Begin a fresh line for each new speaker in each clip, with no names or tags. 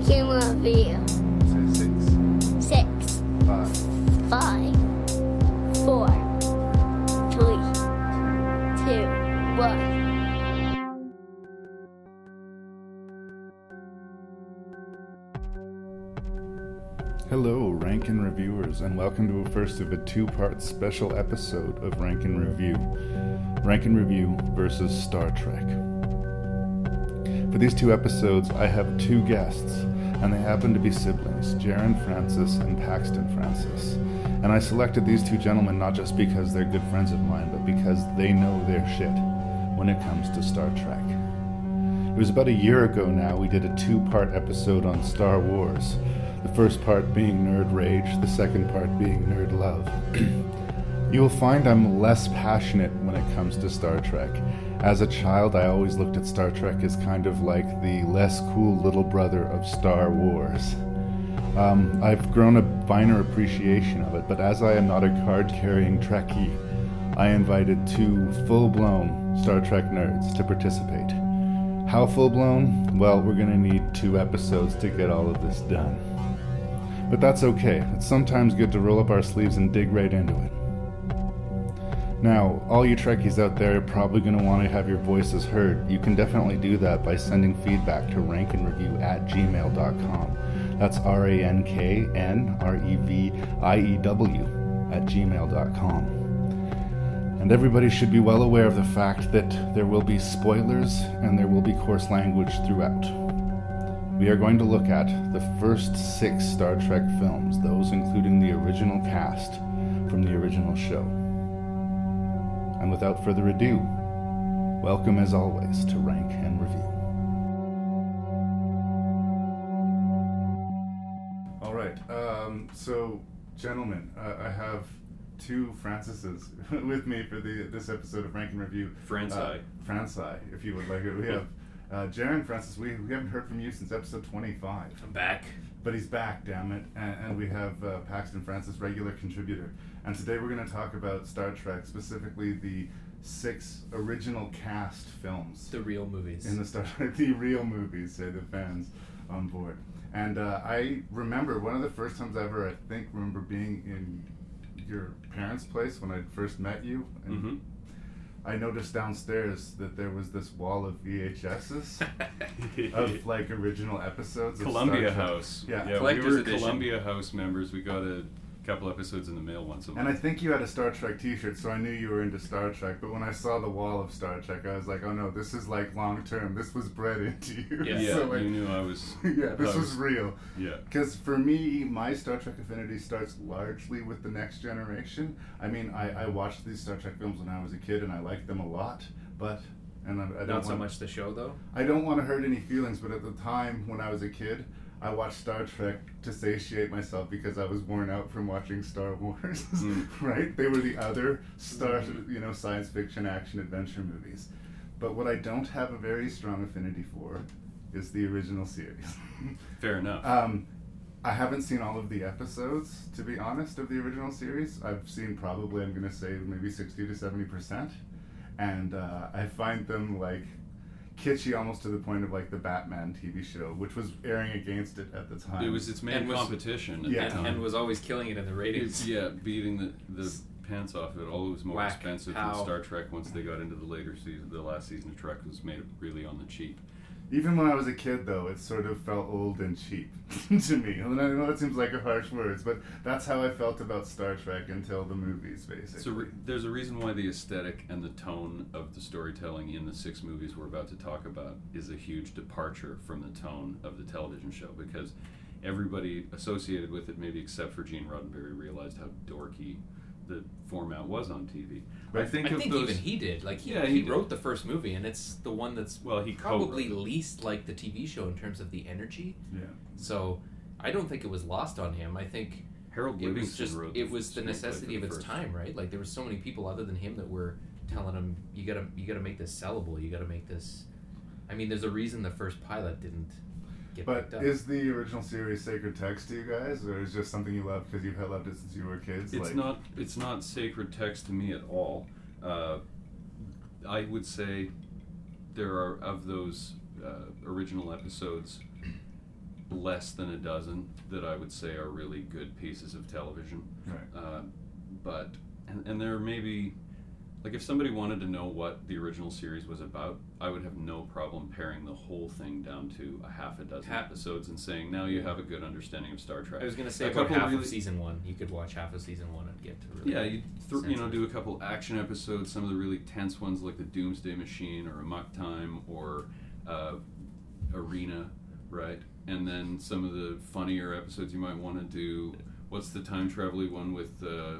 Say six,
Six,
five,
five,
Four.
three, two, one.
Hello, Rank and Reviewers, and welcome to a first of a two part special episode of Rank and Review Rank and Review versus Star Trek. For these two episodes, I have two guests, and they happen to be siblings, Jaron Francis and Paxton Francis. And I selected these two gentlemen not just because they're good friends of mine, but because they know their shit when it comes to Star Trek. It was about a year ago now we did a two part episode on Star Wars. The first part being Nerd Rage, the second part being Nerd Love. you will find I'm less passionate when it comes to Star Trek. As a child, I always looked at Star Trek as kind of like the less cool little brother of Star Wars. Um, I've grown a finer appreciation of it, but as I am not a card carrying Trekkie, I invited two full blown Star Trek nerds to participate. How full blown? Well, we're going to need two episodes to get all of this done. But that's okay. It's sometimes good to roll up our sleeves and dig right into it. Now, all you Trekkies out there are probably going to want to have your voices heard. You can definitely do that by sending feedback to ranknreview at gmail.com. That's R A N K N R E V I E W at gmail.com. And everybody should be well aware of the fact that there will be spoilers and there will be coarse language throughout. We are going to look at the first six Star Trek films, those including the original cast from the original show. And without further ado, welcome as always to Rank and Review. All right, um, so gentlemen, uh, I have two Francises with me for the this episode of Rank and Review.
Franci.
Uh, Franci, if you would like it. We have uh, Jaron Francis. We, we haven't heard from you since episode 25.
I'm back.
But he's back, damn it. And, and we have uh, Paxton Francis, regular contributor. And today we're going to talk about Star Trek, specifically the six original cast films
The real movies.
in the Star Trek, the real movies, say the fans on board. And uh, I remember one of the first times ever, I think, remember being in your parents' place when I first met you. And
Mhm.
I noticed downstairs that there was this wall of VHSs of like original episodes. of
Columbia
Star Trek.
House.
Yeah.
we
Collector's
were
edition.
Columbia House members. We got a couple episodes in the mail once a month.
And I think you had a Star Trek T-shirt, so I knew you were into Star Trek. But when I saw the wall of Star Trek, I was like, "Oh no, this is like long term. This was bred into you."
yeah,
so like,
you knew I was.
yeah, this
I
was real.
Yeah.
Because for me, my Star Trek affinity starts largely with the Next Generation. I mean, I, I watched these Star Trek films when I was a kid, and I liked them a lot. But and I, I don't
Not so much the show though.
I don't want to hurt any feelings, but at the time when I was a kid, I watched Star Trek to satiate myself because I was worn out from watching Star Wars.
Mm.
right? They were the other Star, you know, science fiction, action, adventure movies. But what I don't have a very strong affinity for is the original series.
Fair enough.
um, I haven't seen all of the episodes, to be honest, of the original series. I've seen probably, I'm going to say, maybe 60 to 70%. And uh, I find them like kitschy almost to the point of like the Batman TV show, which was airing against it at the time.
it was its main
And
competition at
Yeah.
And, and was always killing it in the ratings.
It's- yeah, beating the the pants off of it. All was more
Whack,
expensive
pow.
than Star Trek once they got into the later season. The last season of Trek was made really on the cheap.
Even when I was a kid, though, it sort of felt old and cheap to me. And I know that seems like a harsh words, but that's how I felt about Star Trek until the movies, basically.
So re- there's a reason why the aesthetic and the tone of the storytelling in the six movies we're about to talk about is a huge departure from the tone of the television show because everybody associated with it, maybe except for Gene Roddenberry, realized how dorky the format was on TV. I think
I think
those.
even he did. Like he,
Yeah,
he,
he
wrote the first movie, and it's the one that's
Well, he
probably least like the TV show in terms of the energy.
yeah.
So I don't think it was lost on him. I think
Harold
it was just
wrote
it was the necessity of its
first.
time, right? Like there were so many people other than him that were telling him, "You gotta, you gotta make this sellable. You gotta make this." I mean, there's a reason the first pilot didn't get
But
picked up.
is the original series sacred text to you guys, or is it just something you love because you've loved it since you were kids?
It's
like,
not. It's not sacred text to me at all. Uh, I would say there are of those uh, original episodes, less than a dozen that I would say are really good pieces of television.
Right.
Uh, but and, and there may be like if somebody wanted to know what the original series was about, I would have no problem paring the whole thing down to a half a dozen
Half-
episodes and saying now you have a good understanding of Star Trek.
I was gonna say
a
about
couple
half
really,
of season one. You could watch half of season one and get to really.
Yeah, you th- you know do a couple action episodes, some of the really tense ones like the Doomsday Machine or Amok Time or uh, Arena, right? And then some of the funnier episodes you might want to do. What's the time traveling one with uh,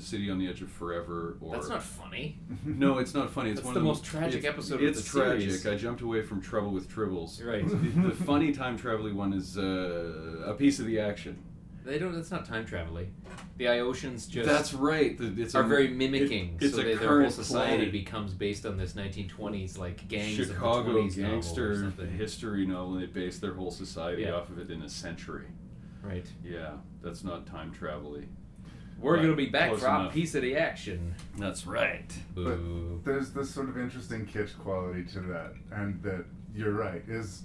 City on the Edge of Forever? Or
That's not funny.
no, it's not funny. It's
That's
one
the
of the
most tragic
it's-
episode of
It's
the
tragic.
series.
I jumped away from Trouble with Tribbles.
Right.
the, the funny time traveling one is uh, a piece of the action.
They don't. That's not time traveling. The Iotians just
That's right. It's
are
a-
very mimicking.
it- it's
so
a
they, their whole society
planet.
becomes based on this 1920s like gangs
Chicago
of the 20s novel or
gangster history novel. and They base their whole society
Yeah.
off of it in a century.
Right.
Yeah, that's not time travel
We're
Right,
gonna be back
close
for our piece of the action.
That's right.
Boo.
there's this sort of interesting kitsch quality to that, and that you're right is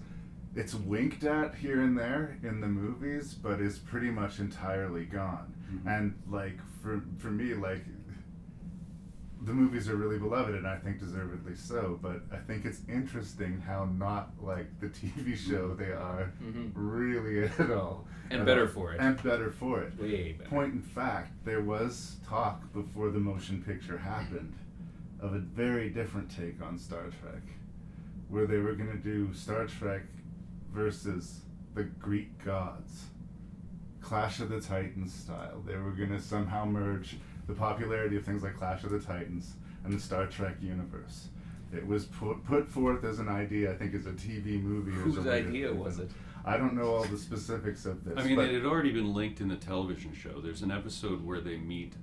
it's winked at here and there in the movies, but is pretty much entirely gone.
Mhm.
And like for for me, like the movies are really beloved, and I think deservedly so. But I think it's interesting how not like the TV show they are
Mhm.
really at all,
And
At
better
all.
for it.
and better for it.
Way better.
Point in fact, there was talk before the motion picture happened of a very different take on Star Trek, where they were going to do Star Trek versus the Greek gods. Clash of the Titans style. They were going to somehow merge the popularity of things like Clash of the Titans and the Star Trek universe. It was put, put forth as an idea, I think, as a TV movie. or
Whose
something.
idea was it?
I don't know all the specifics of this.
I mean,
but
it had already been linked in the television show. There's an episode where they meet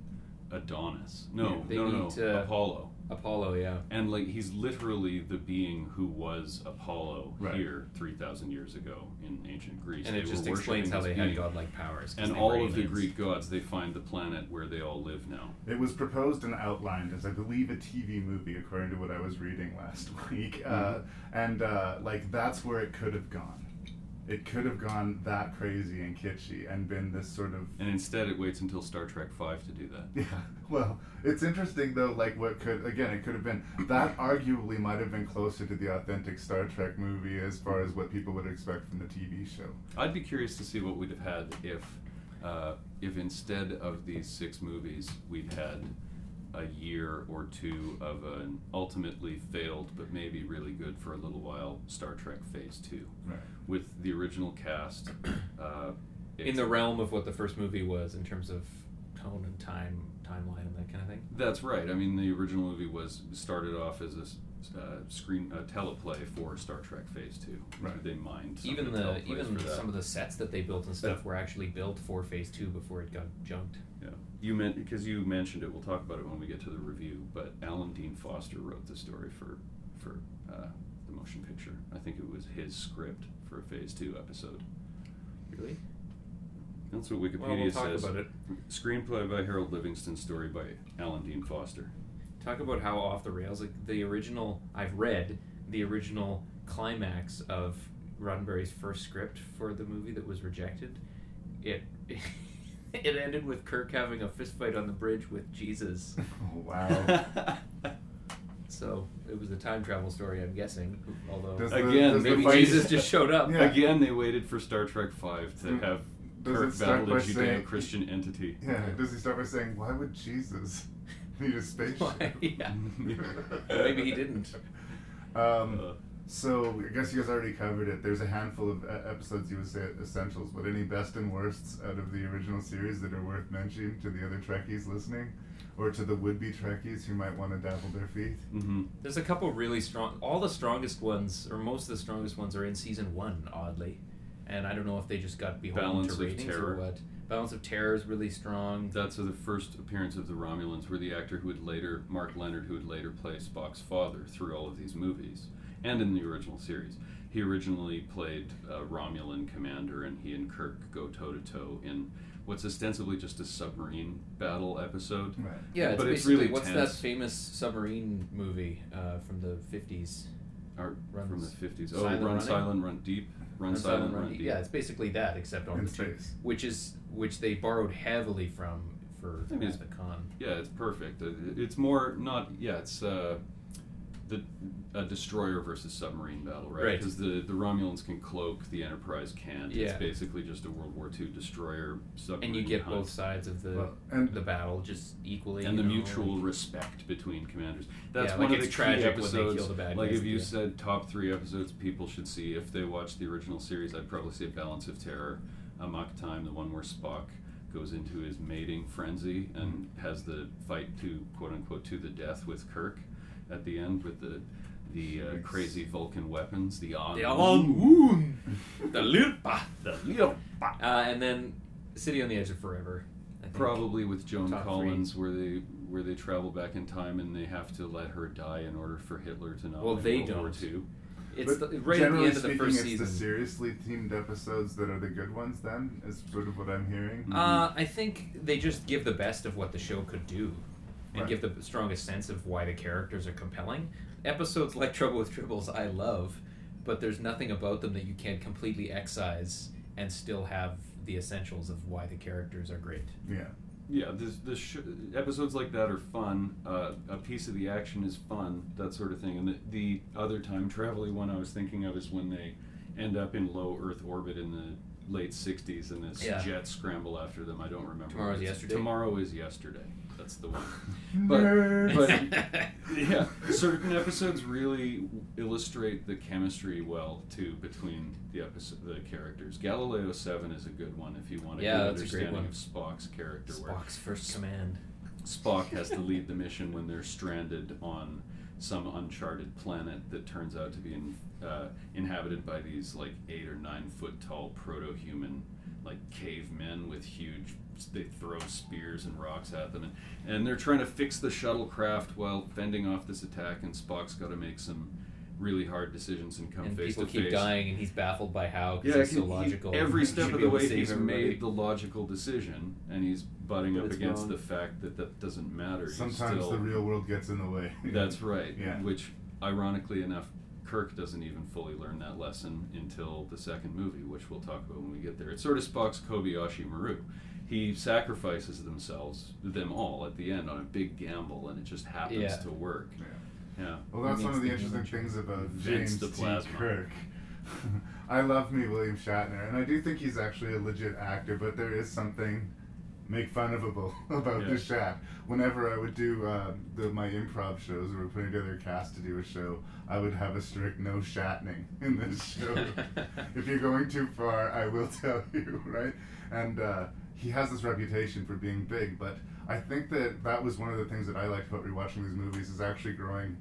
Adonis. No,
They
no, no,
meet,
no,
uh,
Apollo.
Apollo, yeah.
And like he's literally the being who was Apollo
Right.
here three thousand years ago in ancient Greece.
And
They
it
were
just explains
worshiping
how
this
they had godlike powers.
And all
were
of the. Greek gods, they find the planet where they all live now.
It was proposed and outlined as, I believe, a TV movie, according to what I was reading last week. Uh,
Mhm.
and uh, like that's where it could have gone. It could have gone that crazy and kitschy and been this sort of.
And instead, it waits until Star Trek Five to do that.
Yeah. Well, it's interesting though. Like what could again? It could have been that. Arguably, might have been closer to the authentic Star Trek movie as far as what people would expect from the TV show.
I'd be curious to see what we'd have had if, uh, if instead of these six movies, we'd had a year or two of an ultimately failed, but maybe really good for a little while, Star Trek Phase Two,
Right.
with the original cast. Uh,
in the realm of what the first movie was in terms of tone and time, timeline, and that kind of thing.
That's right. I mean, the original movie was started off as a uh, screen a teleplay for Star Trek Phase Two.
Right.
They mined some
even
of
the,
the,
even some of the sets that they built and stuff were actually built for Phase Two before it got junked.
You meant because you mentioned it. We'll talk about it when we get to the review. But Alan Dean Foster wrote the story for for uh, the motion picture. I think it was his script for a Phase Two episode.
Really?
That's what Wikipedia
Well, we'll talk
says.
about it.
Screenplay by Harold Livingston, story by Alan Dean Foster.
Talk about how off the rails. Like the original, I've read the original climax of Roddenberry's first script for the movie that was rejected. It it ended with Kirk having a fistfight on the bridge with Jesus.
Oh, wow.
So it was a time travel story, I'm guessing. Although
Does
Again,
the
maybe
fight-
Jesus just showed up.
Yeah.
Again, they waited for Star Trek Five to
Mm.
have
Does
Kirk battle a Judeo-Christian entity.
Yeah. Does he start by saying, "Why would Jesus need a spaceship?"
Why, yeah. Maybe he didn't.
Um,
Uh,
so I guess you guys already covered it. There's a handful of uh, episodes you would say essentials, but any best and worsts out of the original series that are worth mentioning to the other Trekkies listening, or to the would-be Trekkies who might want to dabble their feet?
hmm
There's a couple really strong. All the strongest ones, or most of the strongest ones, are in season one. Oddly, and I don't know if they just got beholden
Balance
to ratings
Terror.
or what. Balance of Terror is really strong.
That's the first appearance of the Romulans, where the actor who would later, Mark Lenard, who would later play Spock's father through all of these movies, and in the original series. He originally played a Romulan commander, and he and Kirk go toe to toe in what's ostensibly just a submarine battle episode.
Right.
yeah, it's
but it's really
what's
tense.
that famous submarine movie uh, from the fifties?
Are
Runs
from the fifties. Oh,
Silent
Run
Running?
Silent, Run Deep. Run, Silent, Run, Deep.
Yeah, it's basically that, except on
In
the tube,
space.
which is which they borrowed heavily from for
I mean,
Wrath of Khan.
Yeah, it's perfect. Uh, It's more not. Yeah, it's uh, the a destroyer versus submarine battle, right?
Right.
Because the the Romulans can cloak, the Enterprise can't. It's basically just a World War II destroyer submarine.
And you get
hunt.
both sides of the
Well, and-
the battle just equally.
and the
know,
mutual
like-
respect between commanders. That's
Yeah,
one
like
of the
it's
key
tragic when they
episodes.
kill the bad
like
guys
if you
the end.
said top three episodes people should see if they watch the original series, I'd probably say Balance of Terror, Amok Time, the one where Spock goes into his mating frenzy and mm. has the fight to quote unquote to the death with Kirk at the end with the the uh, crazy Vulcan weapons, the on
The Amun, the Lirpa,
the Lirpa.
uh, and then City on the Edge of Forever.
Probably with Joan
Top three.
Collins, where they where they travel back in time and they have to let her die in order for Hitler to not
Well, they
World
don't.
II.
It's the, right at the
generally
end of the
speaking,
first
it's
season.
the seriously themed episodes that are the good ones. Then is sort of what I'm hearing.
Uh, I think they just give the best of what the show could do, and
Right.
give the strongest sense of why the characters are compelling. Episodes like Trouble with Tribbles, I love, but there's nothing about them that you can't completely excise and still have the essentials of why the characters are great.
yeah.
Yeah, this, this sh- episodes like that are fun. Uh, a piece of the action is fun, that sort of thing. And the, the other time travel one I was thinking of is when they end up in low Earth orbit in the late '60s, and this
Yeah.
jet scramble after them. I don't remember.
Tomorrow's
what it's-
Yesterday?
Tomorrow is yesterday. That's the one. But,
Nerds.
but yeah, certain episodes really illustrate the chemistry well too between the episode, the characters. Galileo Seven is a good one if you want a
Yeah,
good
that's a great
understanding
one.
of Spock's character. where
Spock's first command.
Spock has to lead the mission when they're stranded on some uncharted planet that turns out to be in, uh, inhabited by these like eight or nine foot tall proto-human like cavemen with huge they throw spears and rocks at them and, and they're trying to fix the shuttlecraft while fending off this attack and Spock's got to make some really hard decisions and come
and
face
people
to
keep
face
dying, and he's baffled by how because
yeah,
he's so
he- he- every step of the way, he's
everybody.
made the logical decision, and he's butting
But
up against
wrong.
the fact that that doesn't matter. He's
Sometimes
still-
the real world gets in the way.
That's right.
Yeah.
Which, ironically enough, Kirk doesn't even fully learn that lesson until the second movie, which we'll talk about when we get there. It's sort of Spock's Kobayashi Maru. He sacrifices themselves, them all, at the end on a big gamble, and it just happens
Yeah.
to work.
Yeah.
Yeah.
Well, that's one of the
makes the
interesting
human
things about James
the
T. Kirk. I love me William Shatner, and I do think he's actually a legit actor. But there is something make fun ofable about
Yeah.
the Shat. Whenever I would do uh, the, my improv shows, or we're putting together a cast to do a show, I would have a strict no shatning in this show. if you're going too far, I will tell you, right? And uh, he has this reputation for being big, but I think that that was one of the things that I liked about rewatching these movies is actually growing.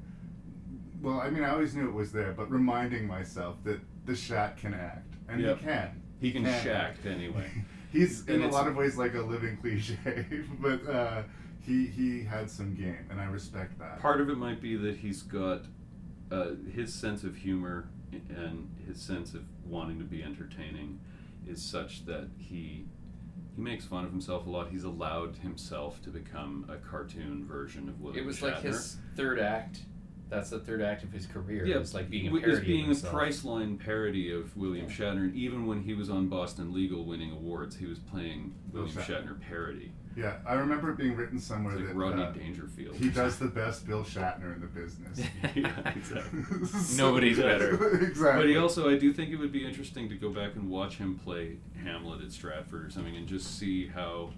Well, I mean, I always knew it was there, but reminding myself that the Shat can act, and
Yep.
he can.
He can shack anyway.
He's
And
in a lot of ways like a living cliche, but uh, he he had some game, and I respect that.
Part of it might be that he's got uh, his sense of humor and his sense of wanting to be entertaining is such that he he makes fun of himself a lot. He's allowed himself to become a cartoon version of William
It was
Shatner.
like his third act. That's the third act of his career.
yeah,
it was like being a
it was
parody
being
of
a Priceline parody of William
Yeah.
Shatner. And even when he was on Boston Legal winning awards, he was playing
Bill
William
Shatner.
Shatner parody.
Yeah, I remember it being written somewhere
It's like
that
Rodney
uh,
Dangerfield.
he does the best Bill Shatner in the business.
yeah, exactly.
Nobody's better.
exactly.
But he also, I do think it would be interesting to go back and watch him play Hamlet at Stratford or something, and just see how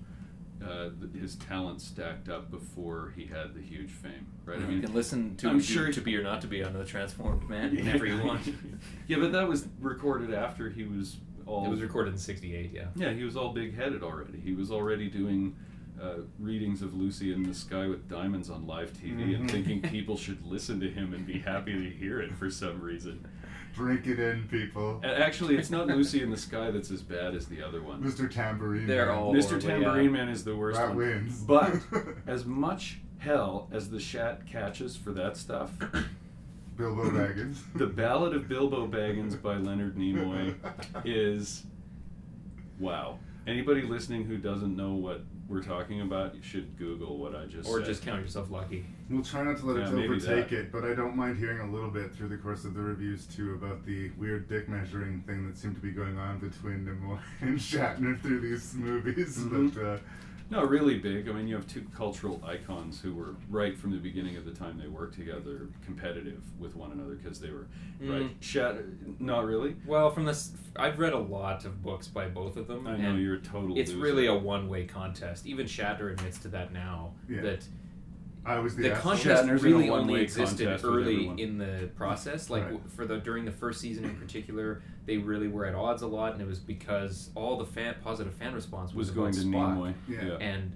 uh, his talent stacked up before he had the huge fame. Right? I mean, you
can listen to
I'm sure-
to be or not to be on the Transformed Man whenever you want.
yeah, but that was recorded after he was all.
It was recorded in '68. Yeah.
Yeah, he was all big headed already. He was already doing uh, readings of Lucy in the Sky with Diamonds on live TV and
Mhm.
thinking people should listen to him and be happy to hear it for some reason.
Drink it in, people.
And actually, it's not Lucy in the Sky that's as bad as the other one.
Mr. Tambourine.
They're
Man.
all-
Mr.
horrible,
Tambourine
yeah.
Man is the worst
That
one.
wins.
But as much hell as the Shat catches for that stuff,
Bilbo Baggins.
the Ballad of Bilbo Baggins by Leonard Nimoy is wow. Anybody listening who doesn't know what we're talking about, you should Google what I just said.
or
said.
just count yourself lucky.
We'll try not to let
Yeah,
it overtake it, but I don't mind hearing a little bit through the course of the reviews too about the weird dick measuring thing that seemed to be going on between Nimoy and Shatner through these movies.
Mhm.
But uh,
No, really big. I mean, you have two cultural icons who were right from the beginning of the time they worked together, competitive with one another because they were right.
Mm.
Shat, not really.
Well, from this, I've read a lot of books by both of them.
I know
and
you're a total.
It's
loser.
really a one-way contest. Even Shatner admits to that now.
Yeah.
That
I was the,
the contest
Shatner's
really only existed early in the process. Like
Right.
for the during the first season in particular, they really were at odds a lot, and it was because all the fan positive fan response was,
was going to
Spock.
Nimoy.
Yeah.
and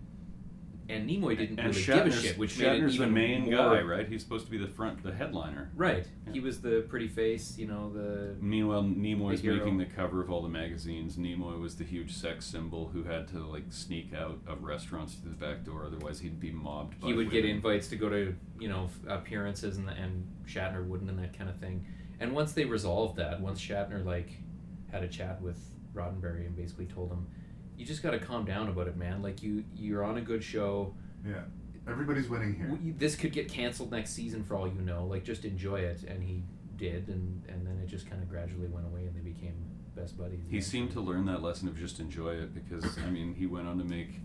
and Nimoy didn't
and
really give a shit, which made it even
the main
more,
guy, right? He's supposed to be the front, the headliner.
Right.
Yeah.
He was the pretty face, you know, the
Meanwhile, Nimoy's
The
making the cover of all the magazines. Nimoy was the huge sex symbol who had to like sneak out of restaurants through the back door, otherwise he'd be mobbed. By
he would get invites to go to you know appearances and and Shatner wouldn't and that kind of thing. And once they resolved that, once Shatner like had a chat with Roddenberry and basically told him, "You just got to calm down about it, man. Like you you're on a good show.
Yeah, everybody's winning here.
W- This could get canceled next season for all you know. Like just enjoy it." And he did, and and then it just kind of gradually went away, and they became best buddies.
He seemed to learn that lesson of just enjoy it because I mean he went on to make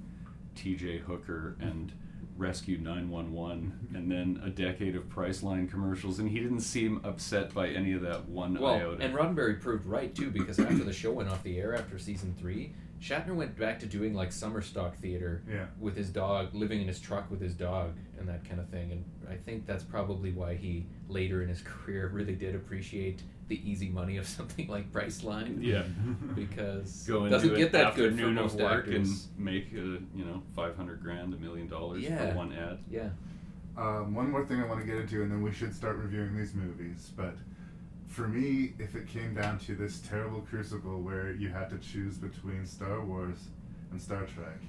T.J. Hooker and Rescue 911 and then a decade of Priceline commercials and he didn't seem upset by any of that one
Well,
iota.
and Roddenberry proved right too because after the show went off the air after season three, Shatner went back to doing like summer stock theater
Yeah.
with his dog, living in his truck with his dog, and that kind of thing. And I think that's probably why he later in his career really did appreciate the easy money of something like Priceline.
yeah.
because
Go
it doesn't
an
get that good for most
of work
actors.
and make a, you know 500 grand a million dollars
Yeah.
for one ad.
Yeah,
Um, one more thing I want to get into, and then we should start reviewing these movies. But for me, if it came down to this terrible crucible where you had to choose between Star Wars and Star Trek,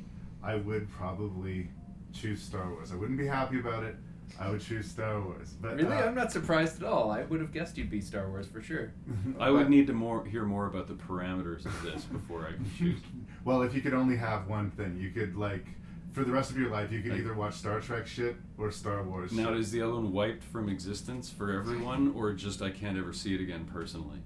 I would probably choose Star Wars. I wouldn't be happy about it. I would choose Star Wars. But
really,
uh,
I'm not surprised at all. I would have guessed you'd be Star Wars for sure.
I would need to more hear more about the parameters of this before I can choose.
well, if you could only have one thing, you could like for the rest of your life, you can
Like-
either watch Star Trek shit or Star Wars.
Now,
shit.
is the other one wiped from existence for everyone, or just I can't ever see it again personally?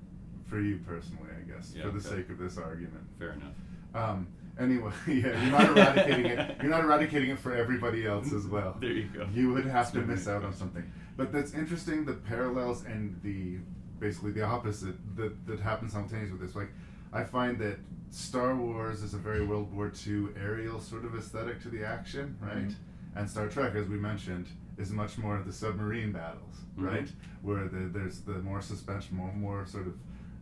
for you personally, I guess,
Yeah,
for the
okay.
sake of this argument.
Fair enough.
Um, anyway, yeah, you're not eradicating it. You're not eradicating it for everybody else as well.
There you go.
You would have to miss out on something. But that's interesting. The parallels and the basically the opposite that that happens simultaneously with this. Like, I find that Star Wars is a very World War II aerial sort of aesthetic to the action, right?
Mhm.
And Star Trek, as we mentioned, is much more of the submarine battles,
Mhm.
right? Where the, there's the more suspension, more, more sort of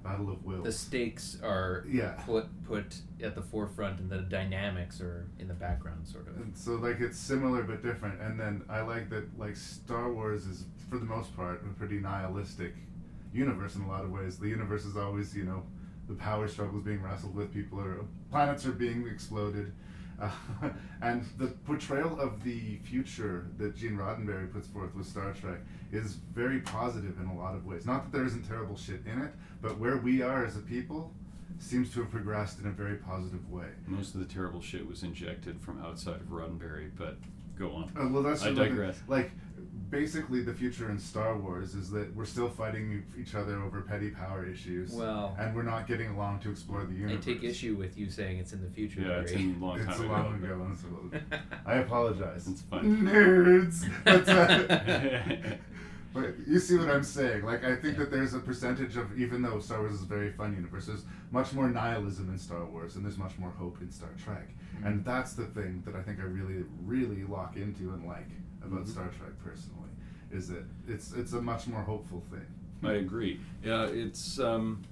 battle of will.
The stakes are
Yeah.
put put at the forefront, and the dynamics are in the background, sort of.
And so like it's similar but different. And then I like that like Star Wars is for the most part a pretty nihilistic universe in a lot of ways. The universe is always you know the power struggles being wrestled with. People are planets are being exploded. Uh, and the portrayal of the future that Gene Roddenberry puts forth with Star Trek is very positive in a lot of ways. Not that there isn't terrible shit in it, but where we are as a people seems to have progressed in a very positive way.
Most of the terrible shit was injected from outside of Roddenberry, but go on.
Uh, well, that's
I
sort of the-
digress.
Like, basically, the future in Star Wars is that we're still fighting each other over petty power issues.
Well-
and we're not getting along to explore the universe.
I
universe.
take issue with you saying it's in the future.
Yeah, it's in a long time
It's a
ago.
long ago. and so- I apologize.
It's fine.
Nerds. But, uh, but you see what I'm saying? Like, I think that there's a percentage of, even though Star Wars is a very fun universe, there's much more nihilism in Star Wars, and there's much more hope in Star Trek. And that's the thing that I think I really, really lock into and like about
Mhm.
Star Trek personally, is that it's it's a much more hopeful thing.
I agree. Yeah, it's um,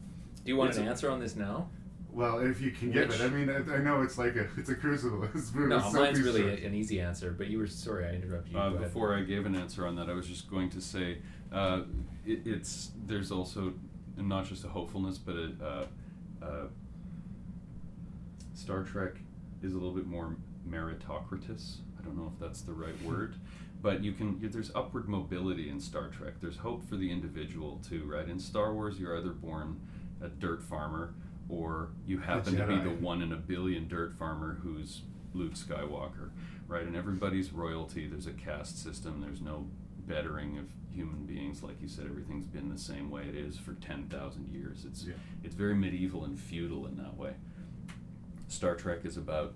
Do you want an
a-
answer on this now?
Well, if you can give it, I mean, I, I know it's like a it's a crucible. It's
No,
so
mine's really
researched.
a- an easy answer. But you were sorry I interrupted you.
Uh,
Go ahead.
before I gave an answer on that, I was just going to say uh, it, it's there's also not just a hopefulness, but a, uh, uh, Star Trek is a little bit more meritocratus. I don't know if that's the right word, but you can you, there's upward mobility in Star Trek. There's hope for the individual too, right? In Star Wars, you're either born a dirt farmer or you happen to be the one in a billion dirt farmer who's Luke Skywalker, right? And everybody's royalty. There's a caste system. There's no bettering of human beings. Like you said, everything's been the same way it is for ten thousand years. It's
Yeah.
it's very medieval and feudal in that way. Star Trek is about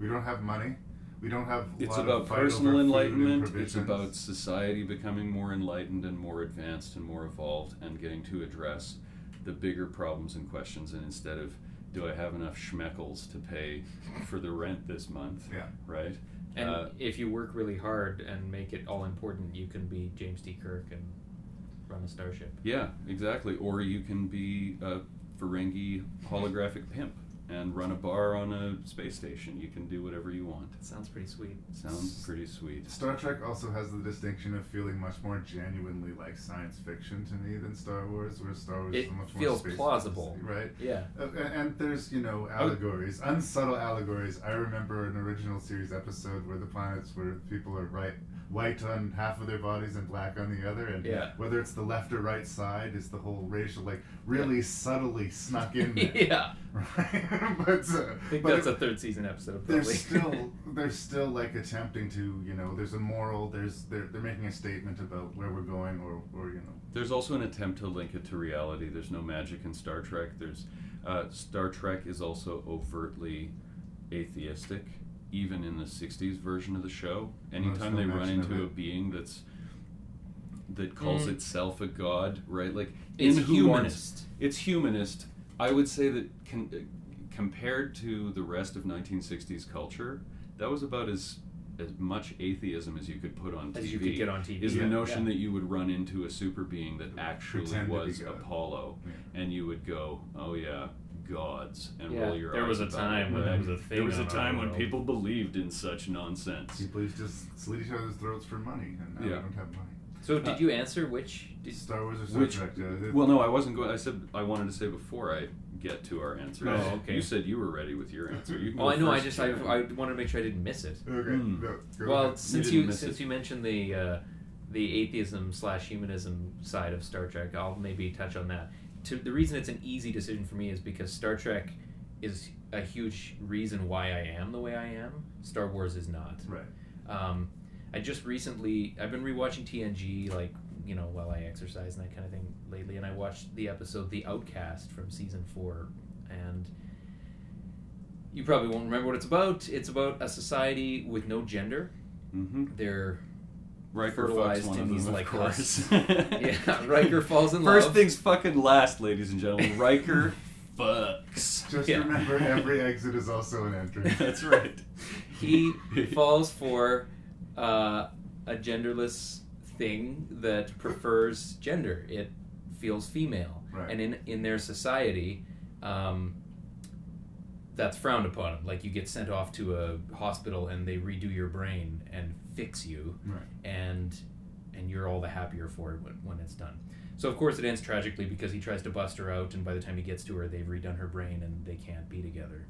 We don't have money. We don't have. a
it's
lot of
about
fight over
personal
food and
enlightenment. It's about society becoming more enlightened and more advanced and more evolved and getting to address the bigger problems and questions. And instead of, do I have enough schmeckles to pay for the rent this month?
Yeah.
Right?
And
Uh,
if you work really hard and make it all important, you can be James T. Kirk and run a starship.
yeah, exactly. Or you can be a Ferengi holographic pimp and run a bar on a space station. You can do whatever you want.
Sounds pretty sweet.
Sounds pretty sweet.
Star Trek also has the distinction of feeling much more genuinely like science fiction to me than Star Wars, where Star Wars
It
is much more
feels
space
plausible.
right?
Yeah.
Uh, and, and there's you know allegories, unsubtle allegories. I remember an original series episode where the planets where people are right white on half of their bodies and black on the other, and
Yeah.
whether it's the left or right side is the whole racial like really subtly snuck in there,
yeah.
right? but uh,
I think
but
that's
it-
a third season episode. Probably.
they're still they're still like attempting to you know there's a moral there's they're, they're making a statement about where we're going or or you know
There's also an attempt to link it to reality. There's no magic in Star Trek. There's uh, Star Trek is also overtly atheistic, even in the '60s version of the show. Anytime
no
they run into a being that's that calls
Mm.
itself a god, right? Like
It's
in Who Wants-
humanist.
It's humanist. I would say that con- uh, compared to the rest of 1960s culture, that was about as as much atheism as you could put on TV.
As you could get on TV,
Is
yeah.
the notion
Yeah.
that you would run into a super being that actually
Pretend
was Apollo,
Yeah.
and you would go, "Oh yeah, gods," and
Yeah.
roll your
There was
eyes
a time when that was a thing
There was a time when
world.
people believed in such nonsense.
people used to just slit each other's throats for money and now
Yeah.
we don't have money
So did you answer which? Did,
Star Wars or Star
Which,
Trek uh, it-
well, no, I wasn't going. I said I wanted to say before I get to our answers.
Oh, okay.
You said you were ready with your answer. You can
oh, I know. I just I, I wanted to make sure I didn't miss it.
okay
Hmm.
no,
Well,
ahead.
since
didn't
you, since
it.
you mentioned the uh, the atheism slash humanism side of Star Trek, I'll maybe touch on that. To, the reason it's an easy decision for me is because Star Trek is a huge reason why I am the way I am. Star Wars is not.
right
Um, I just recently I've been rewatching TNG like you know while I exercise and that kind of thing lately, and I watched the episode The Outcast from season four, and you probably won't remember what it's about. It's about a society with no gender.
Mhm.
They're
Riker fucks
fertilized
one
in
of
these
them,
like
of course.
yeah, Riker falls in
First
love.
things fucking last, ladies and gentlemen. Riker fucks.
just
Yeah.
remember every exit is also an entrance
That's right.
he falls for uh, a genderless thing that prefers gender. It feels female,
Right.
and in in their society, um, that's frowned upon. Like you get sent off to a hospital and they redo your brain and fix you,
right
and and you're all the happier for it when, when it's done. So of course it ends tragically because he tries to bust her out, and by the time he gets to her, they've redone her brain and they can't be together.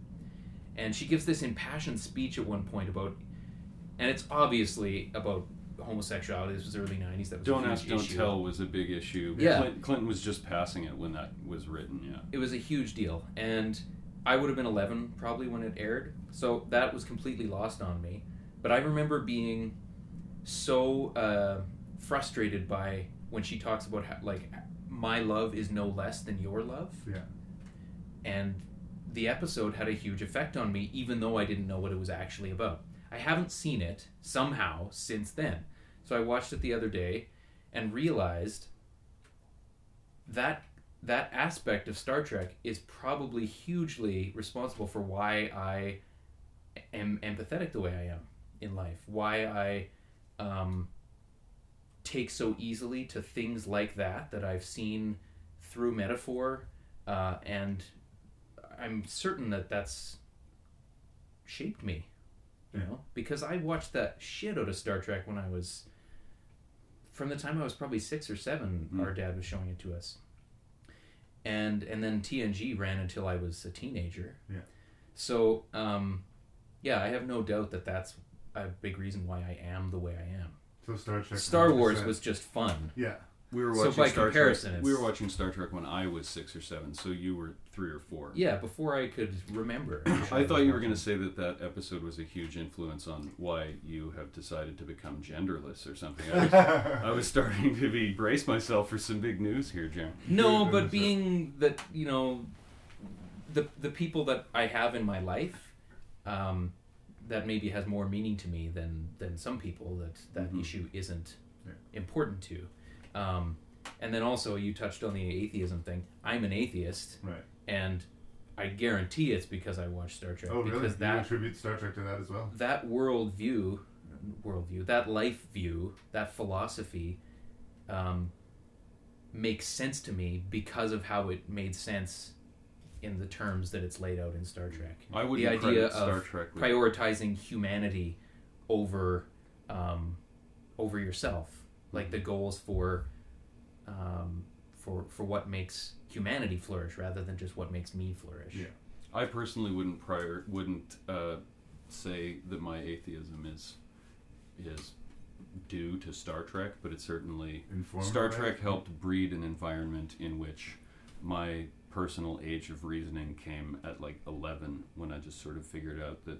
And she gives this impassioned speech at one point about, and it's obviously about homosexuality. This was the early '90s. That was
Don't ask, don't
issue.
tell was a big issue.
Yeah.
Clinton, Clinton was just passing it when that was written. Yeah.
It was a huge deal, and I would have been 11 probably when it aired, so that was completely lost on me. But I remember being so uh, frustrated by when she talks about how, like my love is no less than your love,
yeah.
And the episode had a huge effect on me, even though I didn't know what it was actually about. I haven't seen it somehow since then, so I watched it the other day and realized that that aspect of Star Trek is probably hugely responsible for why I am empathetic the way I am in life. Why I um, take so easily to things like that that I've seen through metaphor, uh, and I'm certain that that's shaped me. You know, because I watched that shit out of Star Trek when I was from the time I was probably six or seven.
Mm.
Our dad was showing it to us and and then TNG ran until I was a teenager.
Yeah.
So um, yeah, I have no doubt that that's a big reason why I am the way I am.
so Star Trek
Star Wars
100%.
was just fun.
yeah
we were
So
watching
by
Star
comparison,
Trek. We were watching Star Trek when I was six or seven, so you were three or four.
Yeah, before I could remember.
I thought you were going to say that that episode was a huge influence on why you have decided to become genderless or something. I was, I was starting to be brace myself for some big news here, Jeremy.
No, but being that you know, the the people that I have in my life, um, that maybe has more meaning to me than than some people that that
Mhm.
issue isn't
Yeah.
important to. Um, and then also you touched on the atheism thing. I'm an atheist,
Right.
and I guarantee it's because I watch Star Trek.
Oh, really?
because
you
that
attribute Star Trek to that as well?
that worldview, worldview, that life view, that philosophy, um, makes sense to me because of how it made sense in the terms that it's laid out in Star Trek.
I would
the idea
Star
of
Trek with
prioritizing humanity over um, over yourself, like the goals for um, for for what makes humanity flourish rather than just what makes me flourish.
Yeah.
I personally wouldn't prior wouldn't uh, say that my atheism is is due to Star Trek, but it certainly
Informed
Star Trek helped breed an environment in which my personal age of reasoning came at like 11 when I just sort of figured out that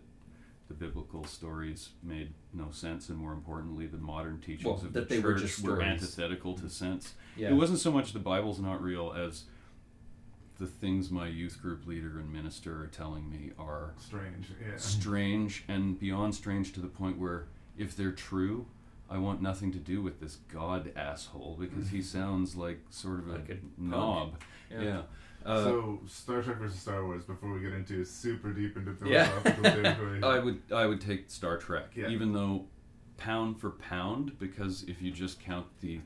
the biblical stories made no sense and more importantly the modern teachings
Well,
of
that
the
they were
church
just
were antithetical to sense.
Yeah.
It wasn't so much the Bible's not real as the things my youth group leader and minister are telling me are
Strange. Yeah.
strange and beyond strange to the point where if they're true, I want nothing to do with this God asshole because he mm-hmm. sounds like sort of a,
Like a punk.
knob.
Yeah.
Yeah. Uh,
so Star Trek versus Star Wars. Before we get into super deep into
Yeah.
philosophical territory,
I would I would take Star Trek,
Yeah.
even though pound for pound, because if you just count the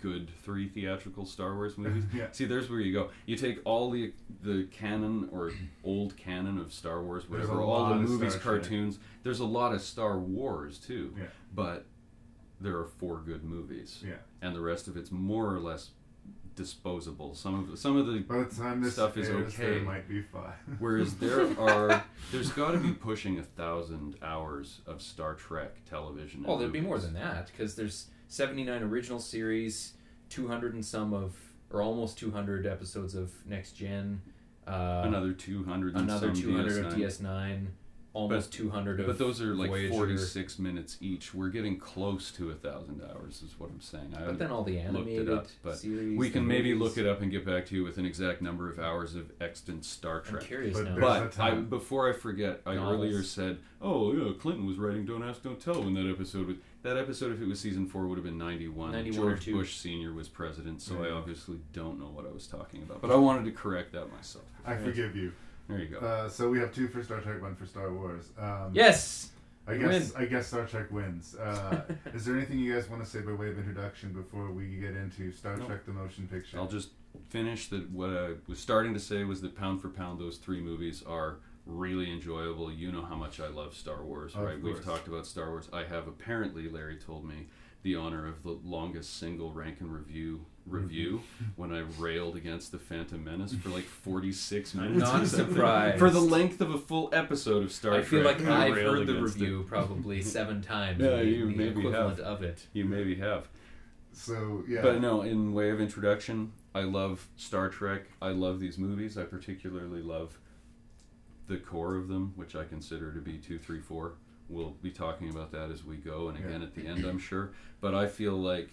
good three theatrical Star Wars movies,
Yeah.
see, there's where you go. You take all the the canon or old canon of Star Wars, whatever, all the movies,
Star Trek.
cartoons. There's a lot of Star Wars too,
Yeah.
but there are four good movies,
Yeah.
and the rest of it's more or less disposable. Some of some of the
By the time this
Stuff is
airs, there
okay.
might be five.
Whereas there are, there's got to be pushing a thousand hours of Star Trek television. and
Oh, there'd be more than that because there's 79 original series, 200 and some of, or almost 200 episodes of Next Gen. Uh,
Another two hundred.
another
some
200 of
DS9.
DS9, almost 200 of.
But those are like
Voyager.
forty-six minutes each. We're getting close to a thousand hours, is what I'm saying. I
But then all the
looked
animated
it up, but
series.
we
the
can maybe
movies.
look it up and get back to you with an exact number of hours of extant Star
I'm
Trek.
curious
But
now.
But
a
I,
time.
before I forget, I
Novels.
earlier said, "Oh yeah, Clinton was writing Don't Ask, Don't Tell" when that episode was. That episode, if it was season four, would have been ninety-one.
91 or
George. Bush Senior was president, so I
mm-hmm.
obviously don't know what I was talking about. But I wanted to correct that myself.
I forgive you.
There you go.
Uh, so we have two for Star Trek, one for Star Wars. Um,
yes!
I
we
guess I guess Star Trek wins. Uh, is there anything you guys want to say by way of introduction before we get into Star
No.
Trek: The Motion Picture?
I'll just finish that. What I was starting to say was that pound for pound, those three movies are really enjoyable. You know how much I love Star Wars,
Of
right? We've talked about Star Wars. I have apparently, Larry told me, the honor of the longest single rank and review review when I railed against the Phantom Menace for like 46 minutes.
not
or something.
surprised.
For the length of a full episode of Star
I feel
Trek.
like
I
I've
railed
heard the
against it.
review probably seven times.
Yeah,
the,
you
the
maybe
equivalent
have.
of it.
You maybe have.
so yeah,
But no, in way of introduction, I love Star Trek. I love these movies. I particularly love the core of them, which I consider to be two, three, four. We'll be talking about that as we go, and again
Yeah.
at the end, I'm sure. But I feel like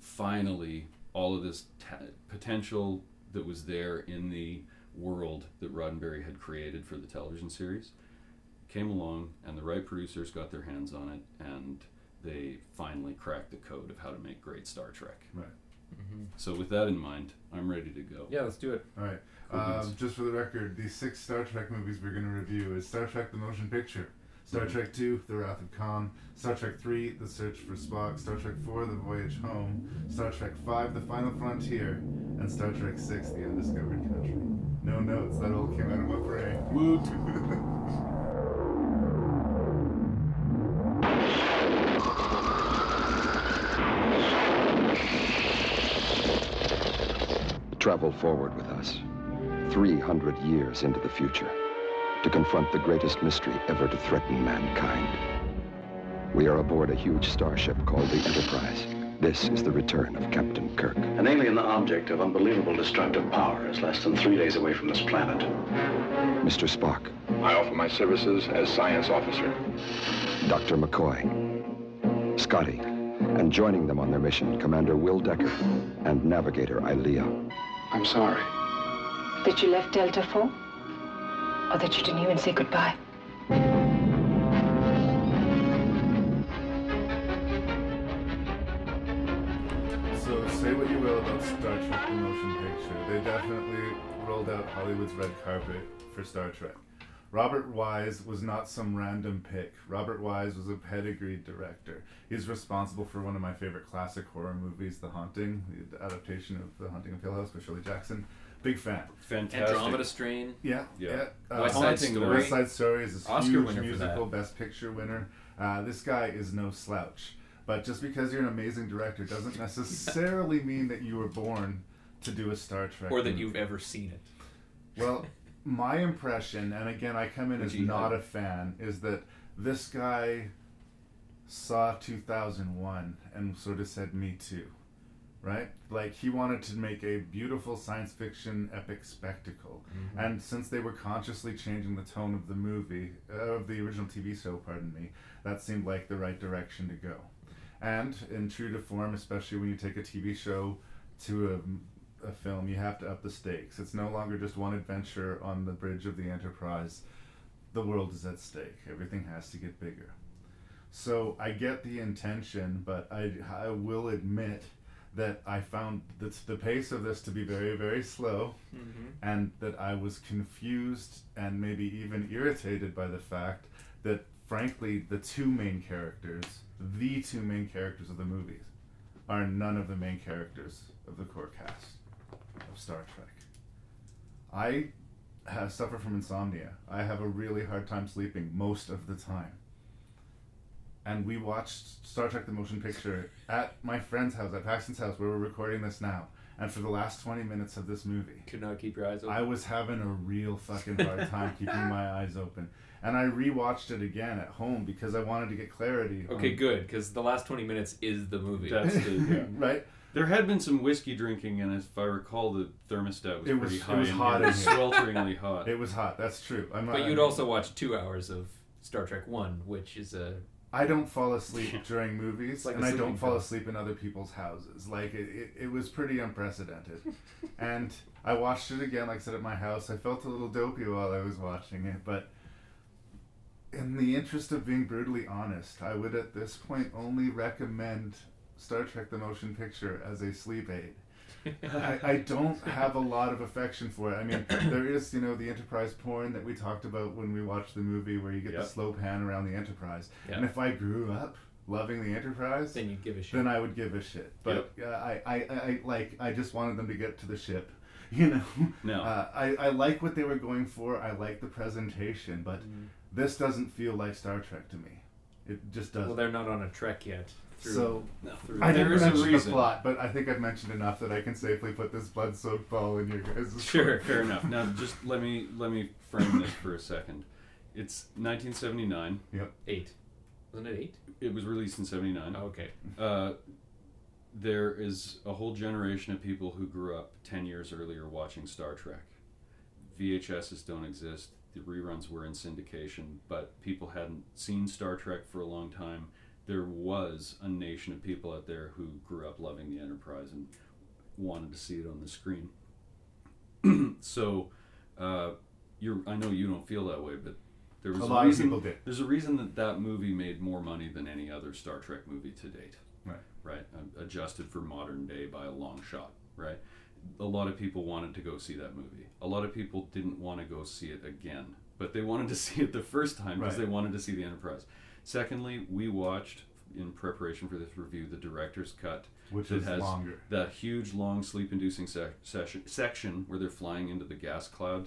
finally all of this ta- potential that was there in the world that Roddenberry had created for the television series came along, and the right producers got their hands on it, and they finally cracked the code of how to make great Star Trek.
right.
So with that in mind, I'm ready to go.
Yeah, let's do it.
All right.
Cool
Um, just for the record, the six Star Trek movies we're going to review is Star Trek: The Motion Picture, Star. Trek II: The Wrath of Khan, Star Trek III: The Search for Spock, Star Trek IV: The Voyage Home, Star Trek V: The Final Frontier, and Star Trek VI: The Undiscovered Country. No notes. That all came out of my brain.
Woot.
Travel forward with us, 300 years into the future, to confront the greatest mystery ever to threaten mankind. We are aboard a huge starship called the Enterprise, This is the return of Captain Kirk.
An alien object of unbelievable destructive power is less than three days away from this planet.
Mr. Spock,
I offer my services as science officer.
Dr. McCoy, Scotty, and joining them on their mission, Commander Will Decker and Navigator Ilia.
I'm sorry.
That you left Delta 4? Or that you didn't even say goodbye?
So say what you will about Star Trek the motion picture. They definitely rolled out Hollywood's red carpet for Star Trek. Robert Wise was not some random pick. Robert Wise was a pedigreed director. He's responsible for one of my favorite classic horror movies, The Haunting, the adaptation of The Haunting of Hill House by Shirley Jackson. Big fan.
Fantastic.
Andromeda Strain.
Yeah,
Yeah.
yeah.
West Side Story.
West Side Story is a
Oscar
huge
winner
musical. Best Picture winner. Uh, this guy is no slouch. But just because you're an amazing director doesn't necessarily mean that you were born to do a Star Trek.
Or that
movie.
you've ever seen it.
Well, my impression, and again, I come in
Would
as not
have-
a fan, is that this guy saw 2001 and sort of said, "Me too," right? Like he wanted to make a beautiful science fiction epic spectacle, and since they were consciously changing the tone of the movie, uh, of the original TV show, pardon me, that seemed like the right direction to go. And in true to form, especially when you take a TV show to a, a film, you have to up the stakes. It's no longer just one adventure on the bridge of the Enterprise. The world is at stake. Everything has to get bigger. So I get the intention, but I, I will admit that I found that the pace of this to be very, very slow, mm-hmm. and that I was confused and maybe even irritated by the fact that, frankly, the two main characters, the two main characters of the movies, are none of the main characters of the core cast of Star Trek. I have suffer from insomnia. I have a really hard time sleeping most of the time. And we watched Star Trek the Motion Picture at my friend's house, at Paxton's house, where we're recording this now. And for the last 20 minutes of this movie,
Could not keep your eyes open.
I was having a real fucking hard time keeping my eyes open. And I rewatched it again at home because I wanted to get clarity.
Okay,
on-
good, because the last 20 minutes is the movie.
That's the yeah.
right?
There had been some whiskey drinking, and if I recall, the thermostat was
It was-
pretty
it
high.
was
and
hot
it was
in here.
swelteringly hot.
It was hot. That's true. I'm not,
but you'd also watch two hours of Star Trek 1, which is a.
I don't fall asleep during movies,
like
and I don't fall
pill.
asleep in other people's houses. Like it, it, it was pretty unprecedented. and I watched it again, like I said, at my house. I felt a little dopey while I was watching it, but in the interest of being brutally honest, I would at this point only recommend Star Trek: The Motion Picture as a sleep aid. I, I don't have a lot of affection for it. I mean, there is, you know, the Enterprise porn that we talked about when we watched the movie, where you get
Yep.
the slow pan around the Enterprise.
Yeah.
And if I grew up loving the Enterprise,
Then you'd give a shit.
then I would give a shit. But uh, I, I, I, like, I just wanted them to get to the ship. You know,
No.
uh, I, I like what they were going for. I like the presentation, but
Mm-hmm.
this doesn't feel like Star Trek to me. It just doesn't.
well, they're not on a trek yet. Through,
so
through
I didn't
is a
mention the
reason.
plot, but I think I've mentioned enough that I can safely put this blood-soaked ball in your guys'
Sure.
Fair enough. Now, just let me let me frame this for a second. It's 1979.
Yep.
Eight. Wasn't it eight?
It was released in '79.
Oh, okay.
Uh, there is a whole generation of people who grew up 10 years earlier watching Star Trek. VHSs don't exist. The reruns were in syndication, but people hadn't seen Star Trek for a long time. There was a nation of people out there who grew up loving the Enterprise and wanted to see it on the screen. so, uh, you're, I know you don't feel that way, but there was
A
a,
lot of
reason.
people did.
There's a reason that that movie made more money than any other Star Trek movie to date
Right.
right? Uh, adjusted for modern day by a long shot, right? A lot of people wanted to go see that movie. A lot of people didn't want to go see it again, but they wanted to see it the first time because
Right.
they wanted to see the Enterprise. Secondly, we watched in preparation for this review the director's cut,
Which
that
is
has
longer.
that huge, long, sleep-inducing sec- session, section where they're flying into the gas cloud.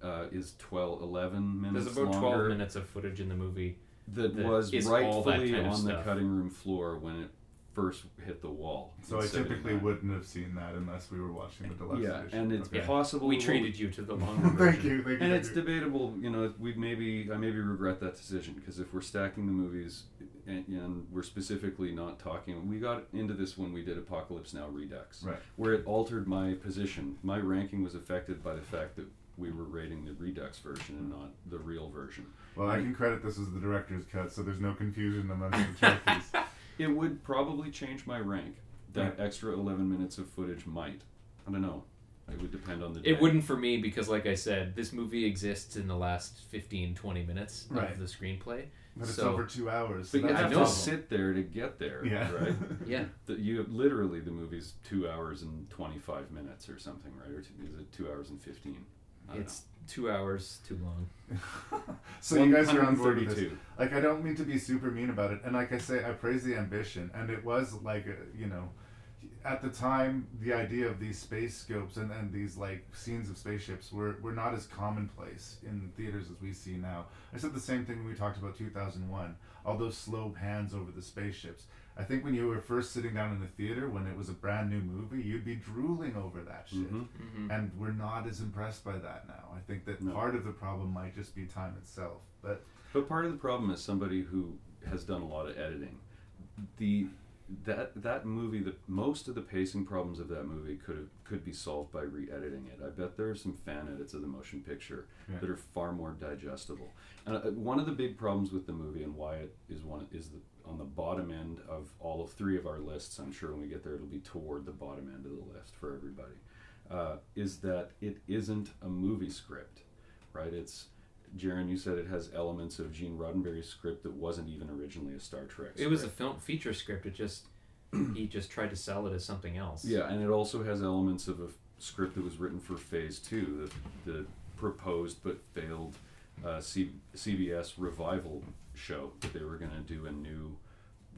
Uh, is 12, 11 minutes
There's about
longer
12 minutes of footage in the movie.
that,
that
was
is all that
rightfully
kind of
on the
stuff.
cutting room floor when it first hit the wall.
So I typically wouldn't have seen that unless we were watching the deluxe
Yeah,
edition.
and it's
Okay.
possible
We treated you to the longer version.
thank you, thank you.
and
thank
it's
you.
debatable. You know, we maybe I maybe regret that decision because if we're stacking the movies, and, and we're specifically not talking. We got into this when we did Apocalypse Now Redux,
Right.
where it altered my position. My ranking was affected by the fact that we were rating the Redux version and not the real version.
Well, I can credit this as the director's cut, so there's no confusion amongst the trophies.
It would probably change my rank. That extra 11 minutes of footage might. I don't know. It would depend on the day.
It wouldn't for me because, like I said, this movie exists in the last 15, 20 minutes
Right.
of the screenplay.
But it's
So-
over two hours.
But you have to sit there to get there,
Yeah.
right?
Yeah.
The, you literally the movie's two hours and twenty five minutes or something, right? Or two, is it two hours and fifteen? I don't
It's two hours too long.
so you guys are on board with this. Like, I don't mean to be super mean about it, and like I say, I praise the ambition, and it was like, a, you know, at the time, the idea of these space scopes and, and these like scenes of spaceships were, were not as commonplace in theaters as we see now. I said the same thing when we talked about 2001. All those slow pans over the spaceships. I think when you were first sitting down in the theater when it was a brand new movie, you'd be drooling over that shit.
Mhm.
Mm-hmm.
And we're not as impressed by that now. I think that
No.
part of the problem might just be time itself. But
But part of the problem is somebody who has done a lot of editing. The that that movie, the most of the pacing problems of that movie could have could be solved by re-editing it. I bet there are some fan edits of the motion picture
Yeah.
that are far more digestible. And uh, one of the big problems with the movie and why it is one is the on the bottom end of all of three of our lists. I'm sure when we get there, it'll be toward the bottom end of the list for everybody. Uh, is that it isn't a movie script, right? It's Jaron, you said it has elements of Gene Roddenberry's script that wasn't even originally a Star Trek.
It was a film feature script. It just he just tried to sell it as something else.
yeah, and it also has elements of a f- script that was written for Phase Two, the, the proposed but failed uh, C- CBS revival show that they were going to do a new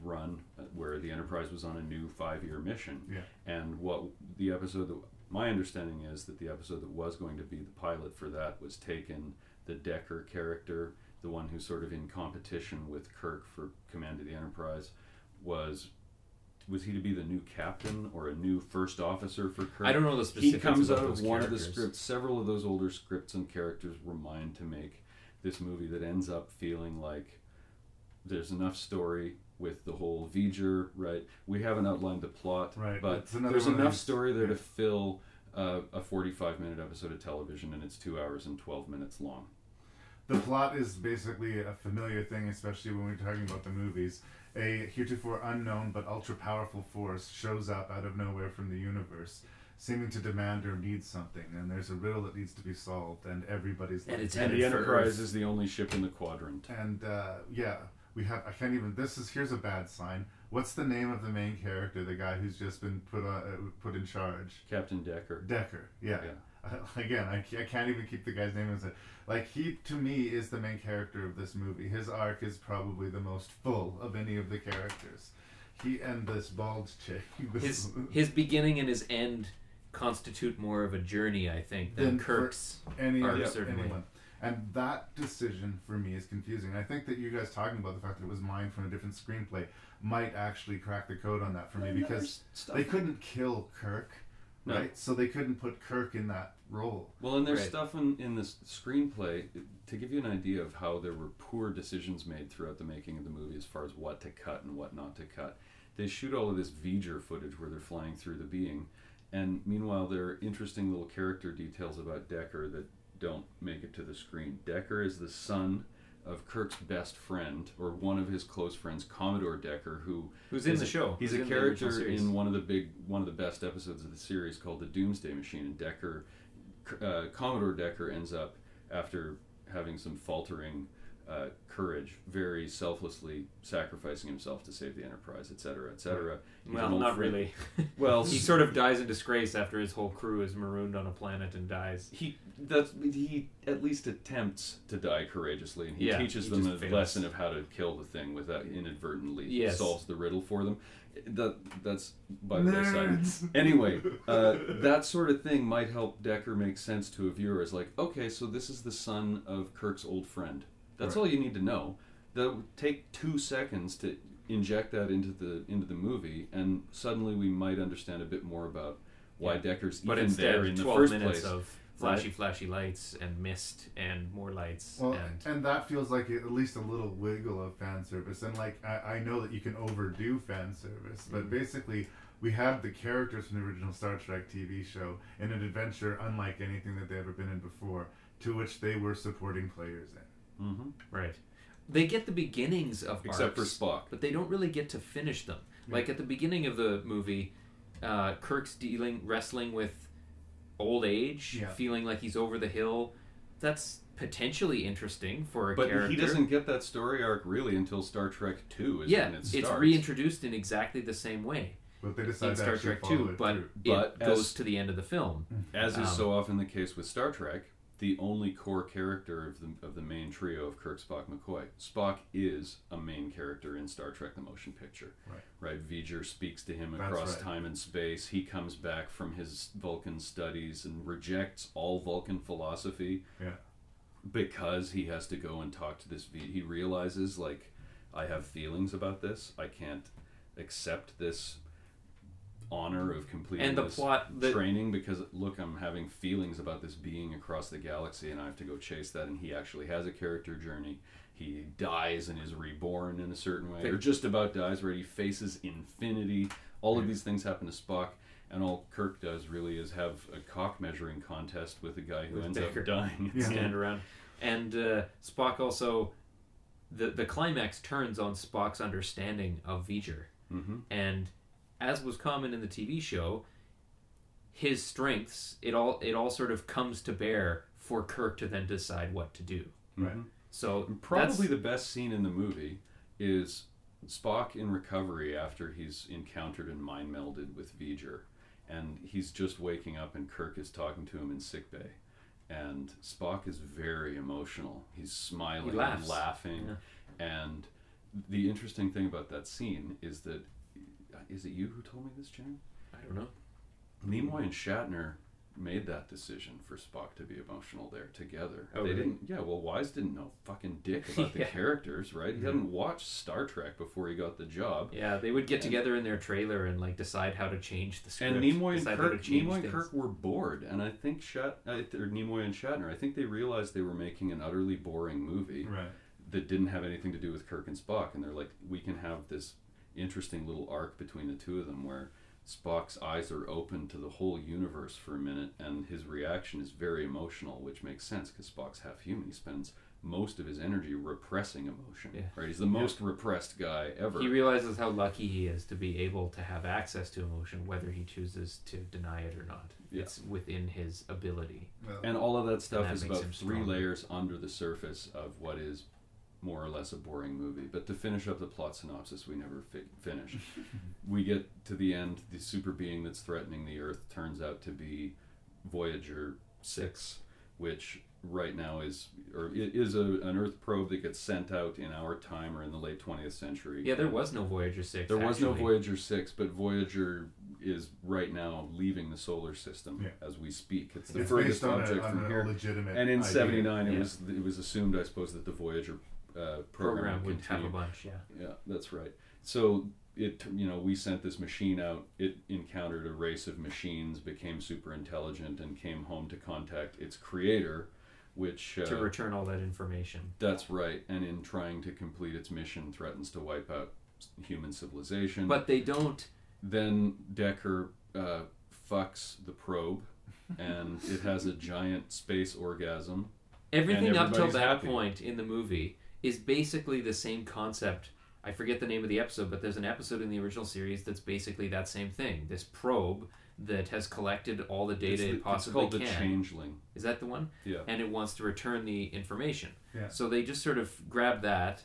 run uh, where the Enterprise was on a new five-year mission.
Yeah.
And what the episode that my understanding is that the episode that was going to be the pilot for that was taken the Decker character, the one who's sort of in competition with Kirk for command of the Enterprise, was was he to be the new captain or a new first officer for Kirk?
I don't know the specifics.
He comes
about
out of
those
one of the scripts. Several of those older scripts and characters were mine to make this movie that ends up feeling like there's enough story with the whole V'ger, right? We haven't outlined the plot,
Right,
but there's enough
these-
story there to fill uh, a 45 minute episode of television, and it's two hours and 12 minutes long.
The plot is basically a familiar thing, especially when we're talking about the movies. A heretofore unknown but ultra powerful force shows up out of nowhere from the universe, seeming to demand or need something, and there's a riddle that needs to be solved, and everybody's
And
like,
it's
And the Enterprise
Earth.
is the only ship in the quadrant.
and uh, yeah, we have. I can't even. This is here's a bad sign. What's the name of the main character? The guy who's just been put on, uh, put in charge.
Captain Decker.
Decker. yeah. Yeah. Again, I, I can't even keep the guy's name in it. Like he, to me, is the main character of this movie. His arc is probably the most full of any of the characters. He and this bald chick. This,
His his beginning and his end constitute more of a journey, I think, than
Than
Kirk's
any
arc,
yeah,
certainly.
anyone. And that decision for me is confusing. I think that you guys talking about the fact that it was mined from a different screenplay might actually crack the code on that for me because they couldn't kill Kirk,
No.
right? So they couldn't put Kirk in that role.
Well, and there's
Right.
stuff in, in this screenplay to give you an idea of how there were poor decisions made throughout the making of the movie as far as what to cut and what not to cut. They shoot all of this V'ger footage where they're flying through the being, and meanwhile there are interesting little character details about Decker that don't make it to the screen. Decker is the son of Kirk's best friend, or one of his close friends, Commodore Decker, who
Who's in the show.
He's
Who's
a
in
character
series.
in one of the big, one of the best episodes of the series called the Doomsday Machine, and Decker uh, Commodore Decker ends up after having some faltering uh, courage, very selflessly sacrificing himself to save the Enterprise, etc., etc. He's
Well, not
friend-
really.
Well,
he sort of dies in disgrace after his whole crew is marooned on a planet and dies.
He that's he at least attempts to die courageously, and he
Yeah,
teaches
he
them a
fails.
lesson of how to kill the thing without inadvertently
Yes.
solves the riddle for them. That that's by the
Nerds.
side. Anyway, uh, that sort of thing might help Decker make sense to a viewer. Is like, okay, so this is the son of Kirk's old friend. That's
Right.
all you need to know. That would take two seconds to inject that into the into the movie, and suddenly we might understand a bit more about why
Yeah.
Decker's
But
even
instead,
there in the first
minutes
place.
of flashy,
Right.
flashy lights and mist and more lights.
Well,
and
and that feels like at least a little wiggle of fan service. And like I, I know that you can overdo fan service, but
Mhm.
basically we had the characters from the original Star Trek TV show in an adventure unlike anything that they've ever been in before, to which they were supporting players in.
Mm-hmm.
Right. They get the beginnings of
Except for Spock.
but they don't really get to finish them.
Yeah.
Like at the beginning of the movie, uh, Kirk's dealing wrestling with old age,
Yeah.
feeling like he's over the hill. That's potentially interesting for a
But
character.
But he doesn't get that story arc really until Star Trek Two is
yeah,
when it
it's reintroduced in exactly the same way
But they
in
decided to
Star Trek Two, but
through.
But
it goes
as-
to the end of the film.
As is
Um,
so often the case with Star Trek, the only core character of the of the main trio of Kirk, Spock, McCoy. Spock is a main character in Star Trek: The Motion Picture.
Right.
Right. V'ger speaks to him
That's
across
right.
time and space. He comes back from his Vulcan studies and rejects all Vulcan philosophy.
Yeah.
Because he has to go and talk to this V. He realizes like, I have feelings about this. I can't accept this honor of completing
And the
this
plot that
training because look i'm having feelings about this being across the galaxy and i have to go chase that and he actually has a character journey. He dies and is reborn in a certain way or just about dies where he faces infinity. All of these things happen to spock and all kirk does really is have a cock measuring contest with a guy who
With
ends
Baker.
up dying
Yeah.
stand around. And uh, Spock also, the the climax turns on Spock's understanding of V'ger,
hmm
and as was common in the TV show, his strengths it all it all sort of comes to bear for Kirk to then decide what to do.
Right. Mm-hmm.
So
Probably the best scene in the movie is Spock in recovery after he's encountered and mind melded with V'ger, and he's just waking up, and Kirk is talking to him in sickbay, and Spock is very emotional. He's smiling,
He
and
laughs.
laughing, and the interesting thing about that scene is that is it you who told me this, Jan?
I don't know.
Nimoy and Shatner made that decision for Spock to be emotional there together.
Oh,
they
really?
didn't. Yeah, well, Wise didn't know fucking dick about the
Yeah.
characters, right? He hadn't watched Star Trek before he got the job.
Yeah, they would get
And-
together in their trailer and like decide how to change the script.
And Nimoy and
decide how to
Kirk, Nimoy and
things.
Kirk were bored, and I think Shat, uh, or Nimoy and Shatner, I think they realized they were making an utterly boring movie
Right.
that didn't have anything to do with Kirk and Spock, and they're like, we can have this interesting little arc between the two of them where Spock's eyes are open to the whole universe for a minute, and his reaction is very emotional, which makes sense because Spock's half human. He spends most of his energy repressing emotion.
Yeah.
Right? He's the most repressed guy ever.
He realizes how lucky he is to be able to have access to emotion, whether he chooses to deny it or not.
Yeah.
It's within his ability.
Well,
and all of that stuff
that
is about
him
three layers under the surface of what is more or less a boring movie. But to finish up the plot synopsis, we never fi- finish. we get to the end. The super being that's threatening the Earth turns out to be Voyager Six, which right now is or it is a, an Earth probe that gets sent out in our time or in the late twentieth century.
Yeah, there was no Voyager 6.
There was no. Voyager Six, but Voyager is right now leaving the solar system
Yeah.
as we speak. It's the
it's
furthest
based on,
object
a, on
from
a
here.
legitimate.
And in
idea.
'79, it
Yeah.
was it was assumed, I suppose, that the Voyager uh, program,
program
would
have a bunch, yeah.
Yeah, that's right. So it you know we sent this machine out. It encountered a race of machines, became super intelligent, and came home to contact its creator, which uh,
To return all that information.
that's right. And in trying to complete its mission, threatens to wipe out human civilization.
But they don't.
then Decker uh, fucks the probe, and it has a giant space orgasm.
Everything up till that
happy.
point in the movie is basically the same concept. I forget the name of the episode, but there's an episode in the original series that's basically that same thing. This probe that has collected all the data
It's the-
it possibly
it's called
can.
the Changeling.
Is that the one?
Yeah.
And it wants to return the information.
Yeah.
So they just sort of grab that,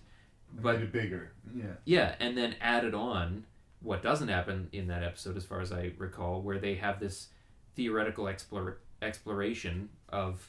but
made it bigger. Yeah.
yeah, and then added on what doesn't happen in that episode, as far as I recall, where they have this theoretical explore, exploration of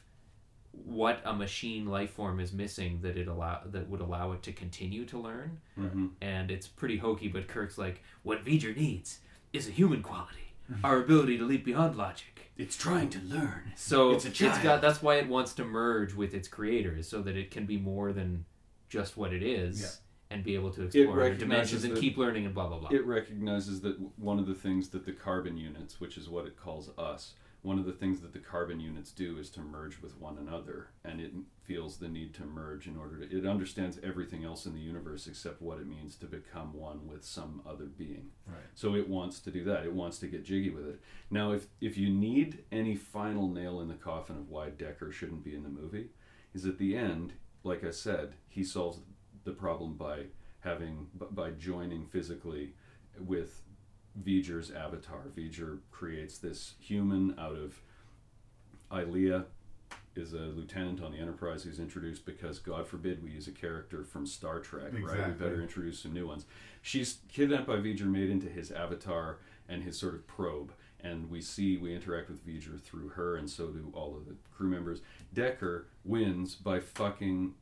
what a machine life form is missing that it allow that would allow it to continue to learn,
Mm-hmm.
and it's pretty hokey. But Kirk's like, what V'ger needs is a human quality, our ability to leap beyond logic.
It's trying to learn.
So
It's a child.
got that's why it wants to merge with its creators so that it can be more than just what it is
Yeah.
and be able to explore dimensions and
that-
keep learning and blah blah blah.
It recognizes that one of the things that the carbon units, which is what it calls us, one of the things that the carbon units do is to merge with one another, and it feels the need to merge in order to. It understands everything else in the universe except what it means to become one with some other being.
Right.
So it wants to do that. It wants to get jiggy with it. Now, if if you need any final nail in the coffin of why Decker shouldn't be in the movie, is at the end, like I said, he solves the problem by having by joining physically with V'ger's avatar. V'ger creates this human out of Ilia is a lieutenant on the Enterprise who's introduced because God forbid we use a character from Star Trek, right? We better introduce some new ones. She's kidnapped by V'ger, made into his avatar and his sort of probe. And we see, we interact with V'ger through her, and so do all of the crew members. Decker wins by fucking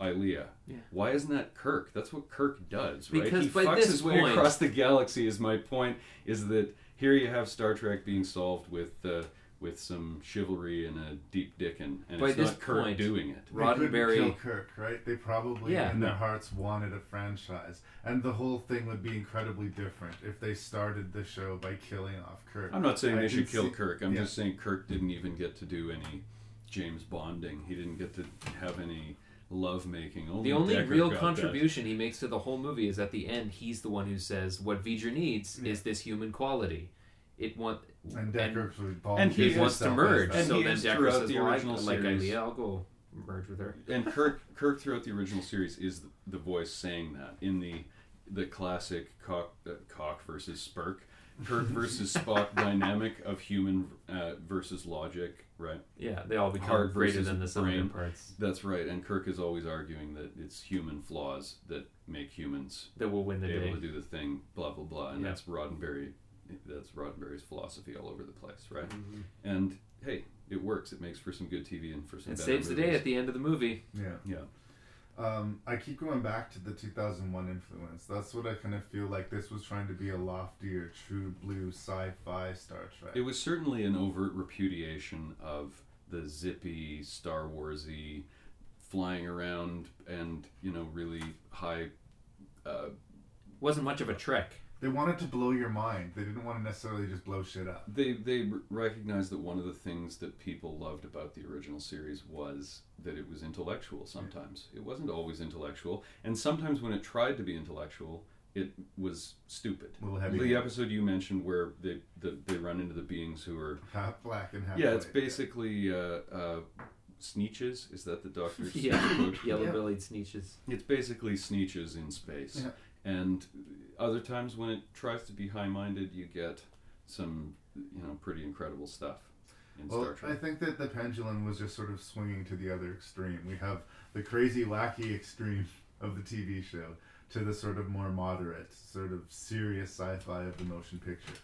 Ilia.
Yeah.
Why isn't that Kirk? That's what Kirk does, right?
Because
he
by
fucks
this
his way
point-
across the galaxy. Is my point? Is that here you have Star Trek being solved with uh, with some chivalry and a deep dickin, and
By
it's not Kirk
point,
doing it.
They couldn't
Roddenberry-
kill Kirk, right? They probably
Yeah.
in their hearts wanted a franchise, and the whole thing would be incredibly different if they started the show by killing off Kirk.
I'm not saying
I
they
can
should kill
see-
Kirk. I'm
yeah.
just saying Kirk didn't even get to do any James Bonding. He didn't get to have any love making. Only
The only
Decker
real
got that.
contribution he makes to the whole movie is at the end. He's the one who says what V'ger needs is this human quality. It want
And Decker actually
And he
he wants to merge.
And
so
he
then
is
Decker says,
the
well, I-
original
like
series.
Ilia, I'll go merge with her.
and Kirk Kirk throughout the original series is the voice saying that in the the classic cock uh, cock versus Spurk, Kirk versus Spock dynamic of human uh, versus logic, right?
Yeah, they all become
Heart
greater than the sum of their
brain.
parts.
That's right. And Kirk is always arguing that it's human flaws that make humans
That will win the
able
day.
to do the thing, blah blah blah. And
Yeah.
that's Roddenberry. That's Roddenberry's philosophy all over the place, right?
Mhm.
And hey, it works. It makes for some good TV and for some.
It
better
saves the day at the end of the movie.
Yeah.
Yeah.
Um, I keep going back to the 2001 influence. That's what I kind of feel like this was trying to be a loftier, true blue sci-fi Star Trek.
It was certainly an overt repudiation of the zippy Star Warsy, flying around and you know really high. Uh,
Wasn't much of a trek.
They wanted to blow your mind. They didn't want to necessarily just blow shit up.
they they recognized that one of the things that people loved about the original series was that it was intellectual. Sometimes it wasn't always intellectual, and sometimes when it tried to be intellectual, it was stupid.
A little heavy.
The episode you mentioned where they the, they run into the beings who are
Half black and half
yeah, it's
white.
basically uh, uh, Sneetches. Is that the doctor's
Yeah,
quote?
yellow
Yeah.
bellied sneetches.
It's basically Sneetches in space.
Yeah.
And other times when it tries to be high minded, you get some, you know, pretty incredible stuff in
Well,
Star Trek.
I think that the pendulum was just sort of swinging to the other extreme. We have the crazy, wacky extreme of the TV show to the sort of more moderate, sort of serious sci-fi of the motion picture.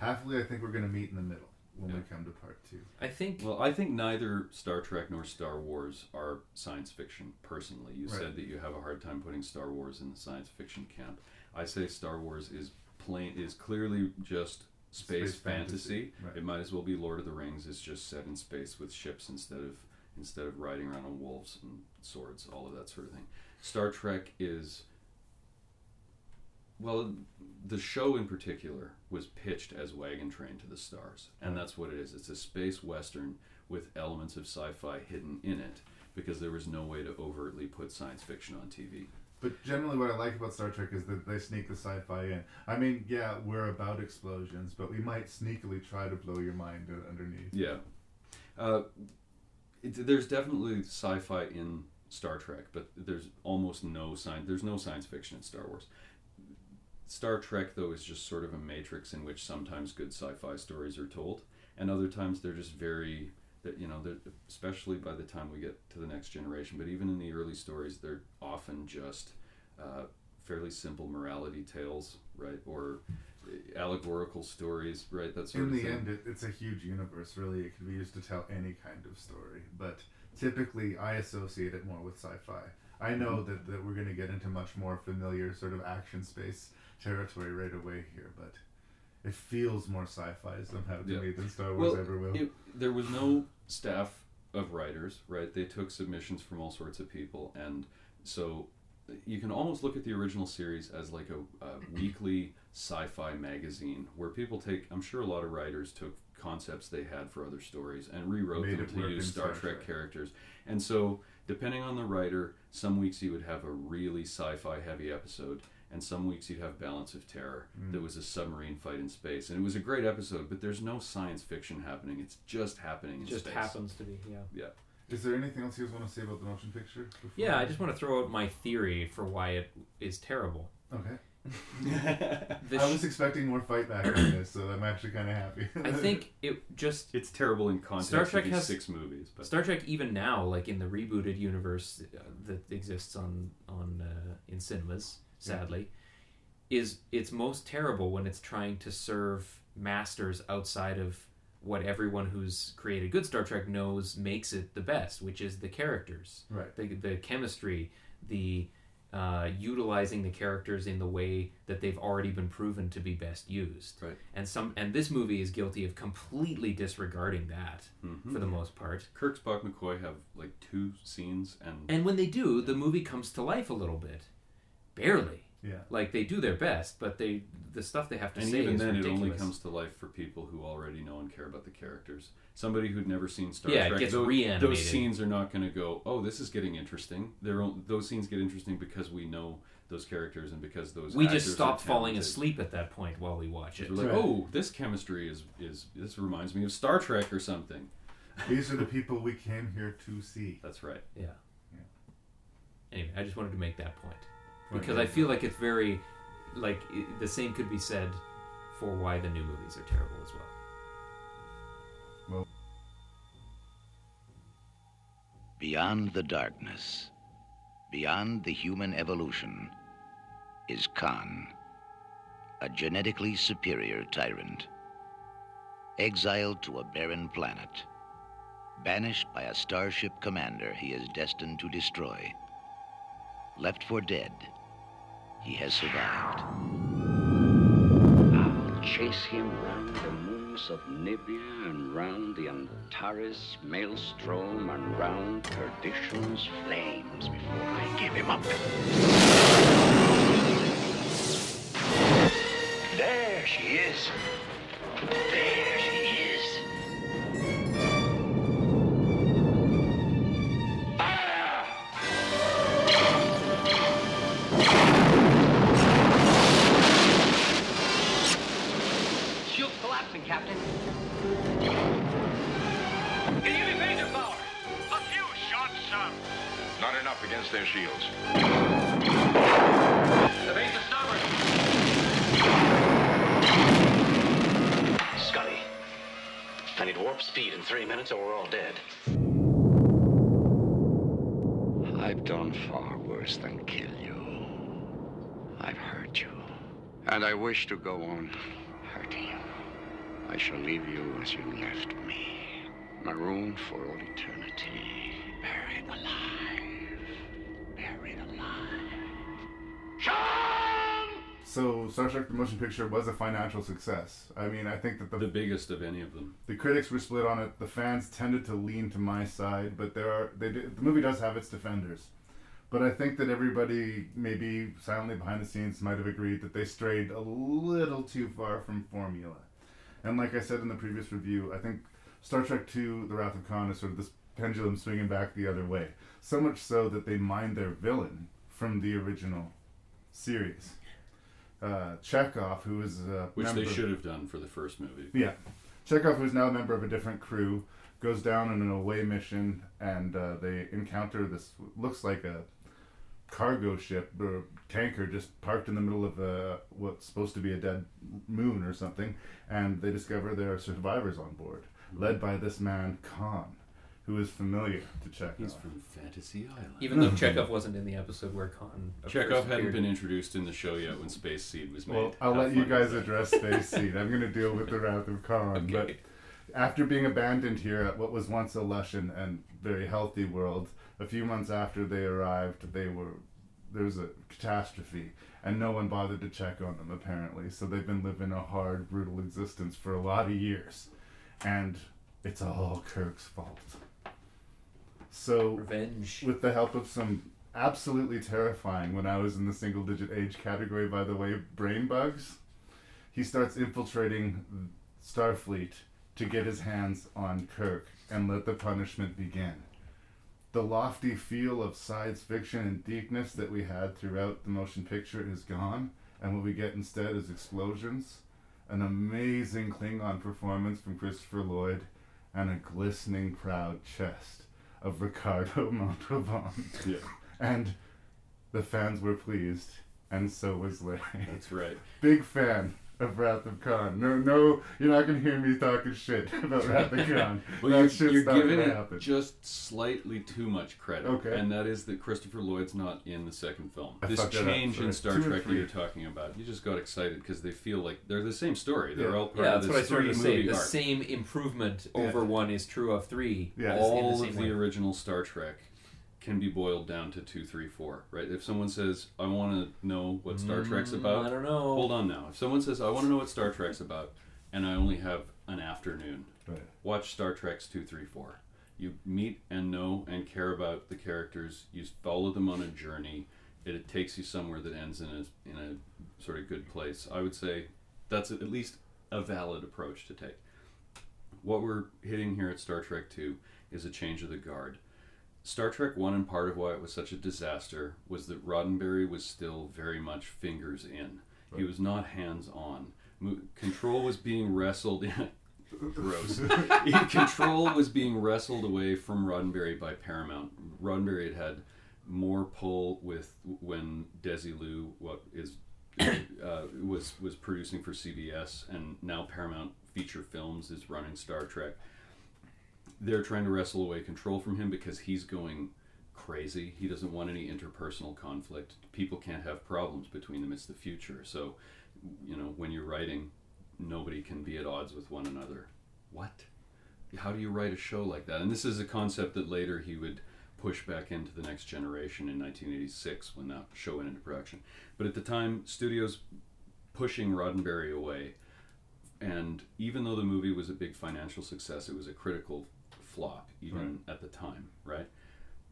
Happily, I think we're going to meet in the middle when we
Mm-hmm.
Come to part two.
I think
Well, I think neither Star Trek nor Star Wars are science fiction. Personally, you
Right.
said that you have a hard time putting Star Wars in the science fiction camp. I say Star Wars is plain is clearly just space,
Space fantasy,
fantasy.
right.
It might as well be Lord of the Rings. It's just set in space with ships instead of instead of riding around on wolves and swords, all of that sort of thing. Star Trek is well, the show in particular was pitched as Wagon Train to the Stars, and that's what it is. It's a space western with elements of sci-fi hidden in it because there was no way to overtly put science fiction on TV.
But generally, what I like about Star Trek is that they sneak the sci-fi in. I mean, yeah, we're about explosions, but we might sneakily try to blow your mind underneath.
Yeah, uh, it, there's definitely sci-fi in Star Trek, but there's almost no science. There's no science fiction in Star Wars. Star Trek, though, is just sort of a matrix in which sometimes good sci-fi stories are told, and other times they're just very, that you know, especially by the time we get to the next generation. But even in the early stories, they're often just uh, fairly simple morality tales, right, or allegorical stories, right? That sort of thing In
the
thing.
end, it, it's a huge universe. Really, it can be used to tell any kind of story. But typically, I associate it more with sci-fi. I know
Mm-hmm.
that, that we're going to get into much more familiar sort of action space territory right away here, but it feels more sci-fi somehow to
Yeah.
me than Star Wars
well,
ever will.
It, there was no staff of writers, right? They took submissions from all sorts of people, and so you can almost look at the original series as like a, a weekly sci-fi magazine where people take. I'm sure a lot of writers took concepts they had for other stories and rewrote
Made
them to use Star,
Star
Trek,
Trek.
characters. And so, depending on the writer, some weeks you would have a really sci-fi heavy episode. And some weeks you'd have Balance of Terror.
Mm.
That was a submarine fight in space, and it was a great episode. But there's no science fiction happening; it's just happening in
It just
space.
happens to be, yeah.
Yeah.
Is there anything else you guys want to say about the motion picture? before-
Yeah, I just want to throw out my theory for why it is terrible.
Okay.
The
I was expecting more fight back on this, so I'm actually kind of happy.
I think it just
It's terrible in context
Star Trek has-
six movies, but
Star Trek even now, like in the rebooted universe uh, that exists on on uh, in cinemas, sadly, is it's most terrible when it's trying to serve masters outside of what everyone who's created good Star Trek knows makes it the best, which is the characters,
right.
the the chemistry, the uh, utilizing the characters in the way that they've already been proven to be best used.
Right.
And some and this movie is guilty of completely disregarding that
Mhm.
for the most part.
Kirk, Spock, McCoy have like two scenes, and
And when they do, the movie comes to life a little bit. Barely.
Yeah.
Like they do their best, but they the stuff they have to
and
say
even
is
then,
ridiculous.
it only comes to life for people who already know and care about the characters. Somebody who'd never seen Star
Yeah, it
Trek,
gets
tho-
reanimated.
those scenes are not going to go. Oh, this is getting interesting. They're on- those scenes get interesting because we know those characters and because those
we
actors
just
are
stop falling asleep at that point while we watch it.
Like,
Right.
oh, this chemistry is is this reminds me of Star Trek or something.
These are the people we came here to see.
That's right.
Yeah.
Yeah.
Anyway, I just wanted to make that point
Right.
Because I feel like it's very, like i the same could be said for why the new movies are terrible as well.
Beyond the darkness, beyond the human evolution, is Khan, a genetically superior tyrant. Exiled to a barren planet, banished by a starship commander he is destined to destroy. Left for dead, he has survived.
I'll chase him round the moons of Nibia and round the Antares maelstrom and round perdition's flames before I give him up. There she is. There she is.
Not enough against their shields.
The base is starboard.
Scotty, I need warp speed in three minutes or we're all dead. I've done far worse than kill you. I've hurt you. And I wish to go on hurting you. I shall leave you as you left me, marooned for all eternity, buried alive. Buried alive. Sean!
So Star Trek: The Motion Picture was a financial success. I mean, I think that the
The biggest of any of them.
the critics were split on it. The fans tended to lean to my side, but there are they do, the movie does have its defenders. But I think that everybody, maybe silently behind the scenes, might have agreed that they strayed a little too far from formula. And like I said in the previous review, I think Star Trek II: The Wrath of Khan is sort of this pendulum swinging back the other way. So much so that they mined their villain from the original series. Uh, Chekhov, who is a
Which they should have done for the first movie.
yeah. Chekhov, who's now a member of a different crew, goes down on an away mission and uh, they encounter this, looks like a cargo ship or tanker just parked in the middle of a, what's supposed to be a dead moon or something. And they discover there are survivors on board, led by this man, Khan, who is familiar to Chekhov.
He's from Fantasy Island.
Even though Chekhov wasn't in the episode where Khan
Chekhov hadn't
appeared.
been introduced in the show yet when Space Seed was made.
Well, I'll
How
let you guys address Space Seed. I'm going to deal with the Wrath of Khan. But after being abandoned here at what was once a lush and, and very healthy world, a few months after they arrived, they were there was a catastrophe, and no one bothered to check on them apparently. So they've been living a hard, brutal existence for a lot of years, and it's all Kirk's fault. So
Revenge.
with the help of some absolutely terrifying when I was in the single digit age category, by the way, brain bugs. He starts infiltrating Starfleet to get his hands on Kirk and let the punishment begin. The lofty feel of science fiction and deepness that we had throughout the motion picture is gone, and what we get instead is explosions, an amazing Klingon performance from Christopher Lloyd, and a glistening proud chest of Ricardo Montalban.
Yeah.
And the fans were pleased, and so was Larry.
That's right.
Big fan of Wrath of Khan. No, no, you're not gonna hear me talking shit about Wrath of Khan.
well,
that
you're,
shit's
you're
not
giving
gonna
it
happen.
just slightly too much credit.
Okay.
And that is that Christopher Lloyd's not in the second film.
I
this
fucked that up.
change in
Sorry.
Star
Two and
Trek that
three.
you're talking about, you just got excited because they feel like they're the same story. They're
Yeah.
all part
Yeah,
of
that's
this
what I started to say.
three-movie
The
arc.
same improvement
Yeah.
over one is true of three.
Yeah.
is in
all
same
of the
way.
original Star Trek can be boiled down to two, three, four. Right? If someone says, "I want to know what Star Trek's
Mm,
about,"
I don't know.
Hold on now. If someone says, "I want to know what Star Trek's about," and I only have an afternoon,
Right.
watch Star Trek's two, three, four. You meet and know and care about the characters. You follow them on a journey. It, it takes you somewhere that ends in a in a sort of good place. I would say that's at least a valid approach to take. What we're hitting here at Star Trek Two is a change of the guard. Star Trek One and part of why it was such a disaster was that Roddenberry was still very much fingers in. He was not hands on. Mo- Control was being wrestled. in. Gross. Control was being wrestled away from Roddenberry by Paramount. Roddenberry had had more pull with when Desilu what is uh, was was producing for CBS, and now Paramount Feature Films is running Star Trek. They're trying to wrestle away control from him because he's going crazy. He doesn't want any interpersonal conflict. People can't have problems between them. It's the future. So, you know, when you're writing, nobody can be at odds with one another. What? How do you write a show like that? And this is a concept that later he would push back into the next generation in 1986 when that show went into production. But at the time, studios pushing Roddenberry away, and even though the movie was a big financial success, it was a critical flop even at the time, right?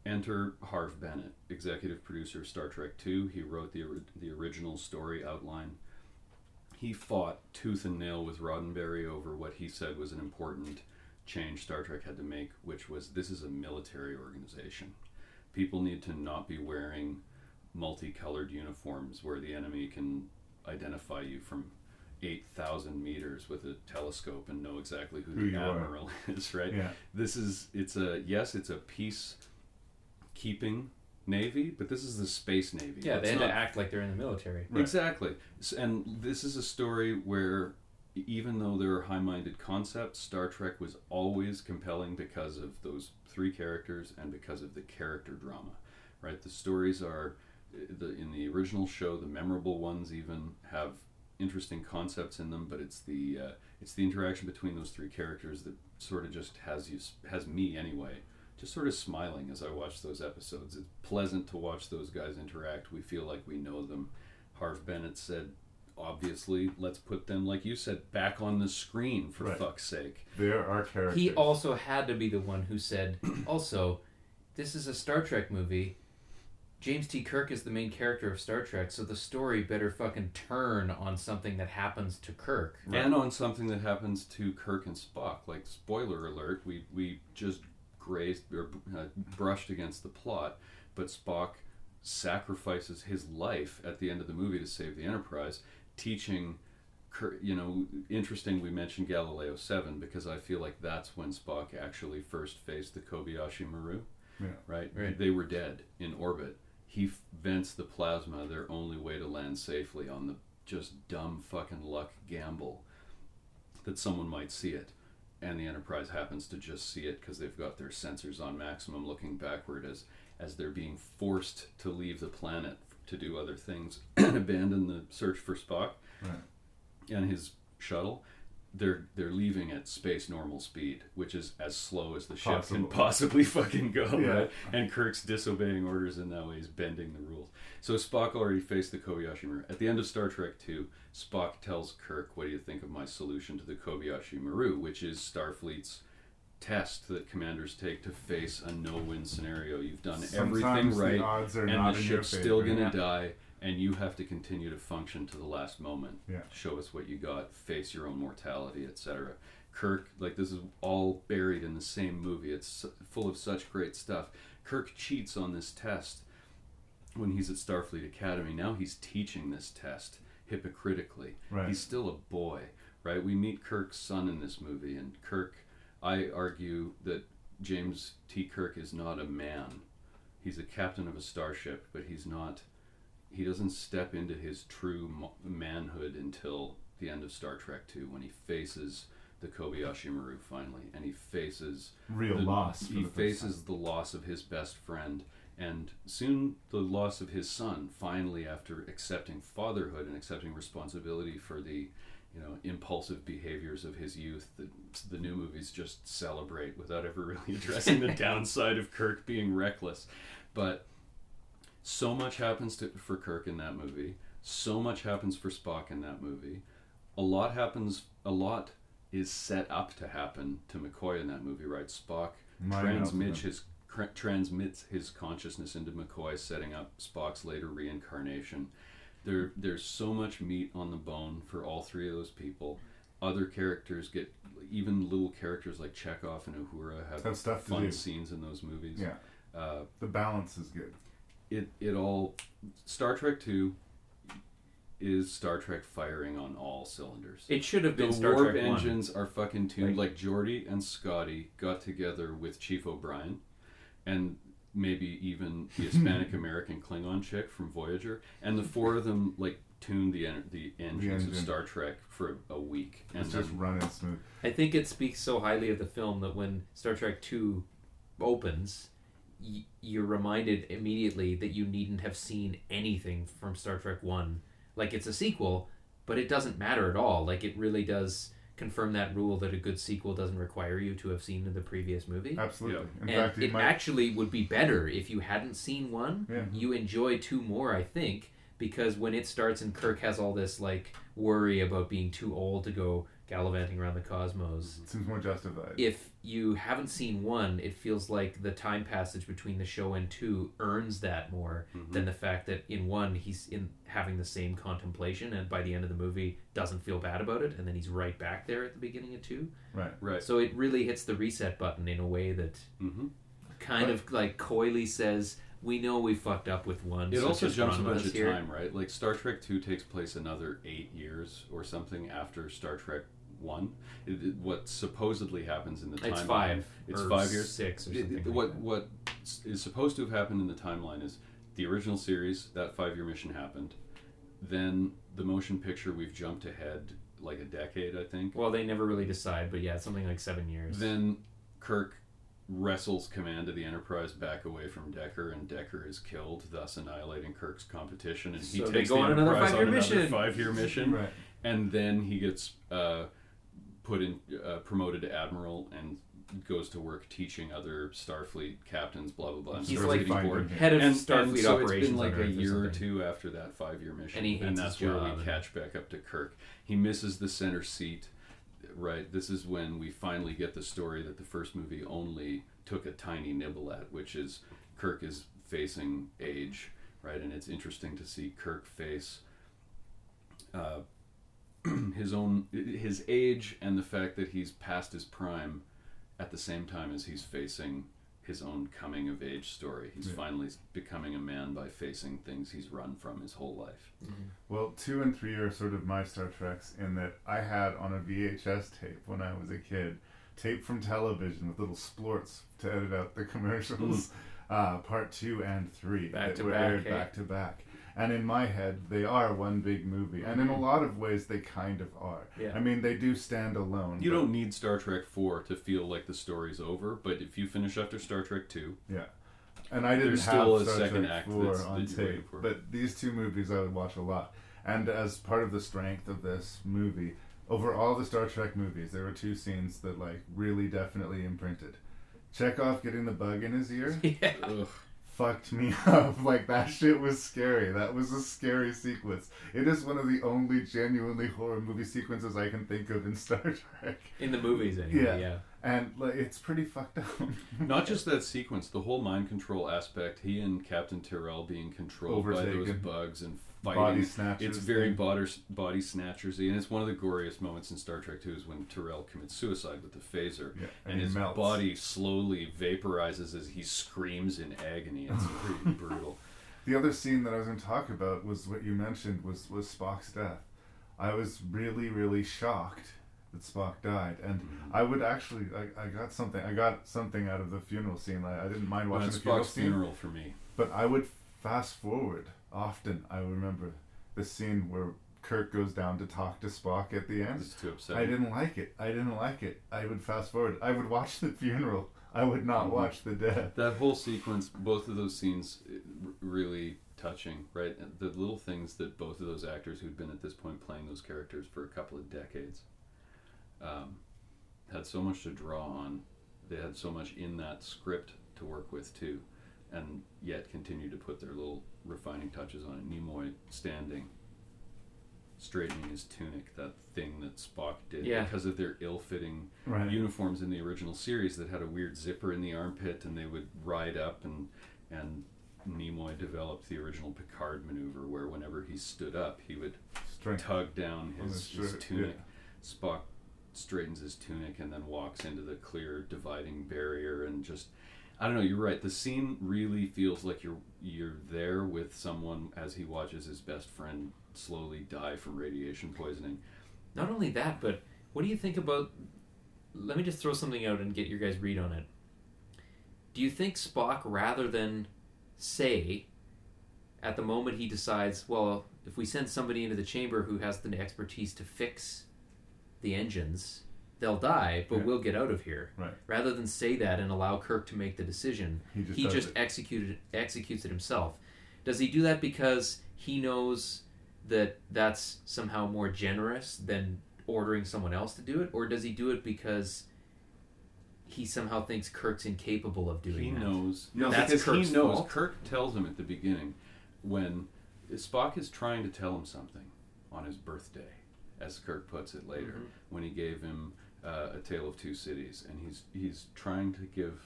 Enter Harve Bennett, executive producer of Star Trek II. He wrote the, the original story outline. He fought tooth and nail with Roddenberry over what he said was an important change Star Trek had to make, which was this is a military organization. People need to not be wearing multicolored uniforms where the enemy can identify you from 8,000 meters with a telescope and know exactly who,
Who
the
you are.
admiral is, right?
Yeah.
This is, it's a, yes, it's a peace keeping navy, but this is the space navy.
Yeah,
It's
they had
not-
to act like they're in the military.
Exactly. And this is a story where, even though there are high minded concepts, Star Trek was always compelling because of those three characters and because of the character drama. Right? The stories are, eh, the in the original show, the memorable ones even have interesting concepts in them, but it's the uh, it's the interaction between those three characters that sort of just has you has me anyway just sort of smiling as I watch those episodes. It's pleasant to watch those guys interact. We feel like we know them. Harve Bennett said, obviously, let's put them, like you said, back on the screen for
Right.
fuck's sake.
There are characters.
He also had to be the one who said, also, this is a Star Trek movie. James T. Kirk is the main character of Star Trek, so the story better fucking turn on something that happens to Kirk.
And on something that happens to Kirk and Spock. Like, spoiler alert, we, we just grazed or uh, brushed against the plot, but Spock sacrifices his life at the end of the movie to save the Enterprise, teaching. Kirk- You know, interesting. We mentioned Galileo Seven because I feel like that's when Spock actually first faced the Kobayashi Maru.
Yeah.
Right?
Right.
They were dead in orbit. He vents the plasma, their only way to land safely on the just dumb fucking luck gamble that someone might see it. And the Enterprise happens to just see it because they've got their sensors on maximum looking backward as, as they're being forced to leave the planet to do other things and abandon the search for Spock
Right.
and his shuttle. They're they're leaving at space normal speed, which is as slow as the ship
Possible.
can possibly fucking go.
Yeah.
Right? And Kirk's disobeying orders in that way. He's bending the rules. So Spock already faced the Kobayashi Maru. At the end of Star Trek Two, Spock tells Kirk, "What do you think of my solution to the Kobayashi Maru?" Which is Starfleet's test that commanders take to face a no-win scenario. You've done
Sometimes
everything
the
right,
are
and the ship's still going to die, and you have to continue to function to the last moment.
Yeah.
Show us what you got, face your own mortality, etc. Kirk, like this is all buried in the same movie. It's full of such great stuff. Kirk cheats on this test when he's at Starfleet Academy. Now he's teaching this test hypocritically.
Right.
He's still a boy, right? We meet Kirk's son in this movie, and Kirk, I argue that James T. Kirk is not a man. He's a captain of a starship, but he's not. He doesn't step into his true manhood until the end of Star Trek Two, when he faces the Kobayashi Maru finally, and he faces
Real
the-
loss
He
the
faces the loss of his best friend, and soon the loss of his son. Finally, after accepting fatherhood and accepting responsibility for the, you know, impulsive behaviors of his youth, that the new movies just celebrate without ever really addressing the downside of Kirk being reckless. But so much happens to, for Kirk in that movie. So much happens for Spock in that movie. A lot happens. A lot is set up to happen to McCoy in that movie, right? Spock transmits his cr- transmits his consciousness into McCoy, setting up Spock's later reincarnation. There, there's so much meat on the bone for all three of those people. Other characters get even little characters like Chekov and Uhura have,
Have stuff
fun scenes in those movies.
Yeah.
Uh,
The balance is good.
It it all Star Trek Two is Star Trek firing on all cylinders.
It should have been
the
Star
warp
Trek one.
engines are fucking tuned. Like, Geordi and Scotty got together with Chief O'Brien, and maybe even the Hispanic American Klingon chick from Voyager, and the four of them like tuned the en- the engines of
engine.
Star Trek for a week, and
It's just
then-
running smooth.
I think it speaks so highly of the film that when Star Trek Two opens, y- you're reminded immediately that you needn't have seen anything from Star Trek One. Like it's a sequel, but it doesn't matter at all. Like it really does confirm that rule that a good sequel doesn't require you to have seen the previous movie.
Absolutely. In
and
fact,
it
might-
actually would be better if you hadn't seen one.
Yeah.
You enjoy two more, I think, because when it starts and Kirk has all this like worry about being too old to go gallivanting around the cosmos.
It seems more justified.
If you haven't seen one, it feels like the time passage between the show and two earns that more
Mm-hmm.
than the fact that in one he's in having the same contemplation and by the end of the movie doesn't feel bad about it and then he's right back there at the beginning of two.
Right.
Right.
So it really hits the reset button in a way that
Mhm.
kind of like coyly says, "We know we fucked up with one."
It
so
also jumps a bunch of
here."
time, right? Like Star Trek Two takes place another eight years or something after Star Trek One. It, it- what supposedly happens in the timeline?
It's five
It's
or
five years.
six or something
it-
like
what
that.
what is supposed to have happened in the timeline is the original series. That five year mission happened. Then the motion picture. We've jumped ahead like a decade, I think.
Well, they never really decide, but yeah, it's something like seven years.
Then Kirk wrestles command of the Enterprise back away from Decker, and Decker is killed, thus annihilating Kirk's competition. And he
So they
takes
go
the
on another
Enterprise
five-year
on
mission.
Another five-year mission,
Right.
and then he gets uh, put in, uh, promoted to admiral, and goes to work teaching other Starfleet captains. Blah blah blah. and
He's
starts
like
getting bored.
head of
and,
Starfleet
and so
operations
It's been like a
Earth or
year or two after that five-year mission,
And he hates
that's
his
where we catch back up to Kirk. He misses the center seat. Right. This is when we finally get the story that the first movie only took a tiny nibble at, which is Kirk is facing age, right? And it's interesting to see Kirk face uh, his own his age and the fact that he's past his prime at the same time as he's facing his own coming of age story. He's
Yeah.
finally becoming a man by facing things he's run from his whole life.
Well, two and three are sort of my Star Treks in that I had on a VHS tape when I was a kid, tape from television with little splorts to edit out the commercials. Uh, part two and three
Back
that
to
were
back,
aired
hey?
back to back. And in my head, they are one big movie, and in a mm-hmm. lot of ways, they kind of are.
Yeah.
I mean, they do stand alone.
You
but-
don't need Star Trek 4 to feel like the story's over, but if you finish after Star Trek 2,
Yeah. And I didn't
there's
have
still a
Star
second
Trek
act
4
that's,
on
that
tape,
for.
but these two movies I would watch a lot. And as part of the strength of this movie, over all the Star Trek movies, there were two scenes that like really definitely imprinted. Chekov getting the bug in his ear.
Yeah.
Ugh.
fucked me up. Like that shit was scary. That was a scary sequence. It is one of the only genuinely horror movie sequences I can think of in Star Trek.
In the movies, anyway.
Yeah.
Yeah.
And like it's pretty fucked up.
Not just that sequence, the whole mind control aspect. He and Captain Terrell being controlled by those bugs and fighting.
Body snatchers
It's very body, body snatchersy, and it's one of the goriest moments in Star Trek Two is when Terrell commits suicide with the phaser,
Yeah, and
and, his
melts.
body slowly vaporizes as he screams in agony. It's pretty brutal.
The other scene that I was going to talk about was what you mentioned was was Spock's death. I was really really shocked that Spock died, and
Mm-hmm.
I would actually I, I got something I got something out of the funeral scene. I, I didn't mind watching the funeral
Spock's
scene,
funeral for me.
but I would fast forward often. I remember the scene where Kirk goes down to talk to Spock at the end.
It's too
I didn't like it. I didn't like it. I would fast forward. I would watch the funeral. I would not
Mhm.
watch the death.
That whole sequence, both of those scenes, really touching, right? The little things that both of those actors who'd been at this point playing those characters for a couple of decades um, had so much to draw on. They had so much in that script to work with too, and yet continue to put their little refining touches on it. Nimoy standing, straightening his tunic, that thing that Spock did
Yeah.
because of their ill-fitting
Right.
uniforms in the original series that had a weird zipper in the armpit, and they would ride up and and Nimoy developed the original Picard maneuver where whenever he stood up, he would
Strength.
tug down his,
his
his
shirt,
tunic. Spock straightens his tunic and then walks into the clear dividing barrier and just I don't know, you're right. The scene really feels like you're you're there with someone as he watches his best friend slowly die from radiation poisoning.
Not only that, but what do you think about? Let me just throw something out and get your guys' read on it. Do you think Spock, rather than say, at the moment he decides, well, if we send somebody into the chamber who has the expertise to fix the engines, they'll die, but
Yeah.
we'll get out of here.
Right.
Rather than say that and allow Kirk to make the decision,
He just
he just
it.
executed executes it himself. Does he do that because he knows that that's somehow more generous than ordering someone else to do it, or does he do it because he somehow thinks Kirk's incapable of doing
he
that?
knows
No,
that's
that's
because
Kirk's
he knows
fault.
kirk tells him at the beginning when spock is trying to tell him something on his birthday as kirk puts it later
Mhm.
when he gave him uh, a tale of two cities and he's he's trying to give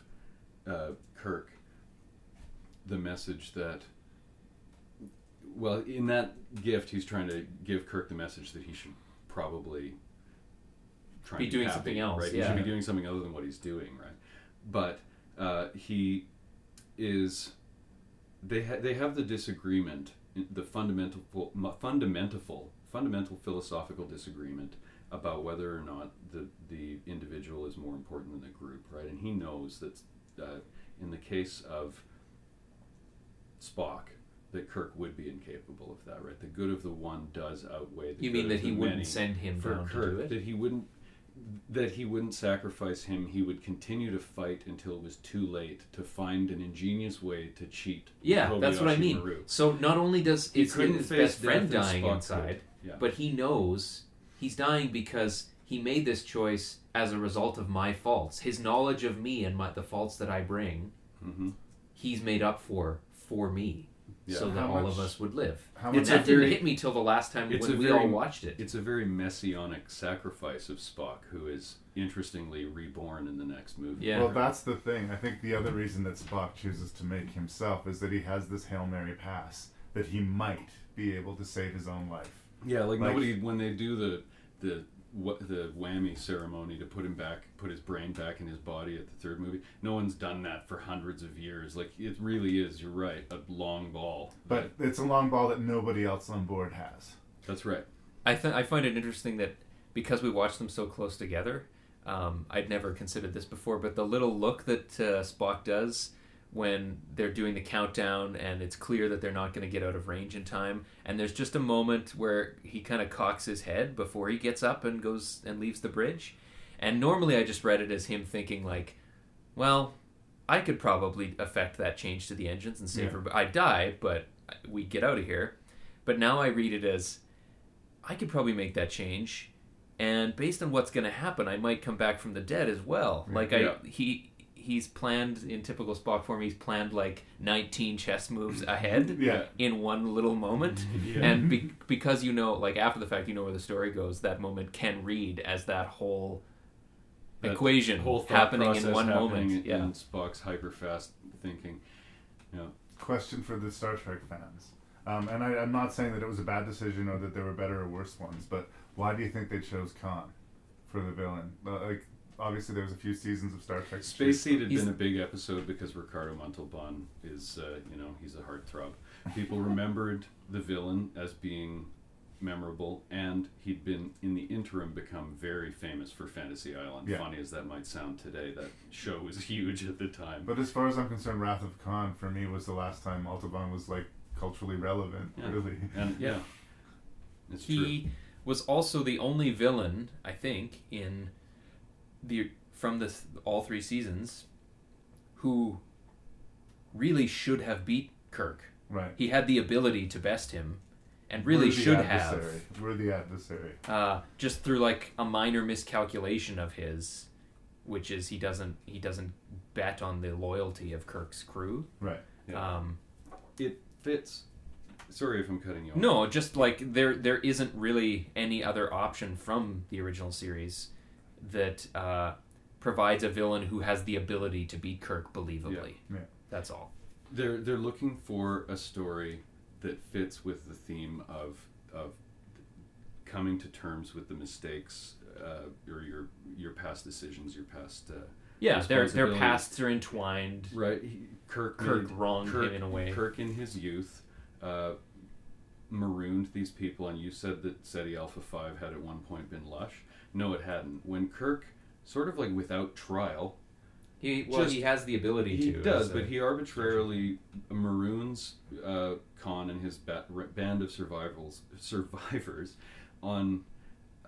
uh, kirk the message that well in that gift he's trying to give kirk the message that he should probably try
Be doing
happy,
something else,
right he
yeah.
should be doing something other than what he's doing right but uh, he is they ha- they have the disagreement the fundamental fundamental fundamental philosophical disagreement about whether or not the the individual is more important than the group right and he knows that uh, in the case of Spock that Kirk would be incapable of that right the good of the one does outweigh the
You
good
mean
of
that
the
he wouldn't send him
for
down to
Kirk
do it?
that he wouldn't that he wouldn't sacrifice him he would continue to fight until it was too late to find an ingenious way to cheat
Yeah, that's what I mean.
Maru.
So not only does
He couldn't
his
face
best friend dying inside.
Yeah.
but he knows he's dying because he made this choice as a result of my faults. His knowledge of me and my, the faults that I bring,
Mhm.
he's made up for for me,
Yeah.
so that
How
all
much-
of us would live.
how
and
much-
that
It's a very-
didn't hit me till the last time when
a
we
very,
all watched it.
It's a very messianic sacrifice of Spock, who is interestingly reborn in the next movie.
Yeah.
Well, that's the thing. I think the other reason that Spock chooses to make himself is that he has this Hail Mary pass that he might be able to save his own life.
Yeah, like,
Like-
nobody when they do the the what the whammy ceremony to put him back, put his brain back in his body at the third movie. No one's done that for hundreds of years. Like it really is. You're right, a long ball.
But it's a long ball that nobody else on board has.
That's right.
I th- I find it interesting that because we watched them so close together, um, I'd never considered this before, but the little look that uh, Spock does when they're doing the countdown and it's clear that they're not going to get out of range in time, and there's just a moment where he kind of cocks his head before he gets up and goes and leaves the bridge, and normally I just read it as him thinking like, well. I could probably affect that change to the engines and save
Yeah.
her. I die, but we get out of here. But now I read it as I could probably make that change, and based on what's going to happen, I might come back from the dead as well. Like I,
Yeah.
he he's planned in typical Spock form. He's planned like 19 chess moves ahead
Yeah.
in one little moment,
Yeah.
and be, because you know, like after the fact, you know where the story goes. That moment can read as that whole
That
equation
whole
happening in one
happening
moment.
in-
Yeah.
in Spock's hyper fast thinking. Yeah.
Question for the Star Trek fans. Um, and I, I'm not saying that it was a bad decision or that there were better or worse ones, but why do you think they chose Khan for the villain? Like, obviously, there was a few seasons of Star Trek.
Space Seed had
He's-
been a big episode because Ricardo Montalban is, uh, you know, he's a heartthrob. People remembered the villain as being memorable, and he'd been in the interim become very famous for Fantasy Island.
Yeah.
Funny as that might sound today, that show was huge at the time.
But as far as I'm concerned, Wrath of Khan for me was the last time Montalban was like culturally relevant.
Yeah.
Really.
And yeah, it's
he
true.
was also the only villain, I think, in the from the all three seasons, who really should have beat Kirk.
Right.
He had the ability to best him, and really
We're the
should
adversary. We're the adversary.
Uh, just through like a minor miscalculation of his, which is he doesn't he doesn't bet on the loyalty of Kirk's crew.
Right.
Yeah.
Um,
it fits. Sorry if I'm cutting you off.
No, just like there there isn't really any other option from the original series that uh, provides a villain who has the ability to beat Kirk believably.
Yeah.
That's all.
They're they're looking for a story that fits with the theme of of coming to terms with the mistakes uh, or your your past decisions, your past. Uh,
Yeah, their their pasts are entwined.
Right, he, Kirk
Kirk
made-
wronged
Kirk,
him in a way.
Kirk in his youth uh, marooned these people, and you said that Ceti Alpha Five had at one point been lush. No, it hadn't. When Kirk, sort of like without trial,
He well,
Just-
he has the ability
he
to.
He does,
as
but he arbitrarily maroons uh, Khan and his ba- band of survivals survivors on.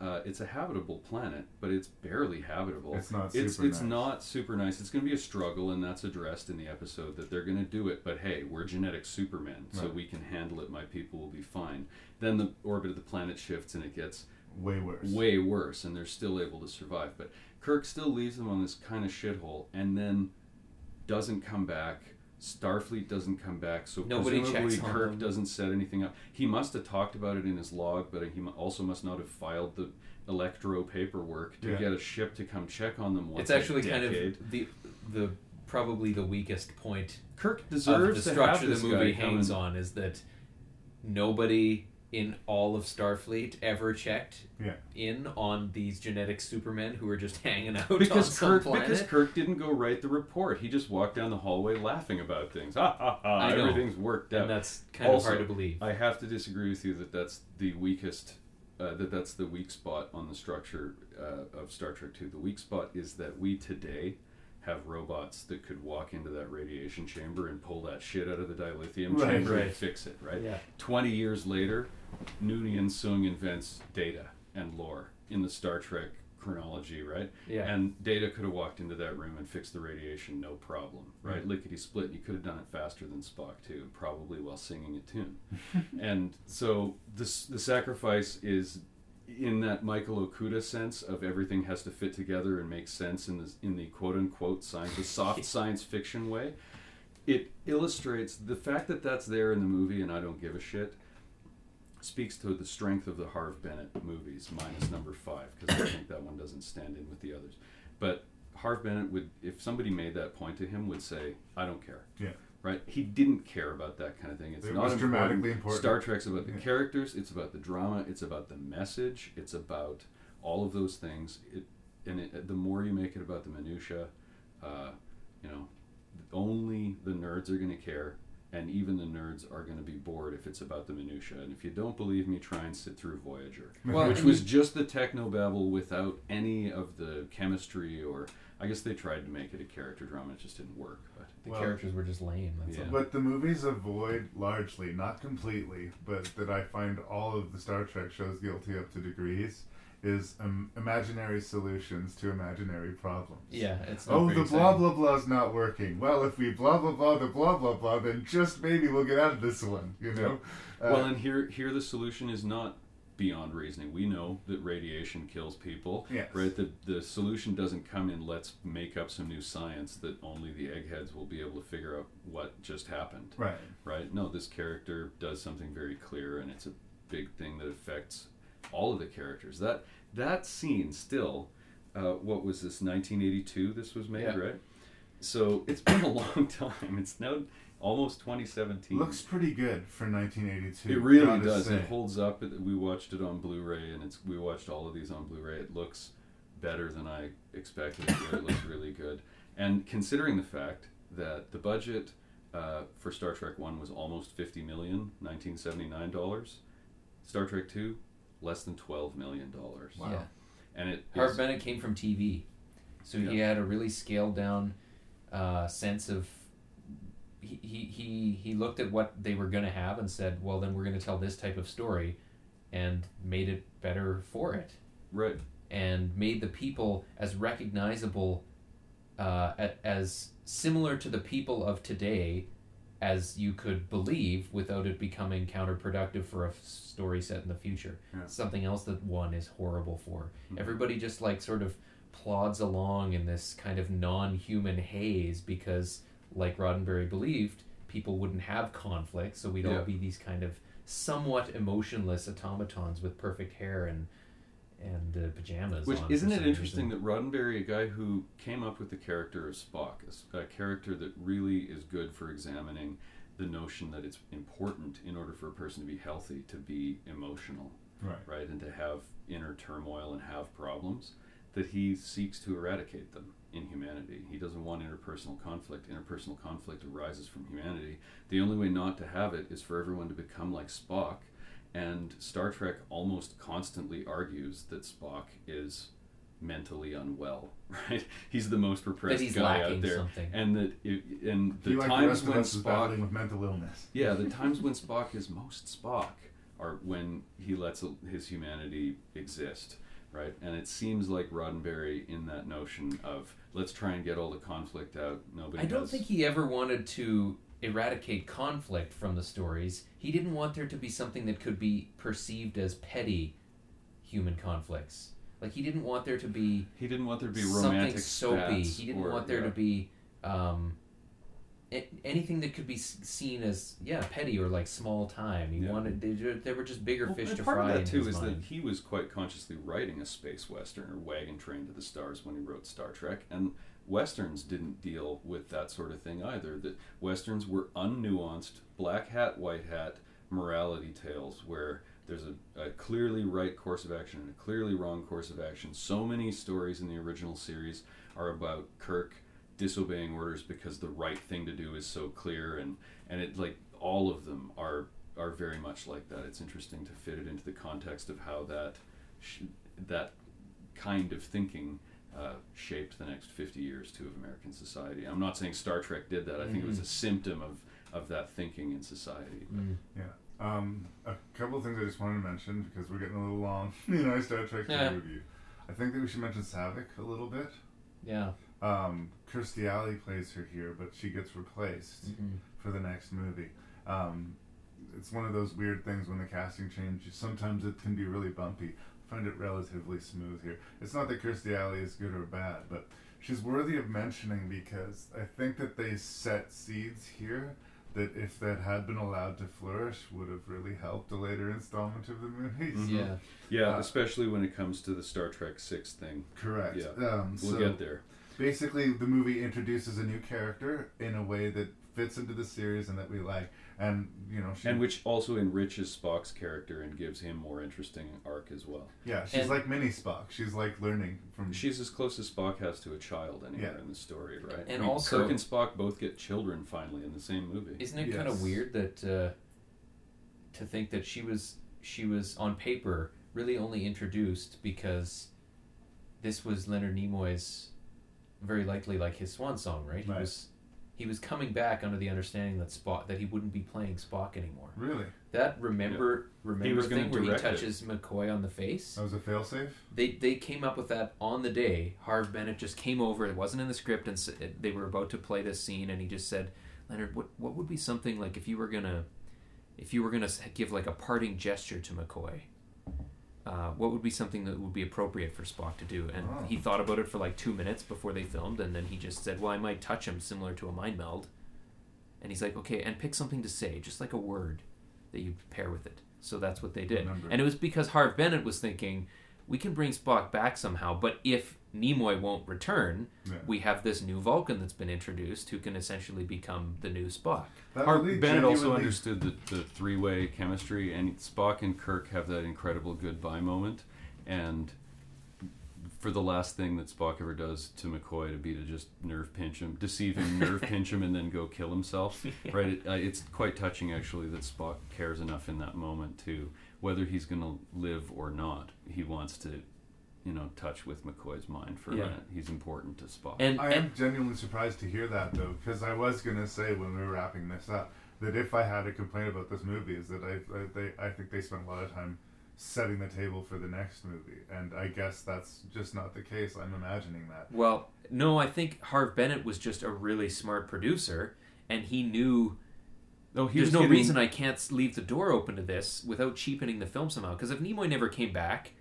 Uh, it's a habitable planet, but it's barely habitable.
It's not
It's
super
it's
nice.
not super nice. It's going to be a struggle, and that's addressed in the episode that they're going to do it. But hey, we're genetic supermen, so
Right.
we can handle it. My people will be fine. Then the orbit of the planet shifts, and it gets
Way worse.
way worse, and they're still able to survive. But Kirk still leaves them on this kind of shithole, and then doesn't come back. Starfleet doesn't come back, so
Nobody
presumably
checks on
Kirk
them.
doesn't set anything up. He must have talked about it in his log, but he also must not have filed the electro paperwork to
Yeah.
get a ship to come check on them once
It's
a
actually kind of the the probably the weakest point
Kirk
of
deserves
the
to have
structure the movie hangs on is that nobody in all of Starfleet ever checked
Yeah.
in on these genetic supermen who are just hanging out on
because
some
Kirk
planet.
because Kirk didn't go write the report. He just walked down the hallway laughing about things. Ha ha ha!
I know.
Everything's worked out.
And that's kind of hard to believe.
I have to disagree with you that that's the weakest. Uh, that that's the weak spot on the structure uh, of Star Trek Two. The weak spot is that we today have robots that could walk into that radiation chamber and pull that shit out of the dilithium
Right,
chamber and fix it. Right.
Yeah.
Twenty years later, Noonien Soong invents data and lore in the Star Trek chronology, right?
Yeah.
And Data could have walked into that room and fixed the radiation, no problem, right? Mm-hmm. Lickety split. You could have done it faster than Spock too, probably while singing a tune. and so this the sacrifice is in that Michael Okuda sense of everything has to fit together and make sense in the in the quote unquote science, the soft science fiction way. It illustrates the fact that that's there in the movie, and I don't give a shit speaks to the strength of the Harve Bennett movies, minus number five, because I think that one doesn't stand in with the others. But Harve Bennett would, if somebody made that point to him, would say, "I don't care."
Yeah.
Right? He didn't care about that kind of thing. It's
It
not
was
important.
dramatically important.
Star Trek's about the
Yeah.
characters. It's about the drama. It's about the message. It's about all of those things. It and it, the more you make it about the minutia, uh, you know, only the nerds are going to care, and even the nerds are going to be bored if it's about the minutia. And if you don't believe me, try and sit through Voyager,
Well,
which was just the techno technobabble without any of the chemistry or. I guess they tried to make it a character drama. It just didn't work. But
the
Well,
characters were just lame. That's
Yeah.
all.
But the movies avoid largely, not completely, but that I find all of the Star Trek shows guilty up to degrees is um, imaginary solutions to imaginary problems.
Yeah, it's not
Oh, the blah
exciting.
blah blah's not working. Well, if we blah blah blah the blah blah blah, then just maybe we'll get out of this one. You know. Uh,
well, and here here the solution is not beyond reasoning. We know that radiation kills people.
Yes.
Right. The the solution doesn't come in. Let's make up some new science that only the eggheads will be able to figure out what just happened.
Right.
Right. No, this character does something very clear, and it's a big thing that affects all of the characters. That that scene still. Uh, what was this? 1982. This was made,
Yeah.
right? So it's been a long time. It's now almost 2017.
Looks pretty good for 1982.
It really does.
say.
It holds up. We watched it on Blu-ray, and it's we watched all of these on Blu-ray. It looks better than I expected. It looks really good. And considering the fact that the budget uh, for Star Trek One was almost 50 million, 1979 dollars. Star Trek Two, less than 12 million dollars.
Wow. Yeah.
And it Harve
Bennett came from TV, so he had a really scaled down uh, sense of. He, he he he looked at what they were going to have and said, "Well, then we're going to tell this type of story," and made it better for it.
Right.
And made the people as recognizable, uh, as similar to the people of today, as you could believe, without it becoming counterproductive for a f- story set in the future.
Yeah.
Something else that one is horrible for.
Mhm.
Everybody just like sort of plods along in this kind of non-human haze because, like Roddenberry believed, people wouldn't have conflict, so we'd
Yeah.
all be these kind of somewhat emotionless automatons with perfect hair and and uh, pajamas.
Which
on
isn't it interesting
reason.
that Roddenberry, a guy who came up with the character of Spock, a character that really is good for examining the notion that it's important in order for a person to be healthy to be emotional,
Right.
right, and to have inner turmoil and have problems, that he seeks to eradicate them in humanity. He doesn't want interpersonal conflict. Interpersonal conflict arises from humanity. The only way not to have it is for everyone to become like Spock. And Star Trek almost constantly argues that Spock is mentally unwell, right? He's the most repressed
he's
guy
lacking
out there,
something.
and that it, and the
He, like the
times
rest
when
us, is
Spock,
battling with mental illness.
yeah, the times when Spock is most Spock are when he lets his humanity exist, right? And it seems like Roddenberry in that notion of let's try and get all the conflict out. Nobody.
I don't
has-
think he ever wanted to eradicate conflict from the stories. He didn't want there to be something that could be perceived as petty human conflicts. Like he didn't want there to be
He didn't want there to be
something
romantic
soapy. He didn't
or-
want there
yeah.
to be um, anything that could be seen as yeah petty or like small time. He
Yeah.
wanted they, ju- there were just bigger
Well,
fish
and
to
part
fry
of
in
that too
his
is
mind.
that he was quite consciously writing a space western or wagon train to the stars when he wrote Star Trek, and westerns didn't deal with that sort of thing either. That westerns were unnuanced, black hat, white hat morality tales where there's a, a clearly right course of action and a clearly wrong course of action. So many stories in the original series are about Kirk disobeying orders because the right thing to do is so clear and and it like all of them are are very much like that it's interesting to fit it into the context of how that sh- that kind of thinking uh, shaped the next 50 years too of American society. I'm not saying Star Trek did that. I think it was a symptom of, of that thinking in society.
Mm.
Yeah. Um, a couple of things I just wanted to mention because we're getting a little long in our Star Trek
Yeah.
review. I think that we should mention Saavik a little bit.
Yeah.
Um, Kirstie Alley plays her here, but she gets replaced
Mhm.
for the next movie. Um, it's one of those weird things when the casting changes. Sometimes it can be really bumpy. I find it relatively smooth here. It's not that Kirstie Alley is good or bad, but she's worthy of mentioning because I think that they set seeds here that if that had been allowed to flourish would have really helped a later installment of the movie.
Mhm.
Yeah.
Yeah,
Uh,
especially when it comes to the Star Trek 6 thing.
Correct.
Yeah.
Um,
we'll
so
get there.
Basically, the movie introduces a new character in a way that fits into the series and that we like, and you know, she,
And which also enriches Spock's character and gives him more interesting arc as well.
yeah, she's
and-
like mini Spock. She's like learning from.
She's as close as Spock has to a child anywhere
Yeah.
in the story, right?
And
I mean,
also-
Kirk and Spock both get children finally in the same movie.
Isn't it kind of weird that uh, to think that she was she was on paper really only introduced because this was Leonard Nimoy's very likely like his swan song, right? He
Right.
was he was coming back under the understanding that Spock that he wouldn't be playing Spock anymore.
really,
That remember remember
was
thing where he
direct it.
touches McCoy on the face.
that was a failsafe.
They they came up with that on the day. Harve Bennett just came over. It wasn't in the script, and they were about to play this scene, and he just said, "Leonard, what what would be something like if you were gonna, if you were gonna give like a parting gesture to McCoy?" Uh, what would be something that would be appropriate for Spock to do? And
Oh.
he thought about it for like two minutes before they filmed, and then he just said, "Well, I might touch him, similar to a mind meld." And he's like, "Okay, and pick something to say, just like a word that you pair with it." So that's what they did,
Remember.
and it was because Harve Bennett was thinking, "We can bring Spock back somehow, but if Nimoy won't return,
Yeah.
we have this new Vulcan that's been introduced who can essentially become the new Spock."
That
Harve
really
Bennett also understood the, the three way chemistry, and Spock and Kirk have that incredible goodbye moment. And for the last thing that Spock ever does to McCoy to be to just nerve pinch him, deceive him, nerve pinch him, and then go kill himself. Right? It, uh, it's quite touching, actually, that Spock cares enough in that moment to whether he's going to live or not. He wants to. You know, touch with McCoy's mind for
Yeah.
a minute. He's important to Spock.
And
I am genuinely surprised to hear that though, because I was gonna say when we were wrapping this up that if I had a complaint about this movie is that I I, they, I think they spent a lot of time setting the table for the next movie, and I guess that's just not the case. I'm imagining that.
Well, no, I think Harve Bennett was just a really smart producer, and he knew.
Oh, he
There's no
getting-
reason I can't leave the door open to this without cheapening the film somehow. Because if Nimoy never came back,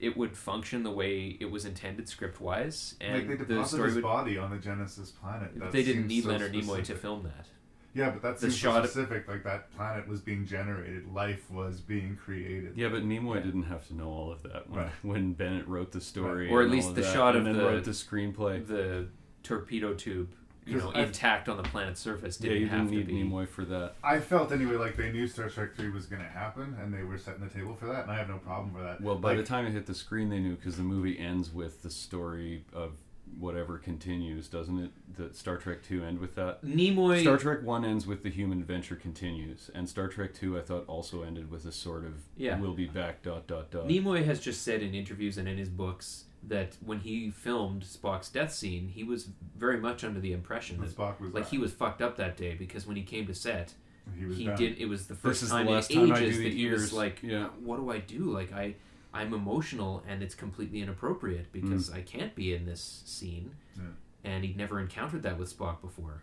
it would function the way it was intended script wise, and
like they
the story
his
would.
body on the Genesis planet. That
they didn't need
so
Leonard Nimoy to film that.
Yeah, but that's
The shot-
so specific. Like that planet was being generated, life was being created.
Yeah, but Nimoy didn't have to know all of that when,
Right.
when Bennett wrote the story,
or at least the
that,
shot
and
of
then
the
wrote the screenplay.
the torpedo tube, you know,
'Cause I-
intact on the planet's surface. Didn't
you
have
didn't
to
need
be.
Nimoy for that.
I felt anyway like they knew Star Trek Three was going to happen, and they were setting the table for that, and I have no problem with that.
Well, by
Like,
the time it hit the screen, they knew because the movie ends with the story of whatever continues, doesn't it? The Star Trek Two end with that.
Nimoy-
Star Trek One ends with the human adventure continues, and Star Trek Two I thought also ended with a sort of
Yeah.
we'll be back dot dot dot.
Nimoy has just said in interviews and in his books that when he filmed Spock's death scene, he was very much under the impression
That
that
Spock was
like
dying.
he was fucked up that day because when he came to set,
He was
he did. It was the
This
first
is the
time
last
in
time
ages that he was like,
Yeah.
"What do I do? Like I, I'm emotional and it's completely inappropriate because mm. I can't be in this scene."
Yeah.
And he'd never encountered that with Spock before.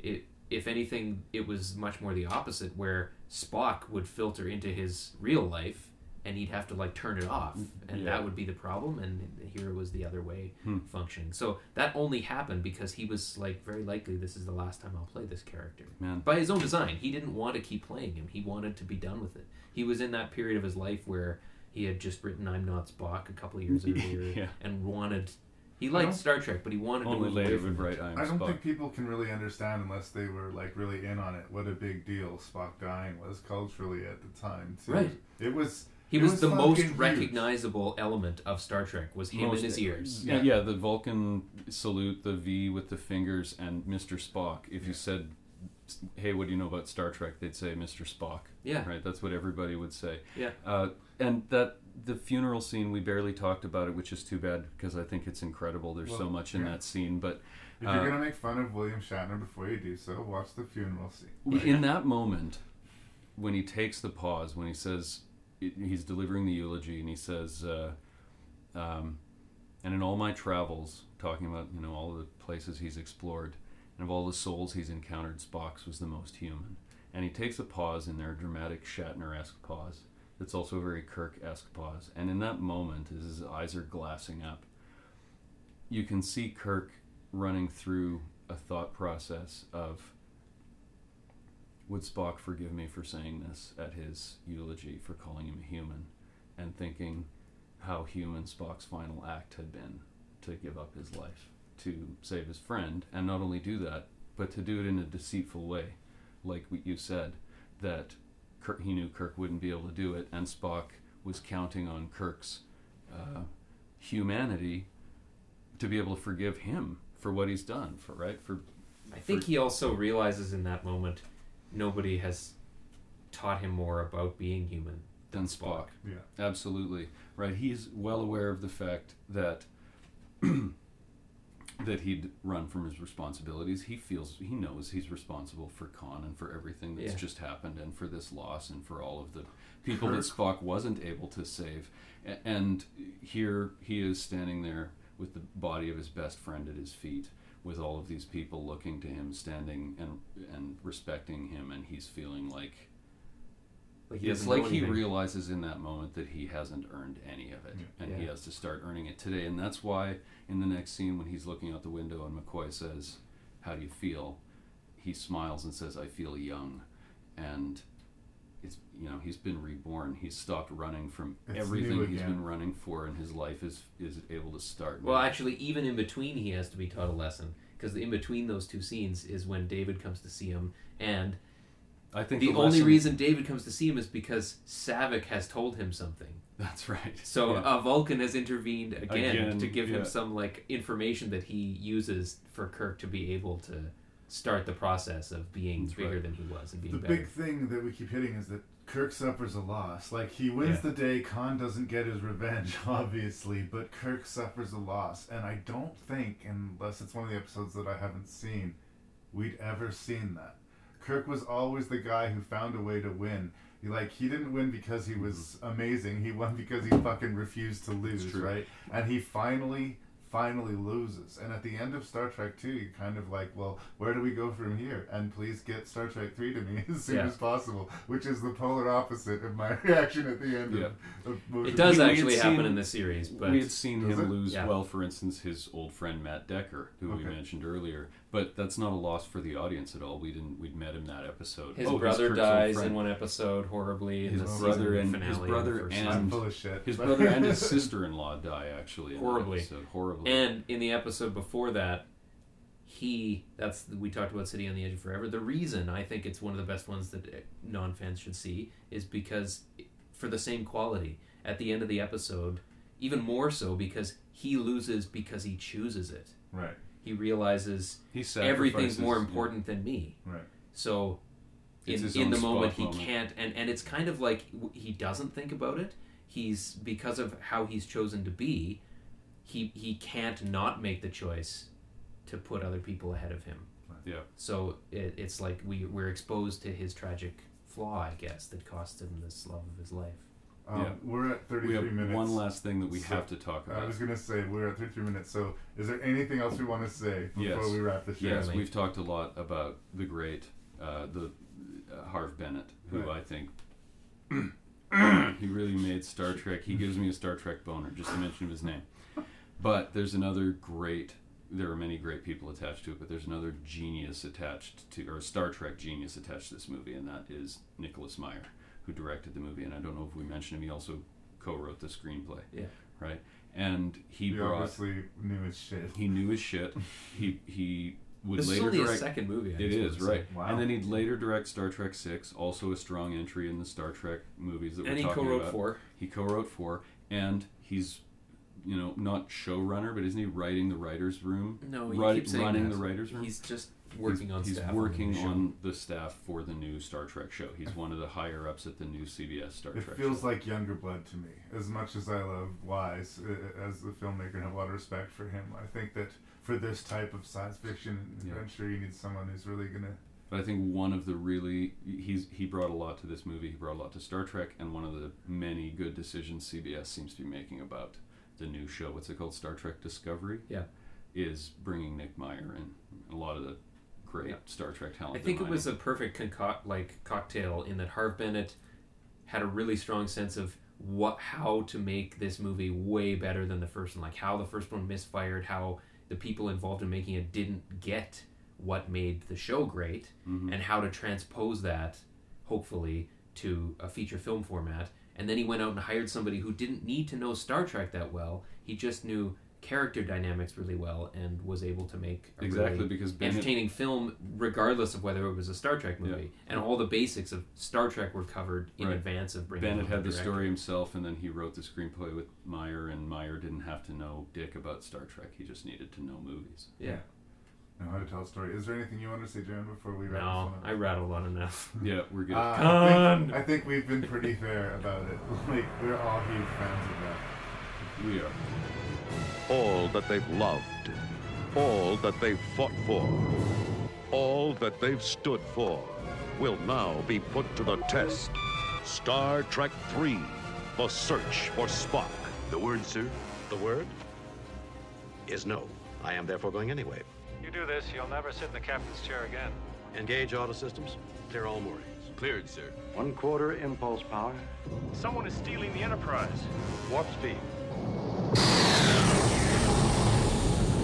It, if anything, it was much more the opposite, where Spock would filter into his real life, and he'd have to like turn it off, and
Yeah.
that would be the problem. And here it was the other way
Hmm.
functioning. So that only happened because he was like very likely this is the last time I'll play this character.
Man.
By his own design, he didn't want to keep playing him. He wanted to be done with it. He was in that period of his life where he had just written "I'm Not Spock" a couple of years earlier,
Yeah.
and wanted. He
I
liked Star Trek, but he wanted to
Only
move
later
away from
would
it.
write I'm
I don't
Spock.
think people can really understand unless they were like really in on it. What a big deal Spock dying was culturally at the time. Too.
Right.
It was.
He
it
was, the most
huge.
recognizable element of Star Trek was him
Most-
in his ears.
Yeah, yeah, the Vulcan salute, the V with the fingers, and Mr. Spock. If you said, "Hey, what do you know about Star Trek?" they'd say Mr. Spock.
Yeah.
right. That's what everybody would say.
Yeah.
uh, and that the funeral scene we barely talked about it, which is too bad because I think it's incredible. There's so
Well,
much in
yeah.
that scene, but
If
uh,
you're gonna make fun of William Shatner before you do so, watch the funeral scene.
in that moment when he takes the pause when he says he's delivering the eulogy and he says uh, um, and in all my travels talking about you know all the places he's explored and of all the souls he's encountered spock's was the most human. And he takes a pause in there a dramatic shatner-esque pause. It's also a very kirk-esque pause. And in that moment as his eyes are glassing up you can see kirk running through a thought process of would Spock forgive me for saying this at his eulogy for calling him a human and thinking how human Spock's final act had been to give up his life to save his friend and not only do that but to do it in a deceitful way? Like you said that Kirk, he knew Kirk wouldn't be able to do it and Spock was counting on Kirk's uh, humanity to be able to forgive him for what he's done for right? For
I think he also realizes in that moment nobody has taught him more about being human
than Spock.
Yeah.
Absolutely. Right. He's well aware of the fact that that he'd run from his responsibilities. He feels he knows he's responsible for Khan and for everything that's
Yeah.
just happened and for this loss and for all of the people that Spock wasn't able to save. A- And here he is standing there with the body of his best friend at his feet with all of these people looking to him standing and and respecting him and he's feeling like
Like he
it's like he realizes in that moment that he hasn't earned any of it, and he has to start earning it today. And that's why in the next scene, when he's looking out the window and McCoy says, "How do you feel?" he smiles and says, "I feel young," and it's you know he's been reborn. He's stopped running from
It's
everything he's been running for, and his life is is able to start.
Well,
now.
actually, even in between, he has to be taught a lesson because in between those two scenes is when David comes to see him, and
I think
the,
the
only
lesson-
reason David comes to see him is because Saavik has told him something.
That's right.
So
Yeah.
uh, Vulcan has intervened again,
Again,
to give him some like information that he uses for Kirk to be able to start the process of being bigger
right.
than he was and being
The
better.
big thing that we keep hitting is that Kirk suffers a loss. Like he wins
Yeah.
the day, Khan doesn't get his revenge, obviously, but Kirk suffers a loss. And I don't think, unless it's one of the episodes that I haven't seen, we'd ever seen that. Kirk was always the guy who found a way to win. He, like he didn't win because he was mm-hmm. amazing. He won because he fucking refused to lose, right? And he finally, finally loses. And at the end of Star Trek Two, you're kind of like, well, where do we go from here? And please get Star Trek Three to me as soon
Yeah.
as possible, which is the polar opposite of my reaction at the end
Yeah.
of, of most
It
of
does
the-
We- we
actually happen
seen-
in the series, but
we had seen him
it?
lose.
Yeah.
Well, for instance, his old friend Matt Decker, who we mentioned earlier. But that's not a loss for the audience at all. We didn't. We'd met him that episode.
his
Oh,
brother
Kirk's
dies in one episode horribly. in
His
the
brother and-
finale
his brother and-
I'm full of shit.
His brother and his sister-in-law die actually in
Horribly.
episode. Horribly.
And in the episode before that, he that's we talked about City on the Edge of Forever. The reason I think it's one of the best ones that uh, non-fans should see is because for the same quality at the end of the episode, even more so because he loses because he chooses it.
right,
He realizes
he
everything's more important than me.
right.
So in, in the moment
spot
he
moment.
can't and, and it's kind of like he doesn't think about it. He's because of how he's chosen to be, he he can't not make the choice to put other people ahead of him.
Yeah.
So it, it's like we we're exposed to his tragic flaw, I guess, that cost him this love of his life.
Um,
Yeah.
We're at 33
We have
minutes.
one last thing that we
So,
have to talk about.
I was gonna say we're at 33 minutes. So, is there anything else we want to say before
Yes.
we wrap this show?
Yes, we've talked a lot about the great, uh, the uh, Harve Bennett, who
Right.
I think he really made Star Trek. He gives me a Star Trek boner just to mention of his name. But there's another great. There are many great people attached to it, but there's another genius attached to, or Star Trek genius attached to this movie, and that is Nicholas Meyer, who directed the movie. And I don't know if we mentioned him. He also co-wrote the screenplay.
Yeah.
Right. And he
You
brought.
obviously knew his shit.
He knew his shit. He he would
This is
later
only his
direct.
second movie, I
It
just
is
wanna say.
right.
Wow.
And then he'd later direct Star Trek Six, also a strong entry in the Star Trek movies that
And
we're
he
talking
co-wrote
about.
four.
He co-wrote four, and he's, you know, not showrunner, but isn't he writing the writers' room?
No, you
Write-
keep saying
running
that.
the writers' room.
He's just working
He's-
on
He's
staff on the
working on the staff for the new Star Trek show. He's one of the higher ups at the new CBS Star
It
Trek.
It feels
show.
like younger blood to me. As much as I love Wise uh, as the filmmaker and have a lot of respect for him, I think that for this type of science fiction
Yeah.
adventure, you need someone who's really gonna.
But I think one of the really he's he brought a lot to this movie. He brought a lot to Star Trek, and one of the many good decisions CBS seems to be making about the new show. What's it called? Star Trek Discovery.
Yeah.
is bringing Nick Meyer and a lot of the great
Yeah.
Star Trek talent.
I think it was a perfect concoct like cocktail in that Harve Bennett had a really strong sense of what how to make this movie way better than the first one. Like how the first one misfired, how the people involved in making it didn't get what made the show great,
Mhm.
and how to transpose that, hopefully, to a feature film format. And then he went out and hired somebody who didn't need to know Star Trek that well. He just knew character dynamics really well and was able to make a
Exactly,
really
because Bennett-
entertaining film regardless of whether it was a Star Trek movie. And all the basics of Star Trek were covered in
Right.
advance of bringing
Bennett had the
director.
story himself, and then he wrote the screenplay with Meyer, and Meyer didn't have to know dick about Star Trek. He just needed to know movies.
Yeah.
Know how to tell a story. Is there anything you want to say, Jan, before we wrap
No,
this one up?
I rattled on enough.
Yeah, we're good.
Uh, I, think, I think we've been pretty fair about it. Like we're all huge fans of that.
We are.
All that they've loved, all that they've fought for, all that they've stood for will now be put to the test. Star Trek III, The Search for Spock.
The word, sir? The word is no. I am therefore going anyway.
You do this, you'll never sit in the captain's chair again.
Engage auto systems. Clear all moorings.
Cleared, sir.
One quarter impulse power.
Someone is stealing the Enterprise.
Warp speed.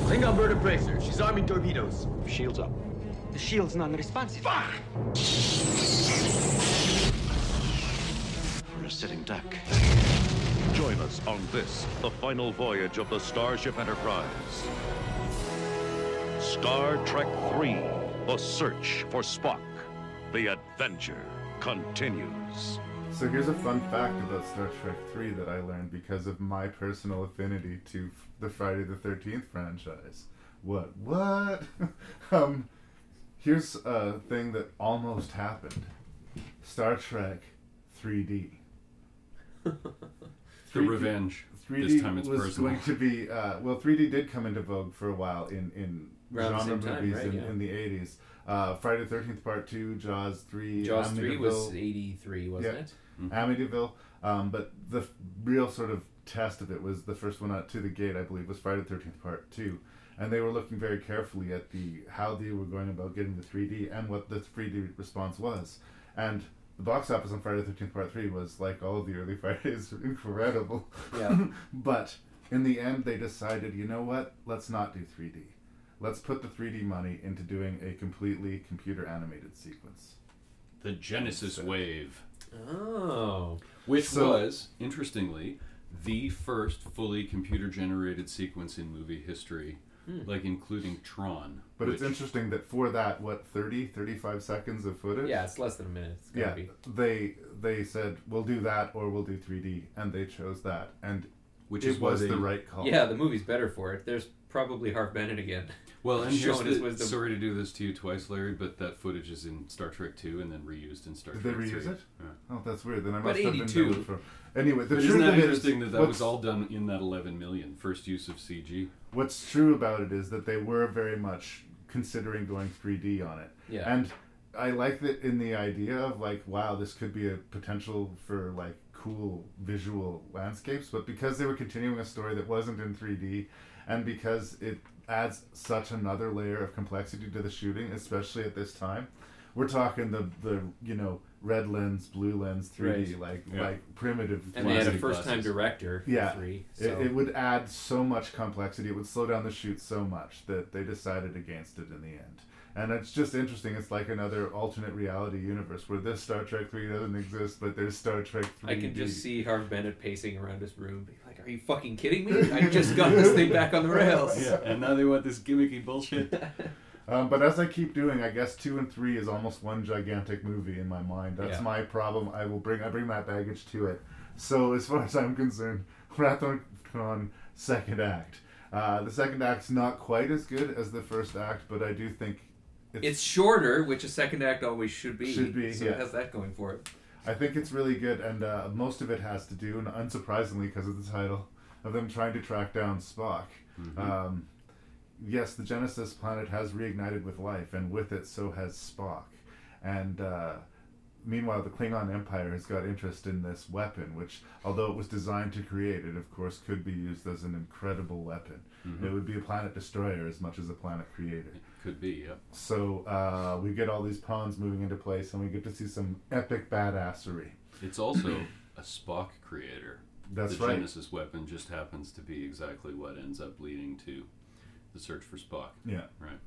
Klingon bird appraiser. She's arming torpedoes.
Shields up.
The shield's non-responsive. Fuck!
We're a sitting duck.
Join us on this, the final voyage of the Starship Enterprise. Star Trek III The Search for Spock. The adventure continues.
So here's a fun fact about Star Trek 3 that I learned because of my personal affinity to f- the Friday the 13th franchise. What? What? um, here's a thing that almost happened Star Trek 3D.
The Revenge.
3D
This time it's
was
personal.
going to be uh, well. 3D did come into vogue for a while in in
Around
genre
same time,
movies
right,
in,
yeah.
in the 80s. Uh, Friday the Thirteenth Part Two, Jaws three,
Jaws 3 was 83, wasn't
Yeah.
it?
Amityville. Um, but the f- real sort of test of it was the first one out to the gate, I believe, was Friday the Thirteenth Part Two, and they were looking very carefully at the how they were going about getting the 3D and what the 3D response was, and the box office on Friday the Thirteenth Part Three was like all of the early Fridays, incredible.
Yeah.
but in the end, they decided, you know what? Let's not do 3D. Let's put the 3D money into doing a completely computer animated sequence.
The Genesis Wave.
Oh.
Which
So-
was, interestingly, the first fully computer generated sequence in movie history,
Hmm.
like including Tron.
But it's interesting that for that, what 30, 35 seconds of footage?
Yeah, it's less than a minute. It's
yeah,
be.
they they said we'll do that or we'll do 3D, and they chose that, and
Which
it
is
was
they-
the right call.
Yeah, the movie's better for it. There's probably Harve Bennett again.
Well, and here's
showing his
the,
wisdom.
sorry to do this to you twice, Larry, but that footage is in Star Trek 2 and then reused in Star Trek.
Did they
Trek
reuse
3.
it?
Yeah.
Oh, that's weird. Then I
But
must have
82.
been down for. Anyway, the
But
truth
isn't that
of it is,
interesting that that was all done in that 11 million first use of CG?
What's true about it is that they were very much considering going 3D on it.
Yeah.
And I like that in the idea of like, wow, this could be a potential for like cool visual landscapes, but because they were continuing a story that wasn't in 3D, and because it adds such another layer of complexity to the shooting, especially at this time, we're talking the the you know red lens, blue lens, 3D,
Right.
like
Yeah.
like primitive.
And they had a first time director
Yeah,
three.
it, it would add so much complexity. It would slow down the shoot so much that they decided against it in the end. And it's just interesting. It's like another alternate reality universe where this Star Trek three doesn't exist, but there's Star Trek three.
I can just see Harve Bennett pacing around his room, being like, "Are you fucking kidding me? I just got this thing back on the rails."
Yeah, and now they want this gimmicky bullshit.
Um, but as I keep doing, I guess two and three is almost one gigantic movie in my mind. That's
Yeah.
my problem. I will bring I bring that baggage to it. So as far as I'm concerned, Wrath on Khan second act. Uh, the second act's not quite as good as the first act, but I do think
It's shorter, which a second act always should be.
Should be,
So
yeah.
it has that going for it.
I think it's really good, and uh, most of it has to do, and unsurprisingly, because of the title, of them trying to track down Spock.
Mhm.
Um, yes, the Genesis planet has reignited with life, and with it, so has Spock. And uh, meanwhile, the Klingon Empire has got interest in this weapon, which, although it was designed to create it, of course, could be used as an incredible weapon.
Mhm.
It would be a planet destroyer as much as a planet creator.
Could be, yeah.
So uh, we get all these pawns moving into place, and we get to see some epic badassery.
It's also a Spock creator.
That's
the
right.
Genesis weapon just happens to be exactly what ends up leading to the search for Spock.
Yeah.
Right.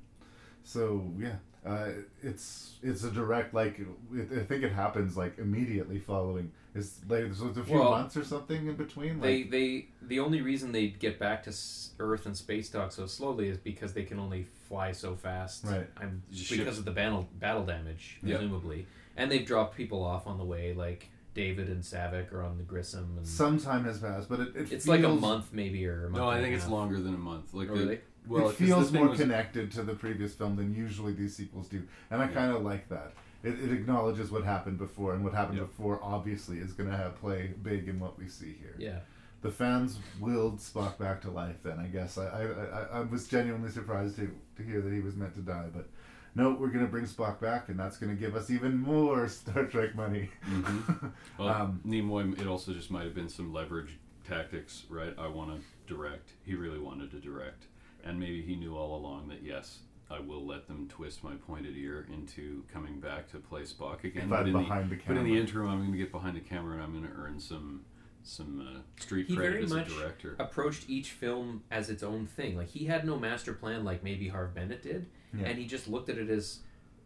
So yeah, uh, it's it's a direct like it, I think it happens like immediately following. Is like there's a few
Well,
months or something in between.
They
Like,
they the only reason they get back to Earth and space dock so slowly is because they can only fly so fast.
Right.
I'm,
Ships-
because of the battle battle damage,
Yeah.
presumably, and they've dropped people off on the way, like David and Saavik are on the Grissom. And
some time has passed, but it, it
it's
feels,
like a month maybe or a month.
No, I think it's
half.
longer than a month. Like
Oh,
the,
really?
Well,
it feels more
was-
connected to the previous film than usually these sequels do, and I
Yeah.
kind of like that. It, it acknowledges what happened before, and what happened
Yep.
before obviously is going to have play big in what we see here.
Yeah.
the fans willed Spock back to life. Then I guess I I, I, I was genuinely surprised to to hear that he was meant to die, but no, we're gonna bring Spock back, and that's gonna give us even more Star Trek money.
Mhm. Well,
um,
Nimoy, it also just might have been some leverage tactics, right? I want to direct. He really wanted to direct, and maybe he knew all along that yes, I will let them twist my pointed ear into coming back to play Spock again.
But
But in,
behind
the,
the
but in the interim, I'm going to get behind the camera and I'm going to earn some some uh, street
he
credit as a director.
approached each film as its own thing. Like he had no master plan like maybe Harve Bennett did,
Yeah.
and he just looked at it as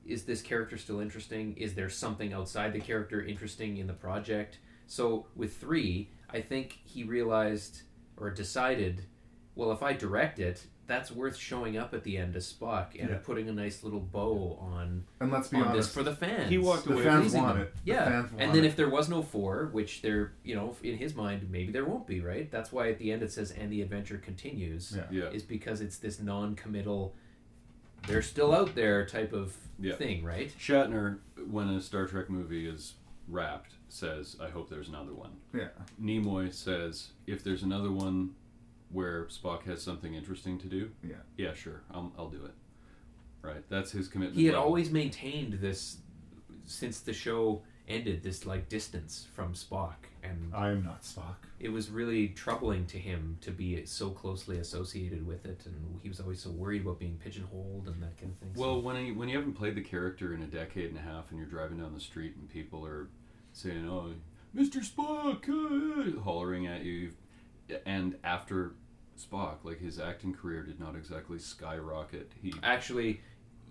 is this character still interesting? Is there something outside the character interesting in the project? So with 3, I think he realized or decided, well if I direct it, that's worth showing up at the end as Spock and
Yeah.
putting a nice little bow on
And let's be
on
honest,
this for the fans.
He walked
The
away
fans want
them.
it. The
Yeah,
fans want
and then
it.
if there was no four, which there, you know, in his mind, maybe there won't be, right? That's why at the end it says, "and the adventure continues."
Yeah.
Yeah.
is because it's this non-committal, they're still out there type of
Yeah.
thing, right?
Shatner, when a Star Trek movie is wrapped, says, "I hope there's another one."
Yeah.
Nimoy says, "If there's another one where Spock has something interesting to do,
Yeah.
yeah, sure, I'll, I'll do it." Right, that's his commitment.
He had
level.
always maintained this since the show ended, this like distance from Spock, and
I am not Spock.
it was really troubling to him to be so closely associated with it, and he was always so worried about being pigeonholed and that kind of thing. So-
Well, when you, when you haven't played the character in a decade and a half, and you're driving down the street and people are saying, "Oh, Mr. Spock," uh," hollering at you, and after Spock, like his acting career did not exactly skyrocket. He
actually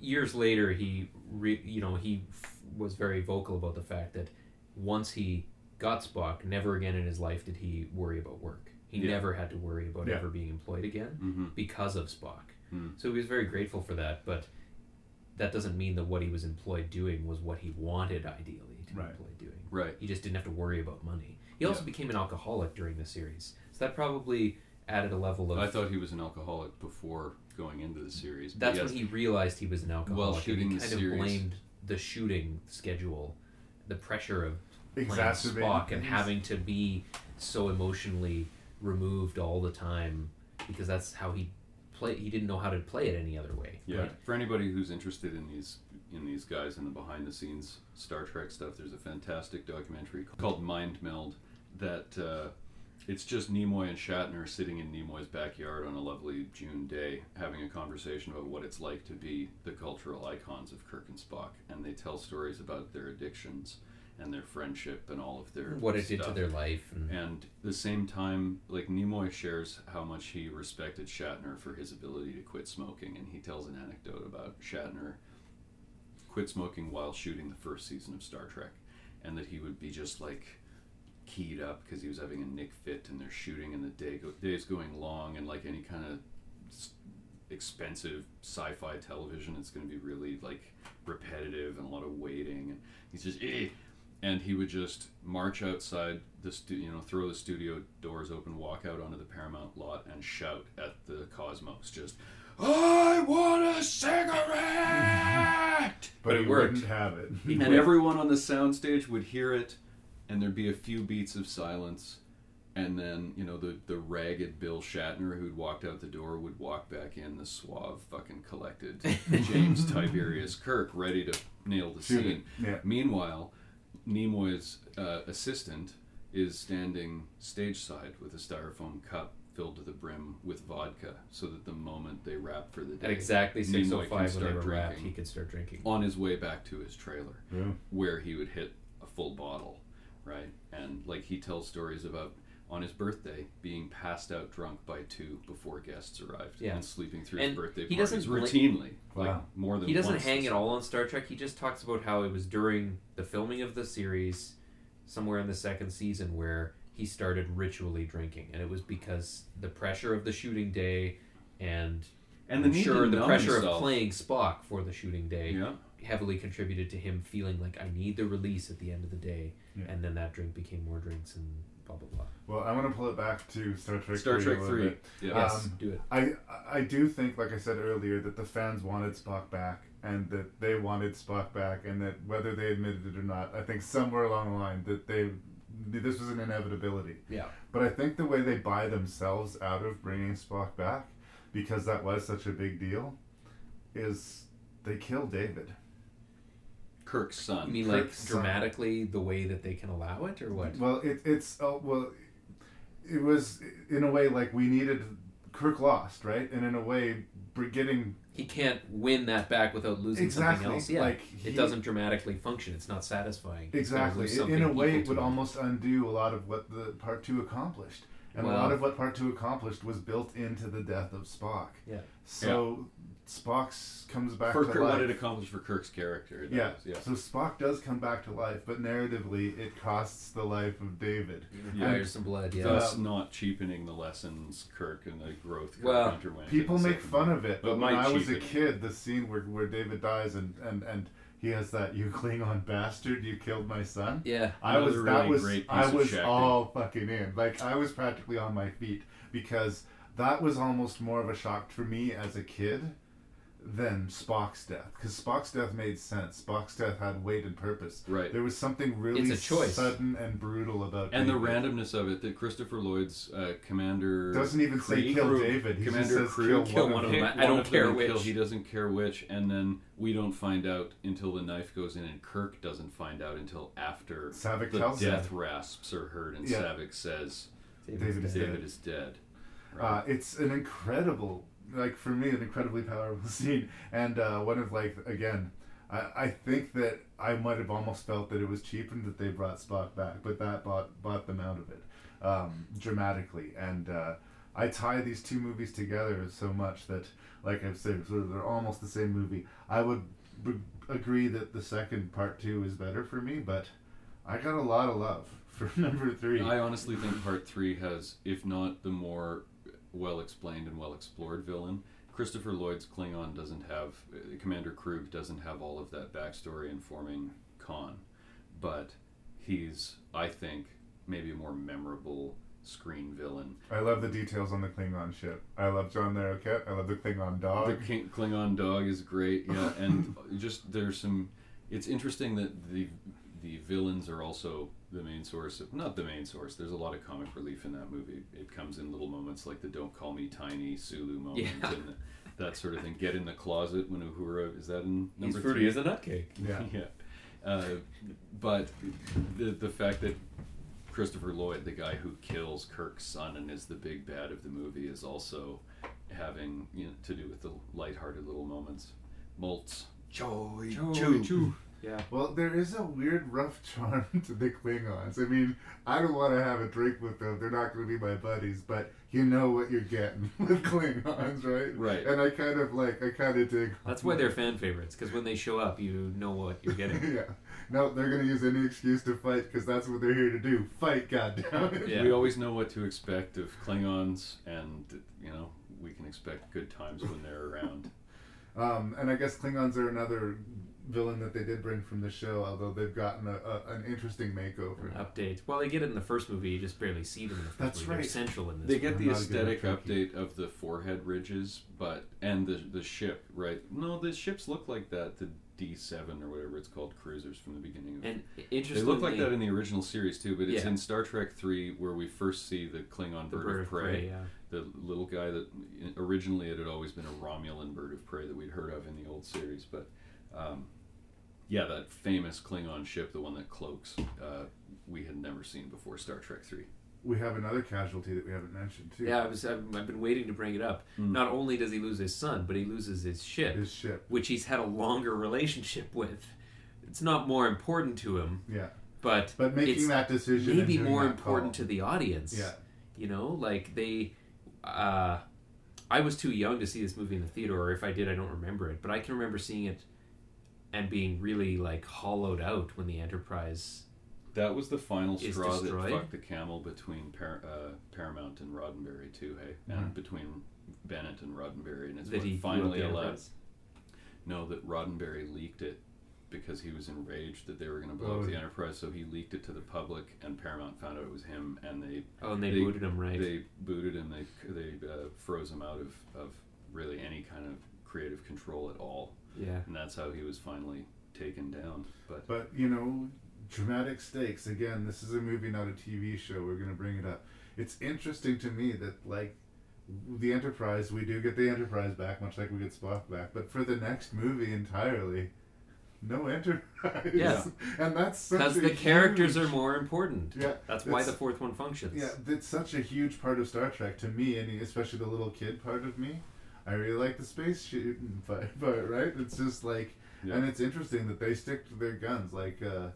years later he re, you know he f- was very vocal about the fact that once he got Spock never again in his life did he worry about work he
Yeah.
never had to worry about
Yeah.
ever being employed again
Mhm.
because of Spock
Mm.
so he was very grateful for that but that doesn't mean that what he was employed doing was what he wanted ideally to
Right.
be employed doing
Right.
he just didn't have to worry about money he also
Yeah.
became an alcoholic during the series so that probably added a level of
I thought he was an alcoholic before going into the series.
that's
yes,
when he realized he was an alcoholic. and
shooting
he
the
kind of blamed the shooting schedule, the pressure of playing Spock and having to be so emotionally removed all the time because that's how he play. He didn't know how to play it any other way.
Yeah,
right?
for anybody who's interested in these in these guys and the behind the scenes Star Trek stuff, there's a fantastic documentary called Mind Meld that uh, it's just Nimoy and Shatner sitting in Nimoy's backyard on a lovely June day having a conversation about what it's like to be the cultural icons of Kirk and Spock, and they tell stories about their addictions and their friendship and all of their
What it did to their life and-
and the same time like Nimoy shares how much he respected Shatner for his ability to quit smoking and he tells an anecdote about Shatner quit smoking while shooting the first season of Star Trek and that he would be just like keyed up because he was having a nick fit and they're shooting and the day go, day's going long and like any kind of s- expensive sci-fi television it's going to be really like repetitive and a lot of waiting and he's just eh. and he would just march outside the stu- you know throw the studio doors open walk out onto the paramount lot and shout at the cosmos just i want a cigarette
But
it
he
worked
wouldn't have it.
and everyone on the soundstage would hear it, and there'd be a few beats of silence, and then you know the the ragged Bill Shatner who'd walked out the door would walk back in, the suave, fucking collected James Tiberius Kirk, ready to nail the
Shoot
scene.
Yeah.
Meanwhile, Nimoy's uh, assistant is standing stage side with a styrofoam cup filled to the brim with vodka, so that the moment they wrap for the day,
At exactly
Nimoy
6:05
can
when they
start
were wrapped,
drinking
he could start drinking.
on his way back to his trailer,
Yeah.
where he would hit a full bottle, right? And like he tells stories about on his birthday being passed out drunk by two before guests arrived,
Yeah.
and sleeping through
And
his birthday
he
parties
doesn't bla-
routinely, like
Wow.
more than
he doesn't
once
hang at all on Star Trek. He just talks about how it was during the filming of the series, somewhere in the second season, where he started ritually drinking, and it was because the pressure of the shooting day, and
And the
I'm
need
sure the
numb
pressure of playing Spock for the shooting day
Yeah.
heavily contributed to him feeling like I need the release at the end of the day,
Yeah.
and then that drink became more drinks and blah blah blah.
Well, I want to pull it back to Star Trek.
Star
3
Trek 3. Yeah.
Yes,
Um,
do it.
I I do think, like I said earlier, that the fans wanted Spock back, and that they wanted Spock back, and that whether they admitted it or not, I think somewhere along the line that they this was an inevitability.
Yeah.
But I think the way they buy themselves out of bringing Spock back, because that was such a big deal, is they kill David.
Kirk's son.
You mean like
Kirk's son.
dramatically the way that they can allow it, or what?
Well, it, it's oh, well, it was in a way like we needed Kirk lost, right? And in a way, br- getting
He can't win that back without losing
Exactly,
something else. Yeah,
like,
it doesn't dramatically function. It's not satisfying.
Exactly in a way, it would
to
almost undo a lot of what the part two accomplished. And a lot of what part two accomplished was built into the death of Spock.
Yeah.
So Spock's comes back
For
to
Kirk,
life.
what it accomplished for Kirk's character. it
Yeah.
does, yeah.
So Spock does come back to life, but narratively, it costs the life of David.
requires some blood, yeah.
Thus,
Um,
not cheapening the lessons Kirk and the growth Kirk
well,
underwent.
people make fun
movie.
of it,
But
but when I was a kid, the scene where, where David dies and, and, and he has that "you Klingon bastard, you killed my son."
Yeah.
I
That
was
was a
that was
great
I was
shacking.
all fucking in. Like I was practically on my feet because that was almost more of a shock for me as a kid than Spock's death because Spock's death made sense. Spock's death had weight and purpose.
Right.
There was something really
It's a choice.
sudden and brutal about
and the
David.
randomness of it that Christopher Lloyd's uh, commander
Doesn't even say
Kruge-
kill
Kruge-
David, he just
Commander
says
Kruge
kill one of
pick
them. I don't
of them
care
and kill-
which.
He doesn't care which, and then we don't find out until the knife goes in, and Kirk doesn't find out until after
Saavik
the
tells him.
death rasps are heard, and
Yeah.
Saavik says,
David is
David
dead."
is dead.
Uh, it's an incredible, like for me, an incredibly powerful scene, and uh, one of like again, I, I think that I might have almost felt that it was cheapened that they brought Spock back, but that bought bought them out of it um, dramatically, and uh, I tie these two movies together so much that, like I've said, sort of they're almost the same movie. I would b- agree that the second part two is better for me, but I got a lot of love for number three.
I honestly think part three has, if not the more well explained and well explored villain, Christopher Lloyd's Klingon doesn't have, uh, Commander Kruge doesn't have all of that backstory informing Khan, but he's, I think, maybe a more memorable screen villain.
I love the details on the Klingon ship. I love John Larroquette. I love the Klingon dog.
The King, Klingon dog is great, yeah, and just there's some. It's interesting that the the villains are also the main source of not the main source. There's a lot of comic relief in that movie. It comes in little moments like the "Don't call me tiny" Sulu moment
Yeah.
and that sort of thing. Get in the closet when Uhura is that in number
He's
number
fruity
three?
as a nutcake.
Yeah.
yeah. Uh, but the the fact that Christopher Lloyd, the guy who kills Kirk's son and is the big bad of the movie, is also having you know, to do with the lighthearted little moments. Maltz.
Joy,
Joy, Choo.
Yeah.
Well, there is a weird rough charm to the Klingons. I mean, I don't want to have a drink with them. They're not going to be my buddies, but you know what you're getting with Klingons, right?
Right.
And I kind of like, I kind of dig.
That's why they're fan favorites, because when they show up, you know what you're getting.
yeah. No, they're going to use any excuse to fight because that's what they're here to do. Fight, goddammit.
Yeah.
We always know what to expect of Klingons, and you know we can expect good times when they're around.
Um, and I guess Klingons are another villain that they did bring from the show, although they've gotten a, a, an interesting makeover.
Update. Well, they get it in the first movie. You just barely see them in the first
That's
movie. They're
right.
central in this.
They get
one.
the
not a
aesthetic update of the forehead ridges, but and the the ship, right? No, the ships look like that. The D seven or whatever it's called, cruisers from the beginning of.
And interestingly, they
look like that in the original series too, but it's
Yeah.
in Star Trek three where we first see the Klingon
The
bird, of prey.
yeah.
The little guy that originally it had always been a Romulan bird of prey that we'd heard of in the old series, but um, yeah, that famous Klingon ship, the one that cloaks, uh, we had never seen before Star Trek three.
We have another casualty that we haven't mentioned, too.
Yeah, I was. I've, I've been waiting to bring it up.
Mm.
Not only does he lose his son, but he loses his ship,
His ship.
which he's had a longer relationship with. It's not more important to him,
Yeah.
but
But making
it's
that decision and
maybe
doing
more
that
important
call.
to the audience.
Yeah.
you know, like they. Uh, I was too young to see this movie in the theater, or if I did, I don't remember it. But I can remember seeing it and being really like hollowed out when the Enterprise.
That was the final straw that
destroyed?
fucked the camel between Par- uh, Paramount and Roddenberry too, hey, and between Bennett and Roddenberry, and it's
That
what
he
finally allowed. No, that Roddenberry leaked it because he was enraged that they were going to blow
Oh,
up the. Enterprise, so he leaked it to the public, and Paramount found out it was him, and they
Oh, and they booted him, right?
They booted him. They they uh, froze him out of of really any kind of creative control at all.
Yeah.
and that's how he was finally taken down. But
But you know, dramatic stakes. Again, this is a movie, not a TV show. We're gonna bring it up. It's interesting to me that like the Enterprise, we do get the Enterprise back, much like we get Spock back. But for the next movie entirely, no Enterprise.
Yeah.
and that's such
Because
a
the characters are more important.
Yeah,
That's why the fourth one functions.
Yeah, it's such a huge part of Star Trek to me, and especially the little kid part of me. I really like the space shooting part, part right? It's just like,
Yeah.
and it's interesting that they stick to their guns. Like uh,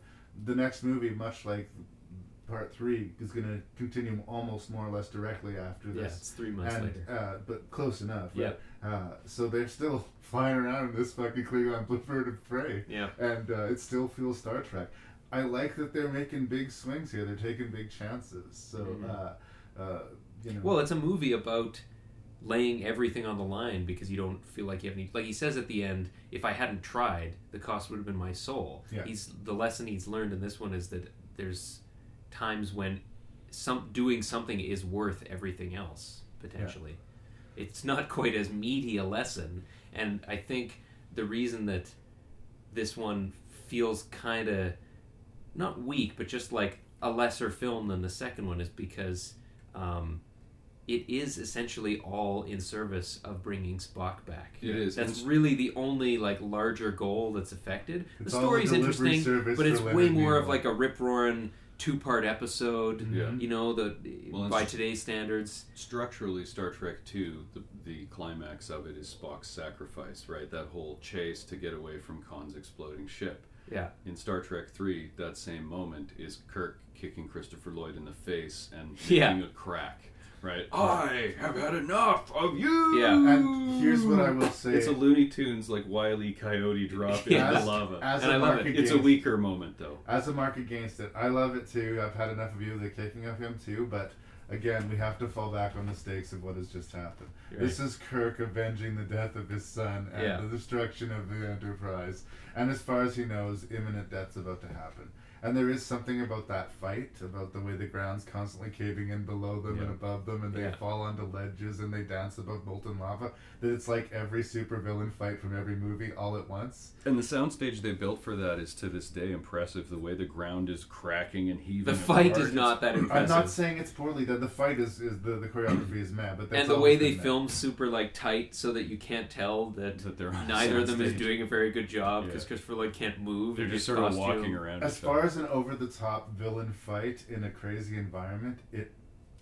the next movie, much like part three, is going to continue almost more or less directly after
Yeah,
this.
it's three months
and,
later.
uh, but close enough.
Yeah.
Right? Uh, so they're still flying around in this fucking Klingon bird of prey.
Yeah.
And uh, it still feels Star Trek. I like that they're making big swings here. They're taking big chances. So,
Mhm.
uh, uh, you know.
Well, it's a movie about laying everything on the line because you don't feel like you have any. Like he says at the end, if I hadn't tried, the cost would have been my soul.
Yeah.
He's the lesson he's learned in this one is that there's times when some doing something is worth everything else potentially. It's not quite as meaty a lesson, and I think the reason that this one feels kind of not weak, but just like a lesser film than the second one is because um, it is essentially all in service of bringing Spock back.
It is.
That's
And-
really the only like larger goal that's affected.
It's
the
all the
story's interesting, but it's way
Leonard
more of like a rip roaring two part episode.
Yeah. Mm-hmm.
You know the
Well,
by today's standards.
Structurally, Star Trek Two, the the climax of it is Spock's sacrifice, right? That whole chase to get away from Khan's exploding ship.
Yeah.
In Star Trek Three, that same moment is Kirk kicking Christopher Lloyd in the face and
Yeah.
making a crack. Right. I have had enough of you.
Yeah.
And here's what I will say.
It's a Looney Tunes like Wile E. Coyote drop in
As-
the lava.
as
And
a
I love
mark
it.
It's a
against-
weaker moment though.
As a mark against it, I love it too. I've had enough of you. The kicking of him too, but again, we have to fall back on the stakes of what has just happened.
Right.
This is Kirk avenging the death of his son and
Yeah.
the destruction of the Enterprise. And as far as he knows, imminent death's about to happen. And there is something about that fight, about the way the ground's constantly caving in below them and above them, and they
Yeah.
fall onto ledges and they dance above molten lava. That it's like every supervillain fight from every movie all at once.
And the soundstage they built for that is to this day impressive. The way the ground is cracking and heaving.
The fight
apart.
is not that impressive.
I'm not saying it's poorly done. The fight is, is the, the choreography is mad, but that's
and the way they
been
film super like tight so that you can't tell that,
That they're
neither of them is doing a very good job because
Yeah.
Christopher Lloyd can't move.
They're just
his
sort of
costume.
walking around.
As
each
far
other.
As an over the top villain fight in a crazy environment, it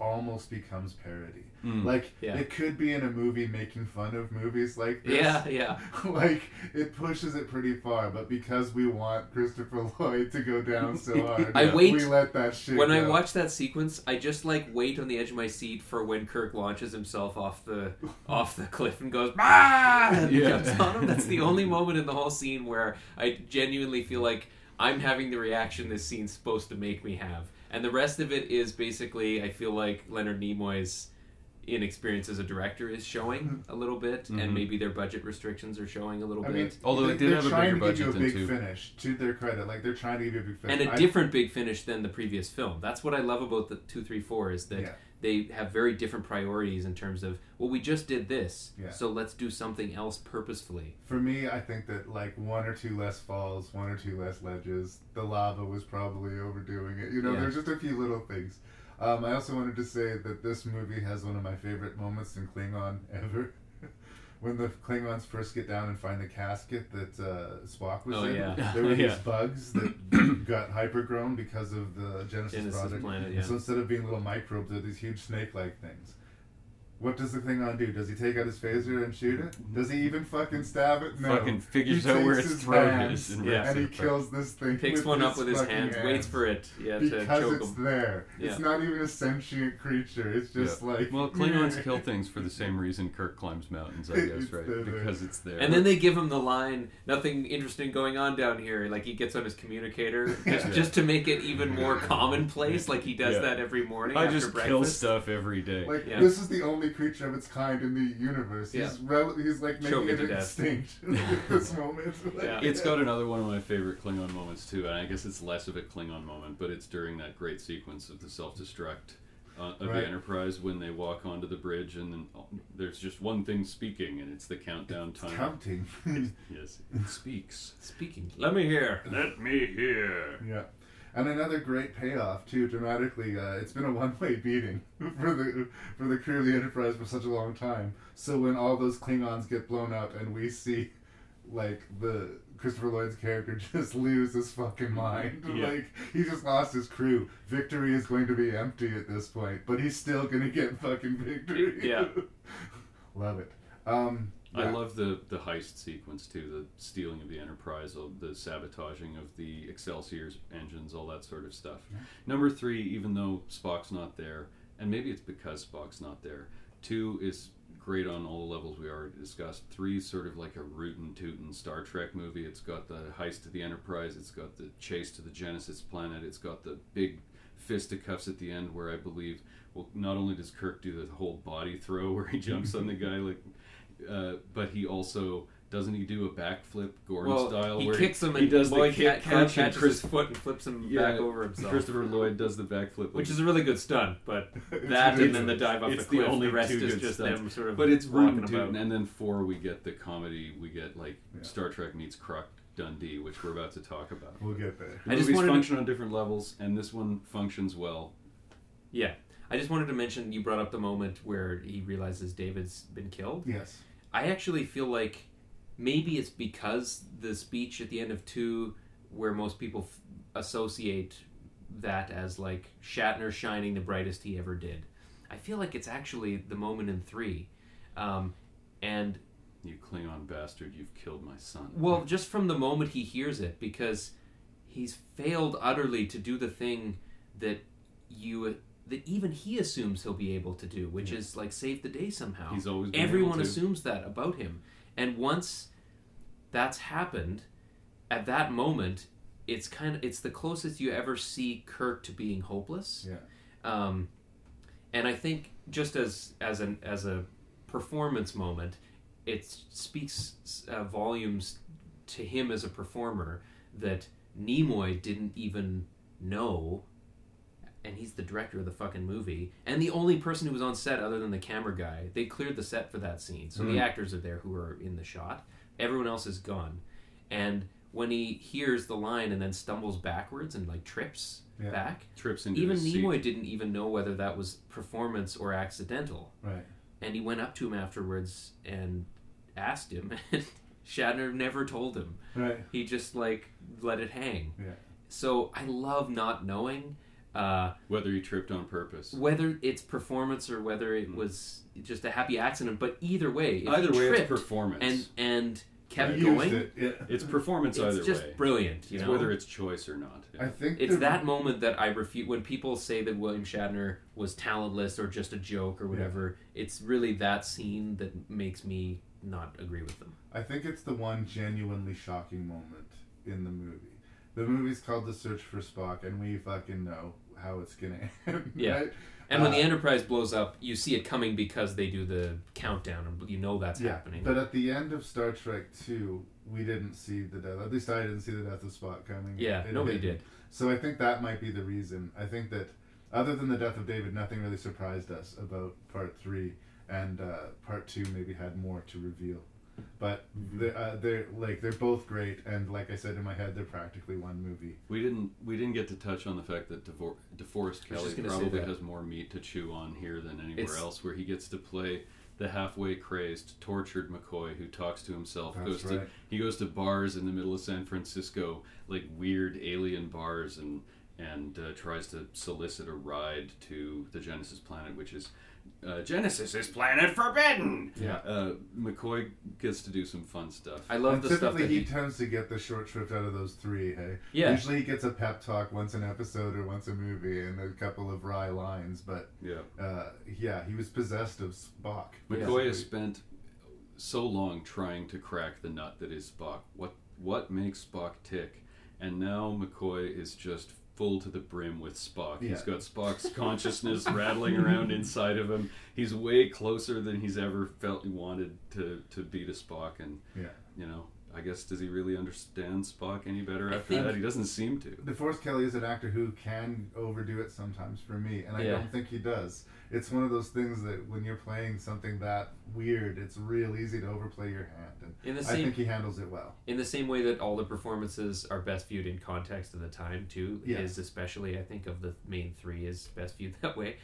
almost becomes parody.
Mm.
Like
Yeah.
it could be in a movie making fun of movies like this.
Yeah, yeah.
like it pushes it pretty far, but because we want Christopher Lloyd to go down so hard,
I wait
we let that shit
when I watch that sequence. I just like wait on the edge of my seat for when Kirk launches himself off the off the cliff and goes ah and
Yeah.
jumps on him. That's the only moment in the whole scene where I genuinely feel like I'm having the reaction this scene's supposed to make me have, and the rest of it is basically I feel like Leonard Nimoy's inexperience as a director is showing a little bit, and
Mhm.
maybe their budget restrictions are showing a little
I
bit.
mean,
Although
they,
it did
they're
have a
trying
bigger
to give you a big
than two.
finish. To their credit, like they're trying to give you a big finish.
and a
I-
different big finish than the previous film. That's what I love about the two, three, four is that
Yeah.
They have very different priorities in terms of well, we just did this,
Yeah.
so let's do something else purposefully.
For me, I think that like one or two less falls, one or two less ledges. The lava was probably overdoing it. You know,
Yeah.
there's just a few little things. Um, I also wanted to say that this movie has one of my favorite moments in Klingon ever. When the Klingons first get down and find the casket that uh, Spock was
Oh,
in,
yeah.
there were
Yeah.
these bugs that got hypergrown because of the Genesis,
Genesis
project.
planet, yeah.
So instead of being little microbes, they're these huge snake-like things. What does the Klingon do? Does he take out his phaser and shoot it? Does he even fucking stab it? No.
Fucking figures
He
out where its
his
throat
hands
is and
Yeah.
rips
and
it
he
apart.
kills this thing.
Picks
with
one up with his
fucking
hands, waits for it, yeah, to
because
choke
it's
him.
there. It's not even a sentient creature. It's just
Yeah.
like
well, Klingons kill things for the same reason Kirk climbs mountains, I guess, right?
there.
Because it's there.
And then they give him the line, "Nothing interesting going on down here." Like he gets on his communicator just,
Yeah.
just to make it even more commonplace. Like he does
Yeah.
that every morning.
I
after
just
breakfast.
kill stuff every day.
Like
Yeah.
this is the only creature of its kind in the universe. He's rel- he's like making
it
it extinct at this moment. Like,
Yeah.
It's got another one of my favorite Klingon moments too, and I guess it's less of a Klingon moment, but it's during that great sequence of the self-destruct uh, of
Right.
the Enterprise when they walk onto the bridge, and then oh, there's just one thing speaking, and it's the countdown time.
counting.
yes, it speaks.
Speaking, let me hear.
Let me hear.
Yeah. And another great payoff too, dramatically. Uh, it's been a one-way beating for the for the crew of the Enterprise for such a long time. So when all those Klingons get blown up and we see like the Christopher Lloyd's character just lose his fucking mind.
Yeah.
Like he just lost his crew. Victory is going to be empty at this point, but he's still gonna get fucking victory.
Yeah.
Love it. Um,
I love the the heist sequence too, the stealing of the Enterprise, the sabotaging of the Excelsior's engines, all that sort of stuff. Number three, even though Spock's not there, and maybe it's because Spock's not there. Two is great on all the levels we already discussed. Three is sort of like a rootin' tootin' Star Trek movie. It's got the heist of the Enterprise, it's got the chase to the Genesis planet, it's got the big fisticuffs at the end where I believe well not only does Kirk do the whole body throw where he jumps on the guy like uh, but he also doesn't he do a backflip Gordon
Well,
style
he
where
kicks him
he
and
does the
Lloyd
kick
ca-
crunch and
catches
Chris-
his foot and flips him
Yeah,
back over himself.
Christopher Lloyd does the backflip
which is a really good stunt, but that and then the dive off
it's
the cliff,
only
the only rest
two
is
good
just
stunts.
them sort of
but it's
walking
rootin'
about.
and then four we get the comedy we get like Star Trek meets Croc Dundee which we're about to talk about
We'll get there.
the
I just
movies
wanted to-
function on different levels and this one functions well
Yeah. I just wanted to mention you brought up the moment where he realizes David's been killed.
Yes.
I actually feel like maybe it's because the speech at the end of two, where most people f- associate that as like Shatner shining the brightest he ever did. I feel like it's actually the moment in three. Um, and
you Klingon bastard you've killed my son
well, just from the moment he hears it, because he's failed utterly to do the thing that you that even he assumes he'll be able to do, which
Yeah.
is like save the day somehow.
He's always been
everyone
able to.
assumes that about him, and once that's happened, at that moment, it's kind of it's the closest you ever see Kirk to being hopeless.
Yeah.
Um, and I think just as as an as a performance moment, it speaks uh, volumes to him as a performer that Nimoy didn't even know, and he's the director of the fucking movie, and the only person who was on set other than the camera guy. They cleared the set for that scene, so
Mhm.
the actors are there who are in the shot. Everyone else is gone, and when he hears the line and then stumbles backwards and like trips
Yeah.
back,
Trips into
even
his seat.
Nimoy didn't even know whether that was performance or accidental.
Right.
And he went up to him afterwards and asked him, and Shatner never told him.
Right.
He just like let it hang.
Yeah.
So I love not knowing uh,
whether he tripped on purpose
whether it's performance or whether it was just a happy accident. But either way, if
Either
he
way, it's performance.
and and kept
He
going.
it, yeah.
It's performance either.
it's
either
just
way.
brilliant. You
It's
know
whether it's choice or not.
I think
it's
the-
that moment that I refute when people say that William Shatner was talentless or just a joke or whatever. It's really that scene that makes me not agree with them.
I think it's the one genuinely shocking moment in the movie. The movie's called The Search for Spock, and we fucking know how it's gonna end.
Yeah.
right?
And when
Uh,
the Enterprise blows up, you see it coming because they do the countdown, and you know that's
yeah,
happening.
But at the end of Star Trek Two, we didn't see the death. At least I didn't see the death of Spock coming.
Yeah,
It
nobody
didn't.
did.
So I think that might be the reason. I think that other than the death of David, nothing really surprised us about Part Three, and uh, Part Two maybe had more to reveal. But
Mm-hmm.
they're, uh, they're like they're both great, and like I said in my head, they're practically one movie.
We didn't we didn't get to touch on the fact that DeVor- DeForest Kelley
just gonna say
probably has more meat to chew on here than anywhere
It's-
else, where he gets to play the halfway crazed, tortured McCoy who talks to himself.
That's
goes
right.
to he goes to bars in the middle of San Francisco, like weird alien bars, and and uh, tries to solicit a ride to the Genesis planet, which is. Uh, Genesis is planet forbidden.
Yeah.
Uh, McCoy gets to do some fun stuff.
I love
and
the stuff
typically
that
he, typically
he.
tends to get the short shrift out of those three. Hey,
Yeah.
Usually he gets a pep talk once an episode or once a movie, and a couple of wry lines. But
Yeah.
uh, yeah, he was possessed of Spock.
McCoy has spent so long trying to crack the nut that is Spock. What what makes Spock tick? And now McCoy is just full to the brim with Spock. He's got Spock's consciousness rattling around inside of him. He's way closer than he's ever felt he wanted to, to be to Spock. And
Yeah.
you know, I guess does he really understand Spock any better
I
after that? He doesn't seem to.
DeForest Kelley is an actor who can overdo it sometimes for me, and I
Yeah.
don't think he does. It's one of those things that when you're playing something that weird, it's real easy to overplay your hand, and
In the
I think he handles it well.
In the same way that all the performances are best viewed in context of the time, too,
Yeah.
is especially I think of the main three is best viewed that way.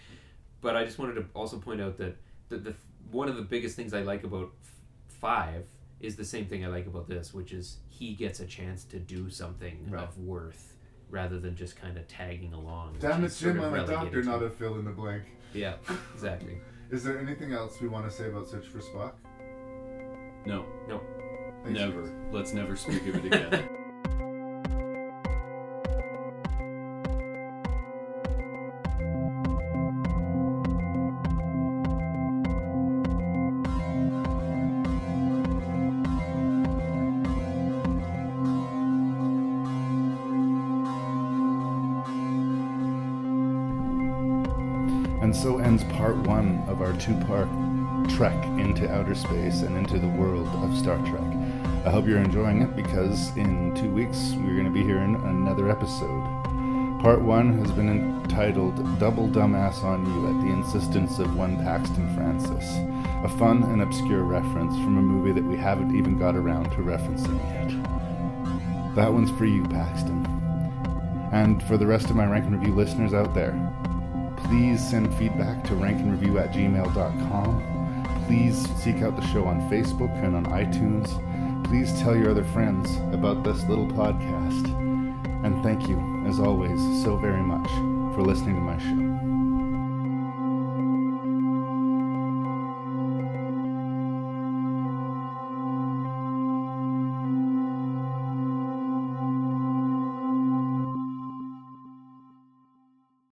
But I just wanted to also point out that the, the one of the biggest things I like about f- five is the same thing I like about this, which is he gets a chance to do something
Right.
of worth rather than just kind of tagging along. which
Damn it,
is sort
Jim,
of
I'm a doctor, not a fill in the blank.
Yeah, exactly.
Is there anything else we want to say about Search for Spock?
No.
No.
Thanks,
Never. Let's never speak of it again.
two part trek into outer space and into the world of Star Trek. I hope you're enjoying it because in two weeks we're going to be hearing another episode. Part one has been entitled Double Dumbass on You at the Insistence of One Paxton Francis, a fun and obscure reference from a movie that we haven't even got around to referencing yet. That one's for you, Paxton. And for the rest of my Rank and Review listeners out there, please send feedback to ranknreview at gmail.com. Please seek out the show on Facebook and on iTunes. Please tell your other friends about this little podcast. And thank you, as always, so very much for listening to my show.